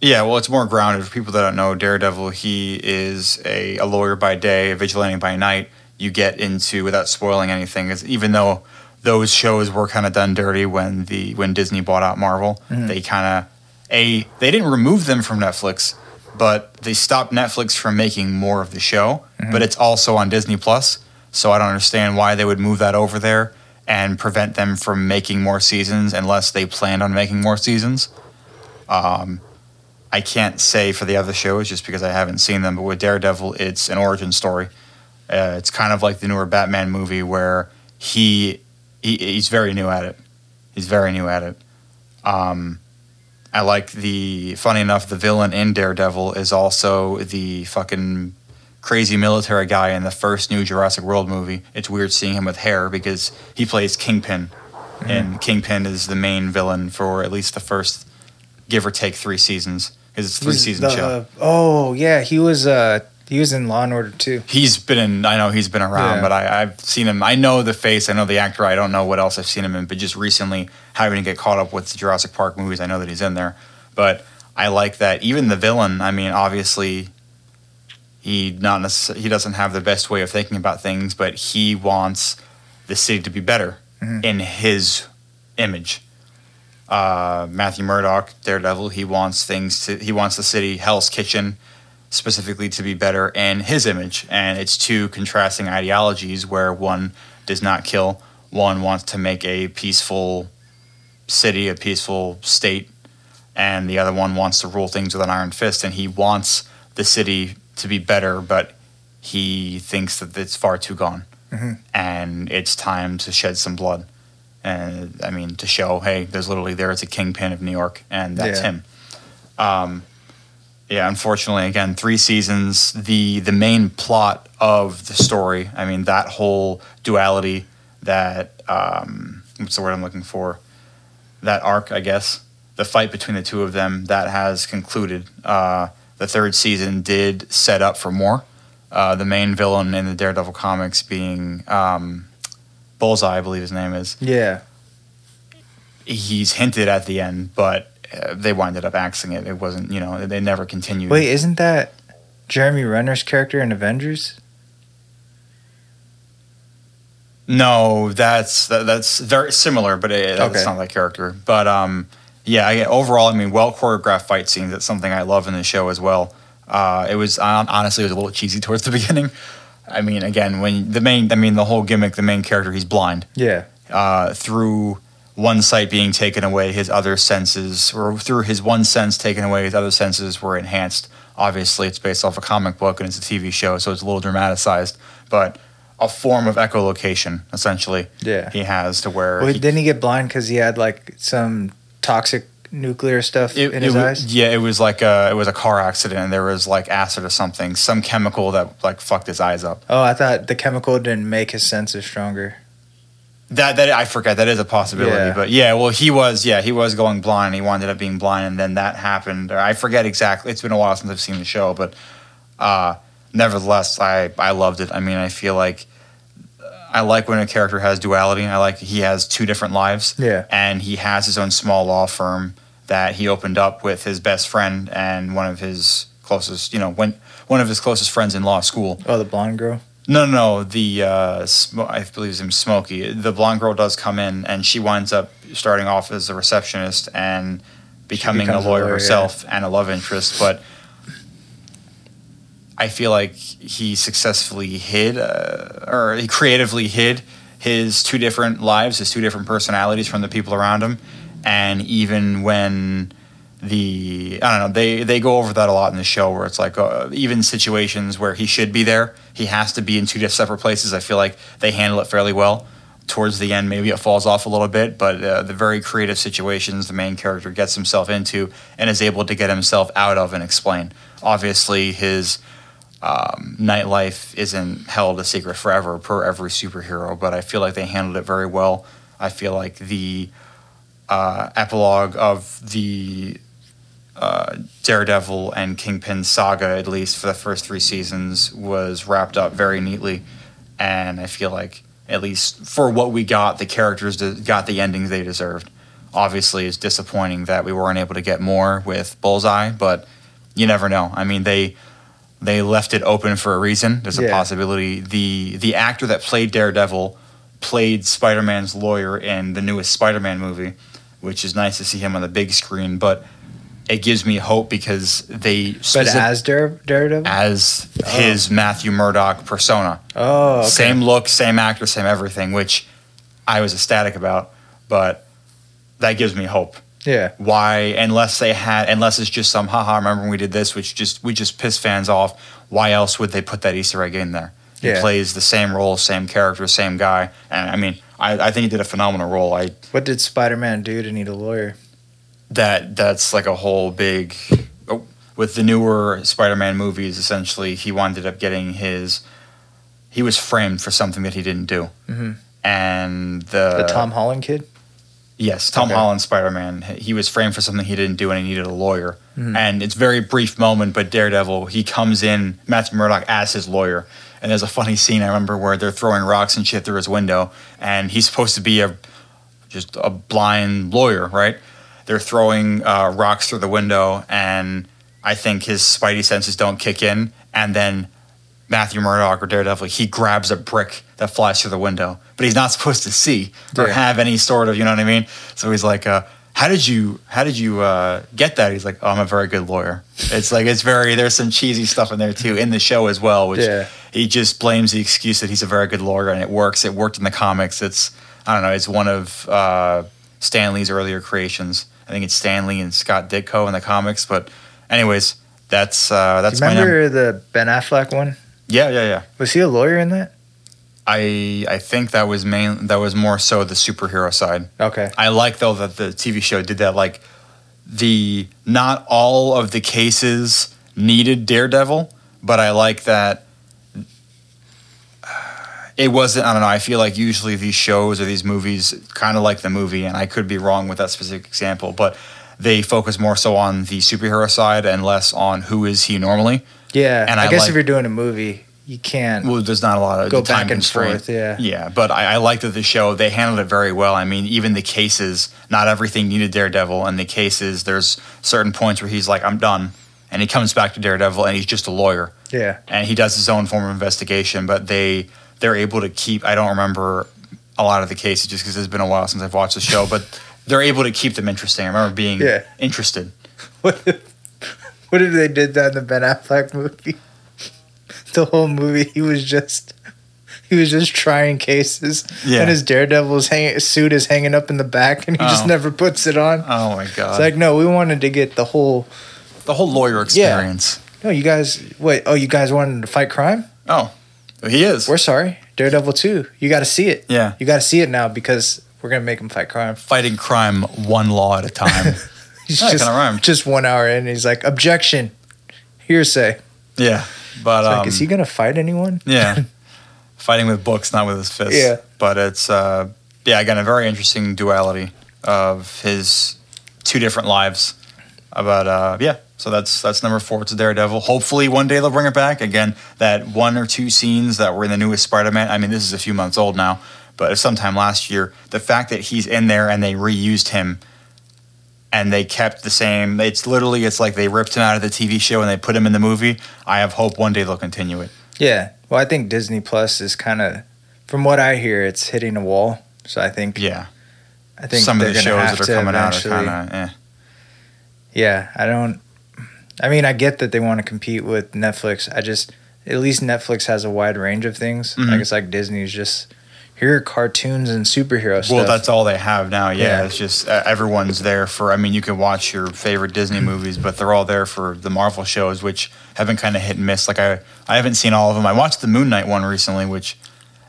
Yeah, well, it's more grounded for people that don't know. Daredevil, he is a, a lawyer by day, a vigilante by night. You get into without spoiling anything, is even though those shows were kind of done dirty when the when Disney bought out Marvel, Mhm. they kind of a they didn't remove them from Netflix, but they stopped Netflix from making more of the show. But it's also on Disney Plus, so I don't understand why they would move that over there and prevent them from making more seasons unless they planned on making more seasons. Um, I can't say for the other shows just because I haven't seen them, but with Daredevil, it's an origin story. Uh, it's kind of like the newer Batman movie where he, he he's very new at it. He's very new at it. Um, I like the funny enough the villain in Daredevil is also the fucking crazy military guy in the first new Jurassic World movie. It's weird seeing him with hair because he plays Kingpin, and Kingpin is the main villain for at least the first give or take three seasons it's three season the- show. Oh yeah, he was uh he was in Law and Order too. He's been in. I know he's been around, Yeah. but I, I've seen him. I know the face. I know the actor. I don't know what else I've seen him in. But just recently, having to get caught up with the Jurassic Park movies, I know that he's in there. But I like that. Even the villain. I mean, obviously, he not necess- he doesn't have the best way of thinking about things, but he wants the city to be better Mhm. in his image. Uh, Matthew Murdock, Daredevil, he wants things to. He wants the city, Hell's Kitchen, specifically to be better in his image. And it's two contrasting ideologies where one does not kill, one wants to make a peaceful city, a peaceful state, and the other one wants to rule things with an iron fist. And he wants the city to be better, but he thinks that it's far too gone. Mhm. And it's time to shed some blood. And I mean, to show, hey, there's literally there is a kingpin of New York, and that's Yeah. him. Um, yeah, unfortunately, again, three seasons. The the main plot of the story. I mean, that whole duality. That um, what's the word I'm looking for? That arc, I guess. The fight between the two of them that has concluded. Uh, the third season did set up for more. Uh, the main villain in the Daredevil comics being um, Bullseye, I believe his name is Yeah. he's hinted at the end, but uh, they winded up axing it. It wasn't, you know, they never continued. Wait, isn't that Jeremy Renner's character in Avengers? No, that's that, that's very similar, but it, that's Okay. not that character. But um, yeah, I, overall, I mean, well choreographed fight scenes. That's something I love in the show as well. Uh, it was honestly it was a little cheesy towards the beginning. I mean, again, when the main, I mean, the whole gimmick, the main character, he's blind. Yeah. uh, through one sight being taken away, his other senses, or through his one sense taken away, his other senses were enhanced Obviously, it's based off a comic book and it's a TV show, so it's a little dramatized, but a form of echolocation, essentially. Yeah. He has to where. Wait, he- didn't he get blind because he had like some toxic nuclear stuff it, in it his wa- eyes? Yeah, it was like a it was a car accident. and There was like acid or something, some chemical that like fucked his eyes up. Oh, I thought the chemical didn't make his senses stronger. That that I forget that is a possibility, Yeah. but yeah, well he was yeah he was going blind. He wound up being blind, and then that happened. Or I forget exactly. It's been a while since I've seen the show, but uh, nevertheless, I I loved it. I mean, I feel like I like when a character has duality. I like he has two different lives. Yeah. and he has his own small law firm that he opened up with his best friend and one of his closest, you know, when one of his closest friends in law school. Oh, the blonde girl. No, no, no. The uh, I believe his name's Smokey. The blonde girl does come in, and she winds up starting off as a receptionist and becoming a becomes a lawyer, lawyer, herself and a love interest. But I feel like he successfully hid, uh, or he creatively hid his two different lives, his two different personalities from the people around him. And even when the I don't know they they go over that a lot in the show where it's like uh, even situations where he should be there he has to be in two separate places. I feel like they handle it fairly well. Towards the end maybe it falls off a little bit but uh, the very creative situations the main character gets himself into and is able to get himself out of and explain. Obviously his um, nightlife isn't held a secret forever per every superhero but I feel like they handled it very well. I feel like the uh, epilogue of the uh, Daredevil and Kingpin saga, at least for the first three seasons, was wrapped up very neatly. And I feel like, at least for what we got, the characters got the endings they deserved. Obviously, it's disappointing that we weren't able to get more with Bullseye, but you never know. I mean, they they left it open for a reason. There's a Yeah. possibility. The the actor that played Daredevil played Spider Man's lawyer in the newest Spider Man movie, which is nice to see him on the big screen. But it gives me hope because they But as Dare, Daredevil? as oh. his Matthew Murdock persona. oh, okay. Same look, same actor, same everything, which I was ecstatic about. But that gives me hope. Yeah. Why, unless they had, unless it's just some haha, remember when we did this, which just we just piss fans off. Why else would they put that Easter egg in there? He Yeah. plays the same role, same character, same guy, and I mean, I, I think he did a phenomenal role. I What did Spider Man do to need a lawyer? that that's like a whole big oh, with the newer Spider-Man movies. Essentially, he wound up getting his. He was framed for something that he didn't do, Mhm. and the, The Tom Holland kid? Yes, Tom Okay. Holland Spider Man. He was framed for something he didn't do, and he needed a lawyer. Mhm. And it's a very brief moment, but Daredevil he comes in Matthew Murdock as his lawyer, and there's a funny scene I remember where they're throwing rocks and shit through his window, and he's supposed to be a just a blind lawyer, right? They're throwing uh, rocks through the window, and I think his spidey senses don't kick in, and then Matthew Murdock or Daredevil, he grabs a brick that flies through the window, but he's not supposed to see or Yeah. have any sort of, you know what I mean? So he's like, uh, "How did you, how did you uh, get that?" He's like, "Oh, I'm a very good lawyer." It's like it's very there's some cheesy stuff in there too in the show as well, which Yeah. he just blames the excuse that he's a very good lawyer and it works. It worked in the comics. It's I don't know. It's one of uh, Stan Lee's earlier creations. I think it's Stanley and Scott Ditko in the comics. But anyways, that's uh, that's my num- Remember the Ben Affleck one? yeah yeah yeah. Was he a lawyer in that? I I think that was main that was more so the superhero side. Okay. I like though that the TV show did that. Like the not all of the cases needed Daredevil, but I like that it wasn't. I don't know. I feel like usually these shows or these movies, kind of like the movie, and I could be wrong with that specific example, but they focus more so on the superhero side and less on who is he normally. Yeah. And I, I guess like- if you're doing a movie, you can't Well, there's not a lot of go time back and constraint. forth. Yeah. Yeah, but I, I liked that the show they handled it very well. I mean, even the cases, not everything needed Daredevil, and the cases there's certain points where he's like, "I'm done," and he comes back to Daredevil, and he's just a lawyer, Yeah. and he does his own form of investigation. But they they're able to keep. I don't remember a lot of the cases just because it's been a while since I've watched the show, but they're able to keep them interesting. I remember being Yeah. interested. What if, what if they did that in the Ben Affleck movie? The whole movie, he was just he was just trying cases, Yeah. and his Daredevil's hang, suit is hanging up in the back, and he just Oh. never puts it on. Oh my god! It's like no, we wanted to get the whole the whole lawyer experience. No, you guys. Wait. Oh, you guys wanted to fight crime? Oh, he is. We're sorry. Daredevil two. You got to see it. yeah, You got to see it now because we're gonna make him fight crime. fighting crime one law at a time. He's just just one hour in. He's like objection, hearsay. yeah, but um, like, is he gonna fight anyone? yeah, fighting with books, not with his fists. Yeah. but it's uh, yeah, again, a very interesting duality of his two different lives. About uh, yeah, so that's that's number four. It's Daredevil. Hopefully, one day they'll bring it back. Again, that one or two scenes that were in the newest Spider-Man. I mean, this is a few months old now, but it's sometime last year, the fact that he's in there and they reused him and they kept the same. It's literally it's like they ripped him out of the TV show and they put him in the movie. I have hope one day they'll continue it. Yeah. Well, I think Disney Plus is kind of, from what I hear, it's hitting a wall. So I think Yeah, I think some of the shows that are coming out are kind of eh. Yeah, I don't. I mean, I get that they want to compete with Netflix. I just, at least Netflix has a wide range of things. Mhm. Like it's like Disney's just here are cartoons and superhero stuff. Well, that's all they have now. Yeah, Yeah. it's just uh, everyone's there for. I mean, you can watch your favorite Disney movies, but they're all there for the Marvel shows, which have been kind of hit and miss. Like I, I haven't seen all of them. I watched the Moon Knight one recently, which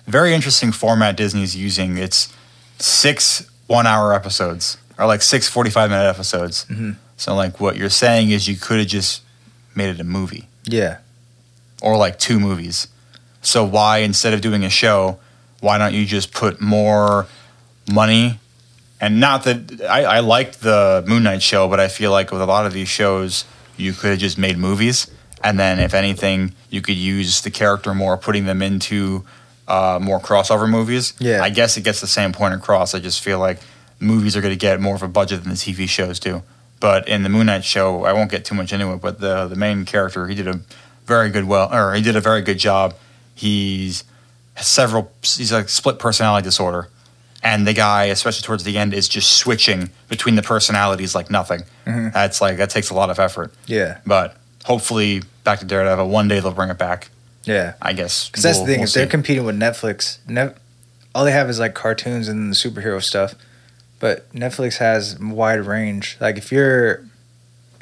very interesting format Disney's using. It's six one-hour episodes or like six 45-minute episodes. Mhm. So, like, what you're saying is you could have just made it a movie yeah, or like two movies. So why instead of doing a show, why don't you just put more money? And not that I, I liked the Moon Knight show, but I feel like with a lot of these shows, you could have just made movies, and then if anything, you could use the character more, putting them into uh, more crossover movies. Yeah. I guess it gets the same point across. I just feel like movies are going to get more of a budget than the TV shows do. But in the Moon Knight show, I won't get too much into it. But the the main character, he did a very good well, or he did a very good job. He's several. He's like split personality disorder, and the guy, especially towards the end, is just switching between the personalities like nothing. Mhm. That's like that takes a lot of effort. yeah, But hopefully, back to Daredevil. One day they'll bring it back. yeah. I guess Because that's We'll- the thing. we'll if they're competing with Netflix, ne- all they have is like cartoons and the superhero stuff. But Netflix has wide range. Like if you're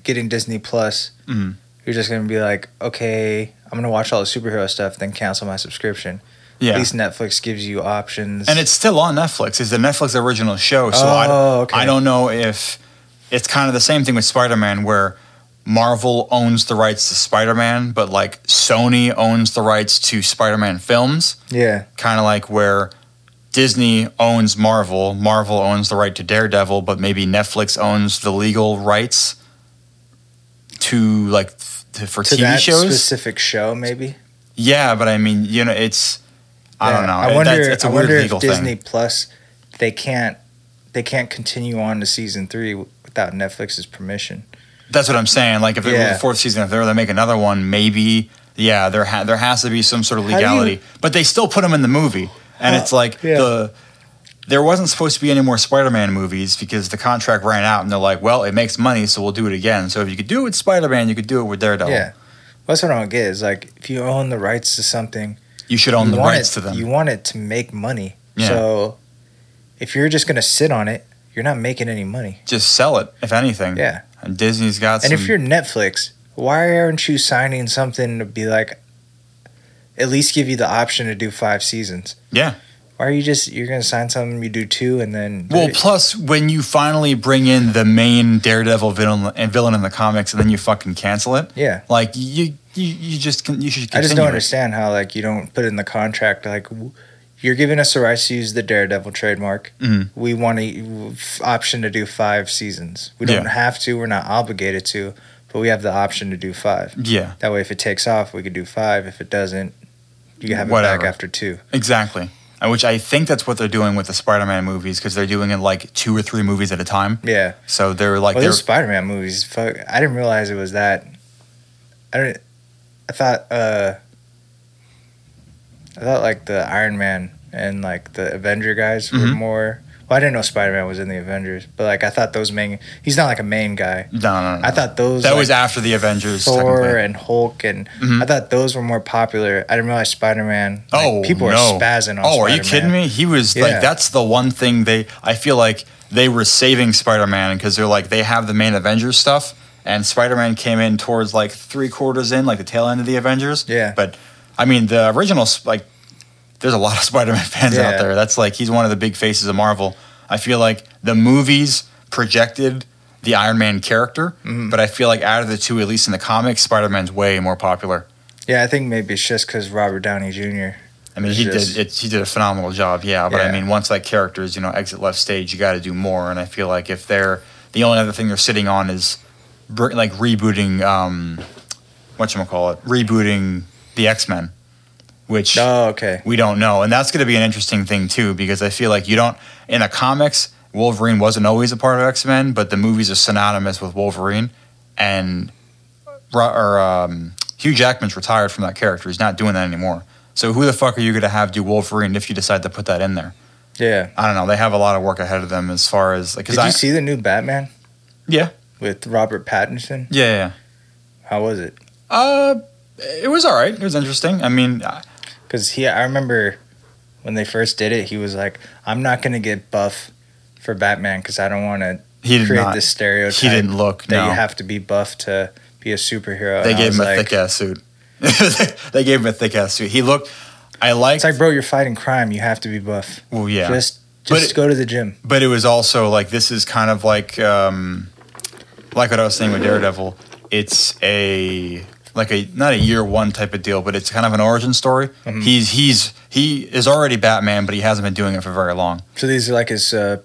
getting Disney Plus, Mhm. you're just gonna be like, okay, I'm gonna watch all the superhero stuff, then cancel my subscription. Yeah. At least Netflix gives you options. and it's still on Netflix. It's a Netflix original show, so I, Oh, okay. I don't know if it's kind of the same thing with Spider-Man, where Marvel owns the rights to Spider-Man, but like Sony owns the rights to Spider-Man films. yeah, Kind of like where Disney owns Marvel, Marvel owns the right to Daredevil, but maybe Netflix owns the legal rights to like to, for to TV that shows. specific show, maybe. yeah, but I mean, you know, it's I don't know. I wonder. that's- it's a I weird wonder if Disney thing. Plus they can't they can't continue on to season three without Netflix's permission. That's what I'm saying. Like if it Yeah. the fourth season, if they're they make another one, maybe yeah, there ha- there has to be some sort of do you- legality. But they still put them in the movie, and it's like yeah. the there wasn't supposed to be any more Spider-Man movies because the contract ran out, and they're like, well, it makes money, so we'll do it again. So if you could do it with Spider-Man, you could do it with Daredevil. Yeah, that's what I don't get. Is like if you own the rights to something, you should own you the rights it, to them. You want it to make money. Yeah. So if you're just gonna sit on it, you're not making any money. Just sell it, if anything. Yeah. And Disney's got And some. if you're Netflix, why aren't you signing something to be like, at least give you the option to do five seasons? yeah. Why are you just you're gonna sign something you do two and then Well, plus when you finally bring in the main Daredevil villain and villain in the comics, and then you fucking cancel it, yeah. like you you, you just can, you should. I just don't it. understand how like you don't put in the contract like w- you're giving us the rights to use the Daredevil trademark. Mhm. We want a option to do five seasons. We don't Yeah. have to. We're not obligated to, but we have the option to do five. Yeah, That way, if it takes off, we could do five. If it doesn't, you can have it Whatever. back after two. exactly. And Which I think that's what they're doing with the Spider-Man movies because they're doing it like two or three movies at a time. Yeah. So they're like well, they're those Spider-Man movies. Fuck, I didn't realize it was that. I don't. I thought. uh I thought like the Iron Man and like the Avenger guys were Mhm. more. Well, I didn't know Spider-Man was in the Avengers, but like I thought those main. He's not like a main guy. no, no, no. I thought those. that like, was after the Avengers. Thor and Hulk and Mhm. I thought those were more popular. I didn't realize Spider-Man. like, Oh, people no. are spazzing on. Oh, are you kidding me? He was Yeah. like that's the one thing they. I feel like they were saving Spider-Man because they're like they have the main Avengers stuff, and Spider-Man came in towards like three quarters in, like the tail end of the Avengers. Yeah. But I mean, the original like, there's a lot of Spider-Man fans Yeah. out there. That's like he's one of the big faces of Marvel. I feel like the movies projected the Iron Man character, Mhm. but I feel like out of the two, at least in the comics, Spider-Man's way more popular. Yeah, I think maybe it's just because Robert Downey Jr. I mean, he just- did it, he did a phenomenal job, yeah. But I mean, once that character is you know exit left stage, you got to do more. And I feel like if they're the only other thing they're sitting on is like rebooting, um, what you call it, rebooting the X Men, which Oh, okay. we don't know, and that's going to be an interesting thing too because I feel like you don't in the comics. Wolverine wasn't always a part of X Men, but the movies are synonymous with Wolverine, and or um, Hugh Jackman's retired from that character. He's not doing that anymore. So who the fuck are you going to have do Wolverine if you decide to put that in there? Yeah. I don't know. They have a lot of work ahead of them as far as like. Did I, you see the new Batman Yeah, with Robert Pattinson? yeah, yeah. How was it? Uh, it was all right. It was interesting. I mean, I- Because he, I remember when they first did it, he was like, "I'm not gonna get buff for Batman because I don't want to create not. this stereotype He didn't look. that no. you have to be buff to be a superhero." they And gave him a like, thick ass suit. they gave him a thick ass suit. He looked. I liked. It's like, bro, you're fighting crime. You have to be buff. well, yeah. Just, just go to the gym. but it was also like this is kind of like um like what I was saying with Daredevil. It's a like a not a year one type of deal, but it's kind of an origin story. Mhm. He's he's he is already Batman, but he hasn't been doing it for very long. So these are like his uh,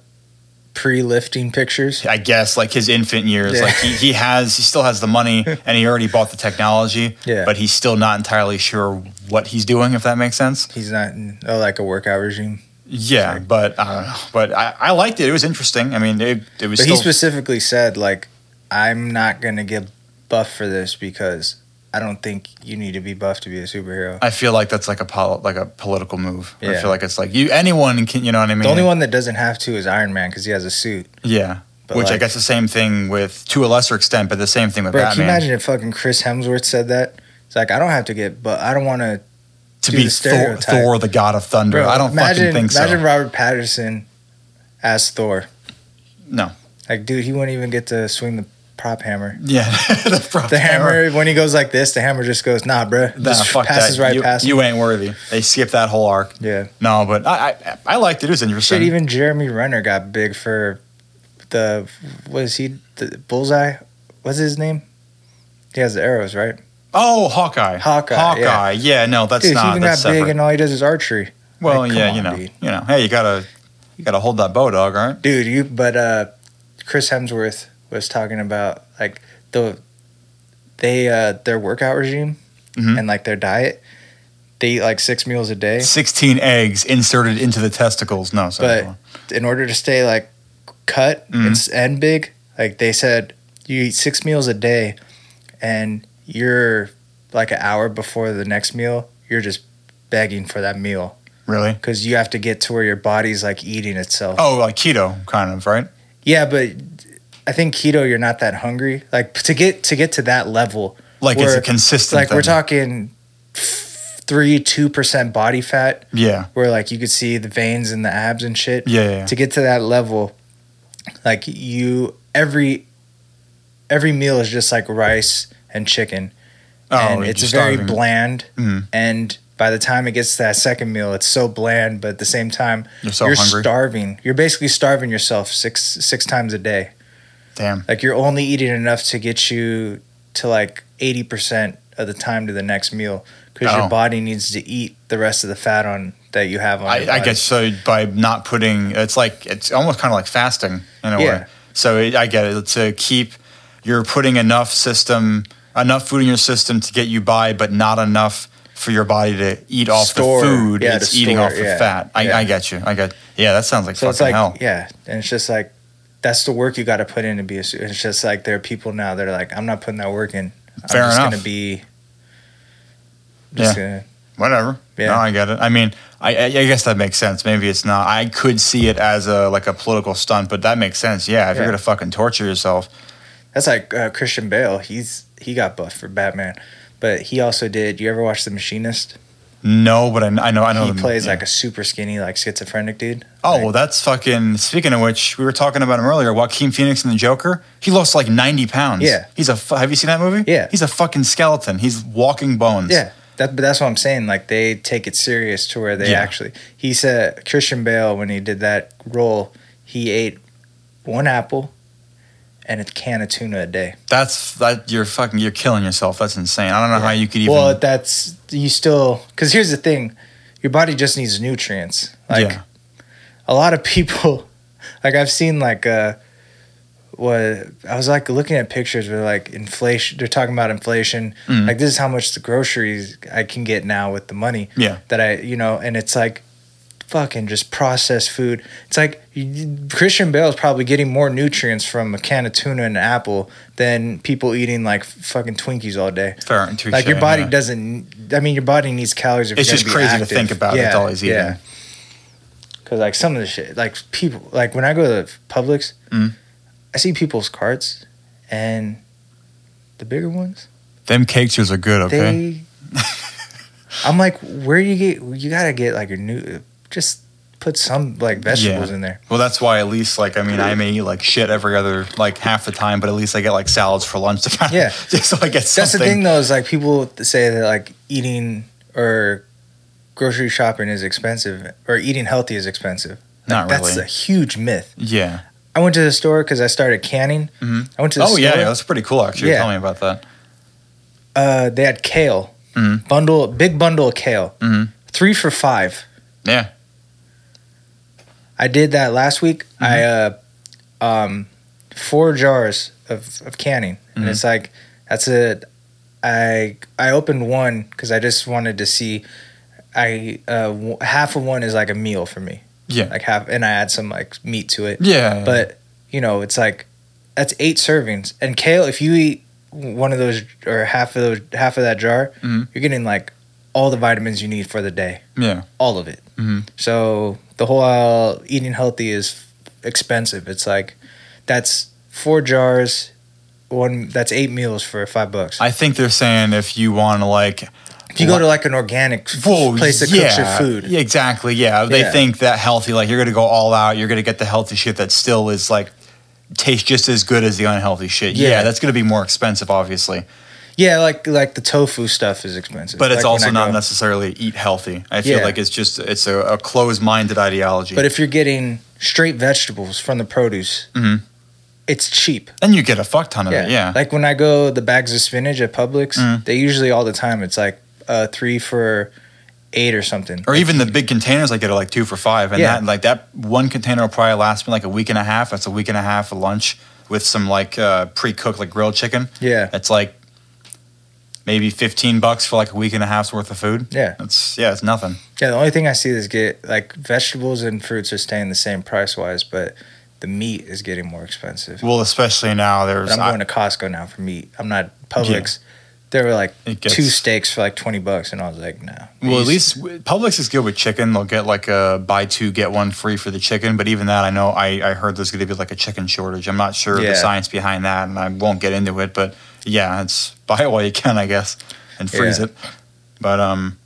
pre-lifting pictures. I guess like his infant years, Yeah. like he, he has he still has the money and he already bought the technology, Yeah. but he's still not entirely sure what he's doing. If that makes sense. He's not in, oh like a workout regime. Yeah, Sorry. but I don't. But I, I liked it. It was interesting. I mean, it, it was But still he specifically said like, I'm not gonna get buff for this because I don't think you need to be buff to be a superhero. I feel like that's like a pol- like a political move. I feel like it's like you anyone can you know what I mean. The only one that doesn't have to is Iron Man because he has a suit. yeah. But Which I guess the same thing with to a lesser extent, but the same thing with Bro, can you imagine if fucking Chris Hemsworth said that? It's like I don't have to get, but I don't want to. to be the Thor. Thor, the God of Thunder. Bro, I don't imagine, fucking think so. imagine. Robert Pattinson as Thor. No. Like, dude, he wouldn't even get to swing the prop hammer. Yeah, the, prop The hammer, when he goes like this, the hammer just goes, nah, bro. Nah, Just fuck passes that. right you, past him. you ain't worthy. They skipped that whole arc. Yeah. No, but I I, I liked it. It was interesting. Shit, even Jeremy Renner got big for the, was he, the Bullseye? What's his name? He has the arrows, right? oh, Hawkeye. Hawkeye, Hawkeye. Yeah, no, that's Dude, he not. even That's got big and all he does is archery. well, Like, yeah, on, you know, dude. you know. Hey, you gotta you gotta hold that bow, dog. Right. dude you but uh chris hemsworth was talking about like the they uh their workout regime Mhm. and like their diet they eat like six meals a day Sixteen eggs inserted into the testicles. No, sorry. But- in order to stay like cut Mhm. and, and big like they said you eat six meals a day and you're like an hour before the next meal you're just begging for that meal really? because you have to get to where your body's like eating itself Oh, like keto, kind of, right? Yeah, but I think keto, you're not that hungry. Like to get to get to that level, Like it's We're- a consistent. like we're talking three, two percent body fat, Yeah, where like you could see the veins and the abs and shit. yeah, yeah. To get to that level, like you every every meal is just like rice and chicken, Oh, and it's very starving. bland. Mhm. And by the time it gets to that second meal, it's so bland, but at the same time, You're so you're starving. You're basically starving yourself six six times a day. Damn. Like you're only eating enough to get you to like 80% of the time to the next meal because Oh. your body needs to eat the rest of the fat on that you have on I, I guess so. By not putting, it's like it's almost kind of like fasting in a Yeah. way. So it, I get it. To keep, you're putting enough system, enough food in your system to get you by, but not enough for your body to eat off Store. the food. Yeah, it's to eating store, off the yeah. fat. I, Yeah. I get you. I get. Yeah, that sounds like so fucking it's like hell. yeah, and it's just like that's the work you got to put in to be a su- It's just like there are people now that are like I'm not putting that work in. I'm Fair just enough. gonna be just gonna Whatever. Yeah. No, I get it. I mean, I, I guess that makes sense. Maybe it's not. I could see it as a like a political stunt, but that makes sense. Yeah, if you're gonna fucking torture yourself, That's like uh, Christian Bale. He's he got buffed for Batman, but he also did. You ever watch The Machinist? No, but I, I know I know He them, plays yeah. like a super skinny, like schizophrenic dude. Oh, Like, well, that's fucking. Speaking of which, we were talking about him earlier. Joaquin Phoenix and the Joker. He lost like ninety pounds. Yeah. he's a. Have you seen that movie? Yeah. he's a fucking skeleton. He's walking bones. yeah. That, but that's what I'm saying. Like they take it serious to where they Yeah. actually. He said Christian Bale when he did that role, he ate one apple and a can of tuna a day. that's that. You're fucking. You're killing yourself. That's insane. I don't know how you could even. Well, that's you still because here's the thing, your body just needs nutrients. Like Yeah. a lot of people, like I've seen like uh, what I was like looking at pictures where like inflation. They're talking about inflation. Mm. Like this is how much the groceries I can get now with the money yeah, that I you know, and it's like fucking just processed food. It's like Christian Bale is probably getting more nutrients from a can of tuna and an apple than people eating like fucking Twinkies all day. fair. Touche, Like your body yeah. doesn't. I mean, your body needs calories. If It's just crazy to think about. All he's eating. Because like some of the shit, like people, like when I go to Publix, Mm. I see people's carts, and the bigger ones, Them cakes are good. Okay. they. I'm like, where do you get? You gotta get like a new. Just put some like vegetables in there. Well, that's why at least like I mean I may eat like shit every other like half the time, but at least I get like salads for lunch to kind of Yeah. just so I get something. That's the thing, though, is like people say that like eating or grocery shopping is expensive, or eating healthy is expensive. Like, Not really. That's a huge myth. Yeah. I went to the store because I started canning. Mhm. I went to the Oh store. yeah, yeah, that's pretty cool actually. Yeah. Tell me about that. Uh, they had kale, Mhm. bundle, big bundle of kale, Mhm. three for five. Yeah. I did that last week. Mm-hmm. I uh, um, four jars of, of canning, and Mhm. it's like that's a. I I opened one because I just wanted to see. I uh, w- half of one is like a meal for me, Yeah. like half, and I add some like meat to it. yeah. But you know, it's like that's eight servings, and kale. If you eat one of those or half of those, half of that jar, Mhm. you're getting like all the vitamins you need for the day, yeah. all of it. Mhm. So the whole eating healthy is expensive. It's like that's four jars, one that's eight meals for five bucks. I think they're saying if you want to like if you go to like an organic Whoa, place that yeah, cooks your food, exactly. Yeah. They Yeah. think that healthy, like you're gonna go all out, you're gonna get the healthy shit that still is like tastes just as good as the unhealthy shit. Yeah, Yeah. that's gonna be more expensive, obviously. Yeah, like like the tofu stuff is expensive, But it's Like also not go- necessarily eat healthy. I feel Yeah. like it's just it's a, a closed minded ideology. But if you're getting straight vegetables from the produce, Mhm. it's cheap. and you get a fuck ton of Yeah. it. Yeah. Like when I go the bags of spinach at Publix, Mhm. they usually all the time it's like uh, three for eight or something. or even the big containers I get are like two for five. And Yeah. that like that one container will probably last me like a week and a half. That's a week and a half of lunch with some like uh, pre cooked like grilled chicken. Yeah. It's like maybe fifteen bucks for like a week and a half's worth of food. Yeah. It's yeah, it's nothing. Yeah, the only thing I see is get like vegetables and fruits are staying the same price wise, but the meat is getting more expensive. Well, especially now there's But I'm I- going to Costco now for meat. I'm not Publix. There were like gets- two steaks for like twenty bucks, and I was like, no. well, at least Publix is good with chicken. They'll get like a buy two get one free for the chicken. But even that, I know I, I heard there's going to be like a chicken shortage. I'm not sure Yeah. the science behind that, and I won't get into it. But yeah, it's buy it while you can, I guess, and freeze Yeah. it. But um,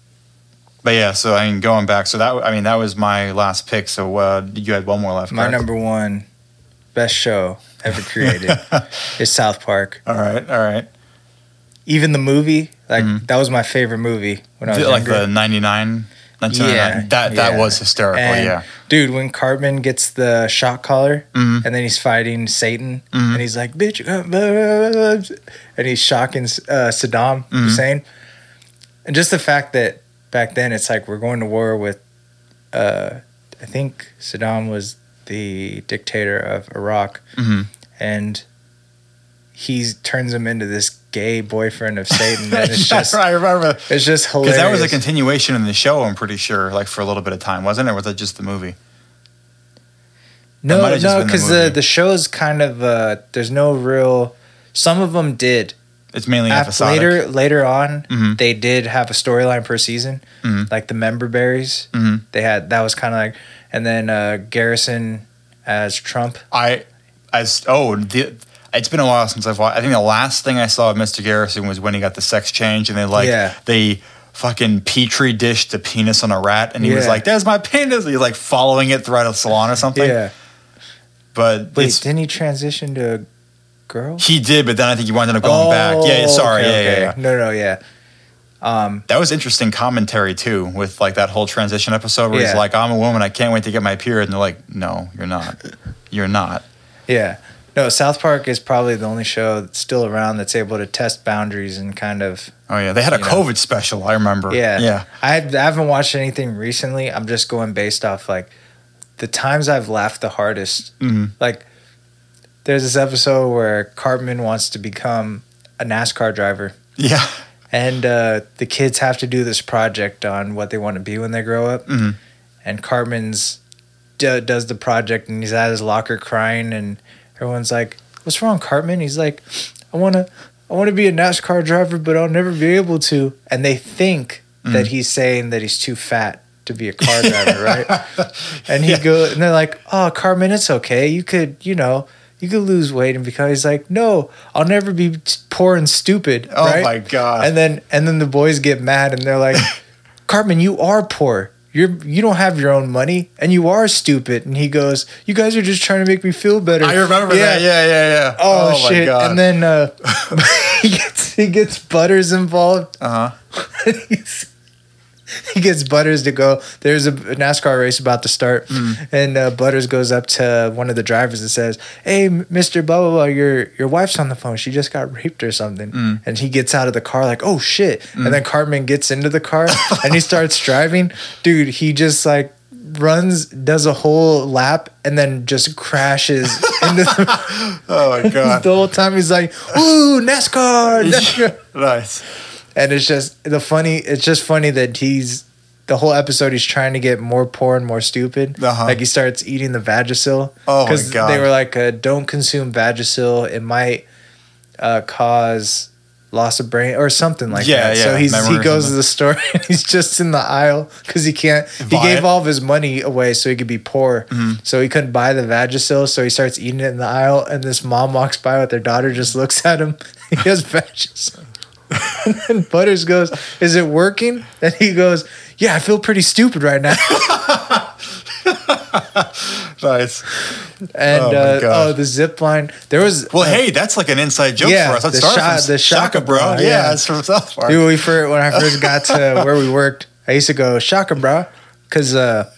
but yeah. So I mean, going back, so that I mean that was my last pick. So uh, you had one more left. my correct? number one best show ever created is South Park. all right, all right. Even the movie, like Mhm. that was my favorite movie when I was like younger. the 99, 1999. Yeah, that that yeah. was hysterical. And, yeah. Dude, when Cartman gets the shot collar Mhm. and then he's fighting Satan Mhm. and he's like, bitch, uh, blah, blah, blah," and he's shocking uh, Saddam Mhm. Hussein. And just the fact that back then it's like we're going to war with, uh, I think Saddam was the dictator of Iraq hmm and he turns him into this gay boyfriend of Satan. And it's just, I remember it's just hilarious. because that was a continuation in the show. I'm pretty sure, like for a little bit of time, wasn't it? Or was that just the movie? No, might have just no, the because the, movie. the show's kind of uh, there's no real. Some of them did. It's mainly After, later, later on, Mhm. they did have a storyline per season, Mhm. like the member berries. Mhm. They had that was kind of like, and then uh, Garrison as Trump. I as oh the. It's been a while since I've watched. I think the last thing I saw of Mr. Garrison was when he got the sex change, and they like Yeah. they fucking petri dish the penis on a rat, and he was like, "There's my penis." He's like following it throughout a salon or something. Yeah. But Wait, didn't he transition to a girl? he did, but then I think he wound up going back. Yeah, sorry, Oh, okay, yeah, okay. yeah, yeah. No, no, yeah. Um, That was interesting commentary too, with like that whole transition episode where he's like, "I'm a woman, I can't wait to get my period," and they're like, "No, you're not. You're not." yeah. No, South Park is probably the only show that's still around that's able to test boundaries and kind of Oh yeah, they had a You know. COVID special. I remember. Yeah. yeah. I, I haven't watched anything recently. I'm just going based off like the times I've laughed the hardest. hmm Like there's this episode where Cartman wants to become a NASCAR driver. Yeah. And uh, the kids have to do this project on what they want to be when they grow up. Mhm. And Cartman's d- does the project, and he's at his locker crying, and everyone's like, "What's wrong, Cartman?" He's like, "I want to, I want to be a NASCAR driver, but I'll never be able to." And they think mm-hmm. that he's saying that he's too fat to be a car driver, right? And he Yeah. go, and they're like, "Oh, Cartman, it's okay. You could, you know." You could lose weight and become. He's like, no, I'll never be poor and stupid. Oh right? my god. And then and then the boys get mad and they're like, Cartman, you are poor. You're you don't have your own money and you are stupid. And he goes, You guys are just trying to make me feel better. I remember that. Yeah, yeah, yeah. Oh, my shit. And then uh, he gets he gets Butters involved. uh huh. He's- he gets Butters to go. There's a NASCAR race about to start, Mm. and uh, Butters goes up to one of the drivers and says, "Hey, Mister Blah blah blah, your your wife's on the phone. She just got raped or something." Mm. And he gets out of the car like, "Oh shit!" And then Cartman gets into the car and he starts driving. Dude, he just like runs, does a whole lap, and then just crashes into the. Oh my god. the whole time he's like, "Ooh, NASCAR!" NASCAR. nice. And it's just the funny it's just funny that he's the whole episode he's trying to get more poor and more stupid Uh-huh. like he starts eating the vagisil Oh my God. they were like uh, don't consume vagisil it might uh, cause loss of brain or something like Yeah, that yeah, so he's he goes to the store and he's just in the aisle because he can't he Buy gave it? all of his money away so he could be poor Mm-hmm. so he couldn't buy the vagisil so he starts eating it in the aisle and this mom walks by with their daughter just looks at him he has vagisil and then Butters goes, "Is it working?" And he goes, "Yeah, I feel pretty stupid right now." Nice. And Oh, uh, oh, the zip line. There was Well, uh, hey, that's like an inside joke Yeah, for us. That the from the Shaka Bra, Yeah, yeah. that's from South Park. dude. We first, when I first got to where we worked, I used to go Shaka bro, because uh,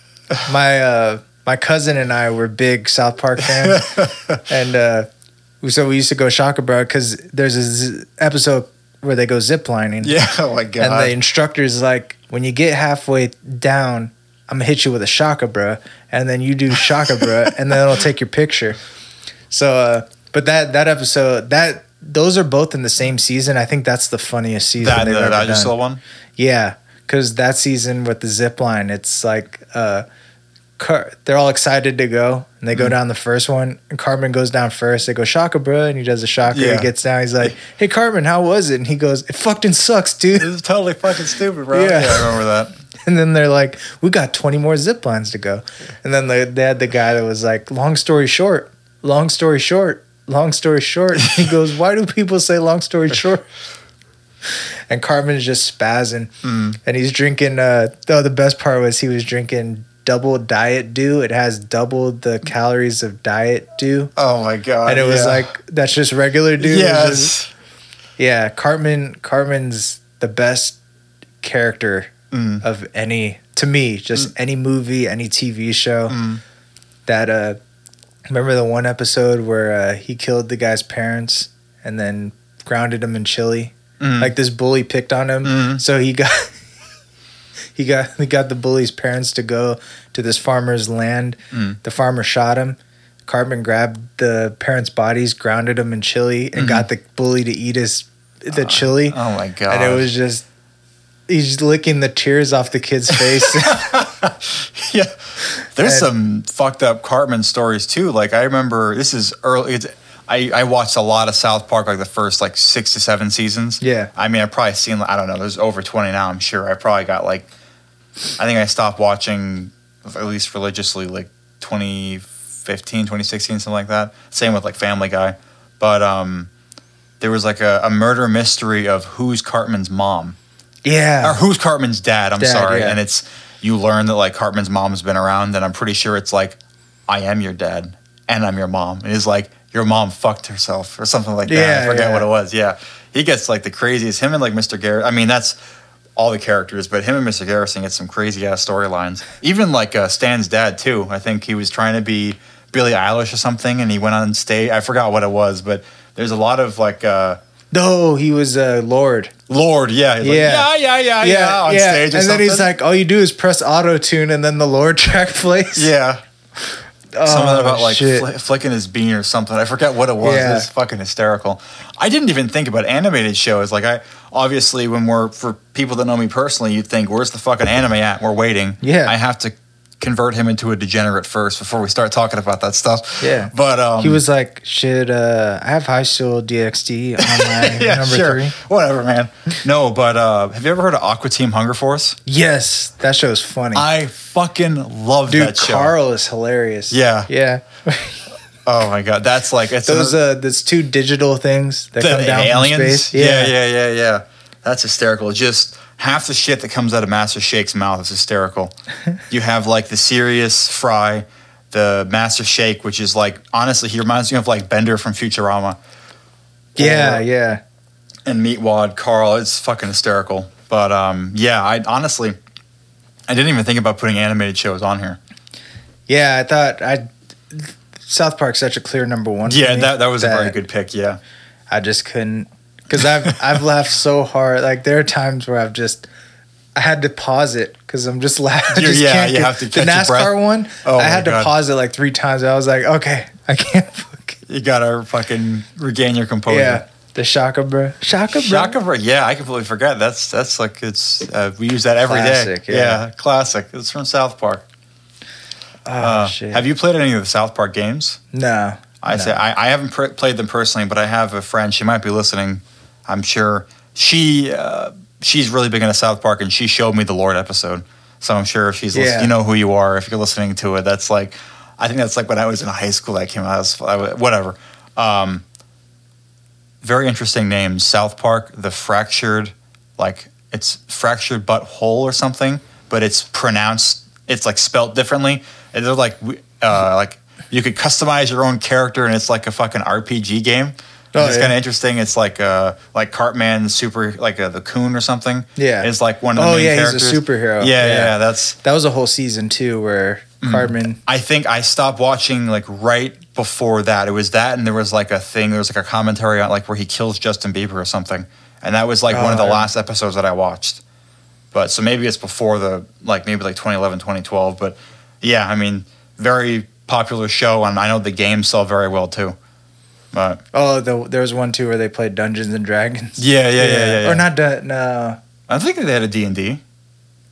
my uh, my cousin and I were big South Park fans, and uh, so we used to go Shaka bro because there's a z- episode where they go ziplining. Yeah. Oh my god. And the instructor's like, when you get halfway down, I'm gonna hit you with a shaka bruh, and then you do shaka bruh, and then it'll take your picture. So, uh, but that that episode, that those are both in the same season. I think that's the funniest season that they've the, ever that just done. saw one. Yeah, because that season with the zip line, it's like uh, Car- they're all excited to go, and they go Mm-hmm. down the first one. And Cartman goes down first. They go shaka bro, and he does a shaka. Yeah. He gets down. He's like, "Hey Cartman, how was it?" And he goes, "It fucking sucks, dude." This is totally fucking stupid, bro. Yeah. Yeah, I remember that. And then they're like, "We got 20 more zip lines to go." And then they, they had the guy that was like, "Long story short, long story short, long story short." He goes, "Why do people say long story short?" And Cartman is just spazzing, Mm. and he's drinking. Uh, oh, the best part was he was drinking double diet dew. It has double the calories of diet dew, Oh my god. and it was yeah. like that's just regular dew. Was just- yes. yeah, Cartman. Cartman's the best character Mm. of any to me, just any movie, any TV show. Mm. That uh, remember the one episode where uh, he killed the guy's parents and then grounded him in chili. Mm. Like this bully picked on him, Mm. so he got he got he got the bully's parents to go to this farmer's land. Mm. The farmer shot him. Cartman grabbed the parents' bodies, grounded them in chili, and Mhm. got the bully to eat his the chili. Oh my god. and it was just he's licking the tears off the kid's face. yeah. There's And- some fucked up Cartman stories too. Like I remember this is early. It's, I I watched a lot of South Park, like the first like six to seven seasons. Yeah. I mean, I've probably seen. I don't know. There's over twenty now. I'm sure. I probably got like. I think I stopped watching at least religiously like 2015, 2016, something like that. Same with like Family Guy, but um, there was like a, a murder mystery of who's Cartman's mom. Yeah. or who's Cartman's dad? I'm Dad, sorry, yeah. and it's you learn that like Cartman's mom's been around, and I'm pretty sure it's like I am your dad and I'm your mom, and he's like your mom fucked herself or something like that. Yeah, I forget yeah. what it was. Yeah, he gets like the craziest. Him and like Mr. Garrett. I mean, that's all the characters, but him and Mr. Garrison get some crazy ass storylines. Even like uh, Stan's dad too. I think he was trying to be Billie Eilish or something, and he went on stage. I forgot what it was, but there's a lot of like. Uh, No, he was uh, Lorde. Lorde, yeah, he's Yeah. like, yeah, yeah, yeah, yeah, on stage, or and then he's like, all you do is press auto tune, and then the Lorde track plays. yeah, oh, something about like fl- flicking his bean or something. I forget what it was. Yeah. It was fucking hysterical. I didn't even think about animated shows. Like I obviously, when we're for people that know me personally, you'd think, "Where's the fucking anime at?" We're waiting. Yeah. I have to convert him into a degenerate first before we start talking about that stuff. Yeah. but um, he was like, should uh, I have High School DxD on my yeah, number sure, three? whatever, man. No, but uh, have you ever heard of Aqua Teen Hunger Force? Yes, that show's funny. I fucking love Dude, that show. Carl is hilarious. Yeah. Yeah. Oh my god, that's like it's Those another- uh those two digital things that the come down aliens. from space. Yeah. yeah, yeah, yeah, That's hysterical. Just half the shit that comes out of Master Shake's mouth is hysterical. you have like the serious Fry, the Master Shake, which is like honestly, he reminds me of like Bender from Futurama. Yeah, Or- yeah. and Meatwad, Carl. It's fucking hysterical. But um, yeah, I honestly, I didn't even think about putting animated shows on here. Yeah, I thought I South Park's such a clear number one. Yeah, that that was a very good pick. Yeah. I just couldn't because I've I've laughed so hard. Like there are times where I've just I had to pause it because I'm just laughing. Just yeah, can't you get- have to the catch breath. NASCAR one. Oh I had to God. pause it like three times. I was like, okay, I can't. fucking- You gotta fucking regain your composure. Yeah, the Shaka bro, Shaka bro. Shaka Bra- yeah, I completely forgot. That's that's like it's uh, we use that every day. Classic, yeah. classic. It's from South Park. Oh Uh, shit. have you played any of the South Park games? No. I no. say I, I haven't pr- played them personally, but I have a friend. She might be listening. I'm sure she uh, she's really big into South Park, and she showed me the Lorde episode. So I'm sure if she's Yeah. you know who you are if you're listening to it. That's like I think that's like when I was in high school that came out. I was, I was- whatever. Um, very interesting name. South Park, the fractured, like it's fractured but whole or something, but it's pronounced. It's like spelt differently. And they're like, uh, like you could customize your own character, and it's like a fucking RPG game. Oh, it's yeah. kind of interesting. It's like uh, like Cartman Super, like uh, the Coon or something. Yeah. it's like one of the Oh, main yeah, he's a superhero. Yeah, Yeah. yeah, that's That was a whole season too, where Mm. Cartman. I think I stopped watching like right before that. It was that, and there was like a thing. There was like a commentary on like where he kills Justin Bieber or something, and that was like one of the Oh, last episodes that I watched. But so maybe it's before the like maybe like 2011, 2012. But yeah, I mean, very popular show, and I know the game sell very well too. But Oh, the, there was one too where they played Dungeons and Dragons. yeah, yeah, yeah, yeah. yeah, Or not? Dun- no, I think they had a D and D.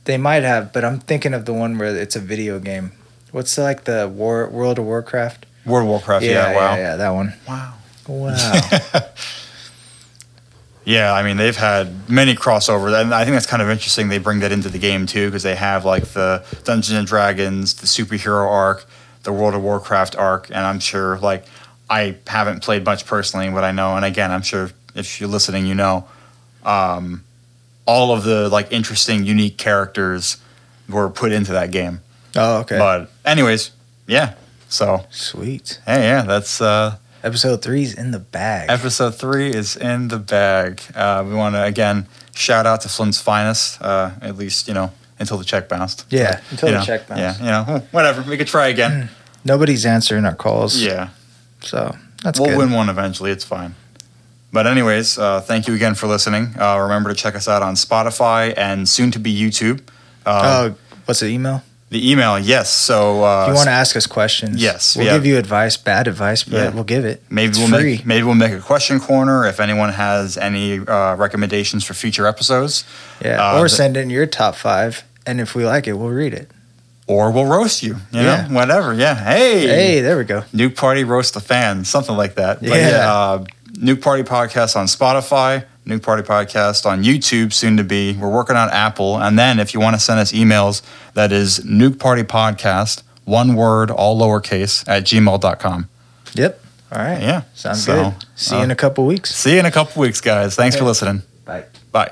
they might have, but I'm thinking of the one where it's a video game. What's the, like the War World of Warcraft? World of Warcraft. Yeah, yeah, wow. yeah, that one. Wow. Wow. Yeah, I mean they've had many crossovers, and I think that's kind of interesting. They bring that into the game too because they have like the Dungeons and Dragons, the superhero arc, the World of Warcraft arc, and I'm sure like I haven't played much personally, but I know, and again, I'm sure if you're listening, you know, um, all of the like interesting, unique characters were put into that game. oh, okay. But anyways, yeah. So Sweet. hey, yeah, that's uh, Episode three's in the bag. Episode three is in the bag. Uh, we want to again shout out to Flint's finest. Uh, at least you know until the check bounced. Yeah, until You the know, check bounced. Yeah, you know, whatever. We could try again. Nobody's answering our calls. yeah, So that's we'll good. win one eventually. It's fine. But anyways, uh, thank you again for listening. Uh, remember to check us out on Spotify and soon to be YouTube. Uh, Oh, what's the email? the email, yes. So uh, If you want to ask us questions, yes, we'll yeah. give you advice, bad advice, but Yeah. we'll give it. Maybe It's we'll free. make maybe we'll make a question corner if anyone has any uh, recommendations for future episodes. yeah, uh, or the- send in your top five, and if we like it, we'll read it. Or we'll roast you. You Yeah. know, whatever. Yeah. Hey. Hey, there we go. Nuke Party roast the fans, something like that. But Yeah. uh, Nuke Party podcast on Spotify, Nuke Party podcast on YouTube, soon to be. We're working on Apple, and then if you want to send us emails, that is Nuke Party podcast, one word, all lowercase at gmail.com. Yep. All right. Yeah. Sounds So, good. See you in uh, a couple weeks. See you in a couple weeks, guys. Thanks for listening. Bye. Bye.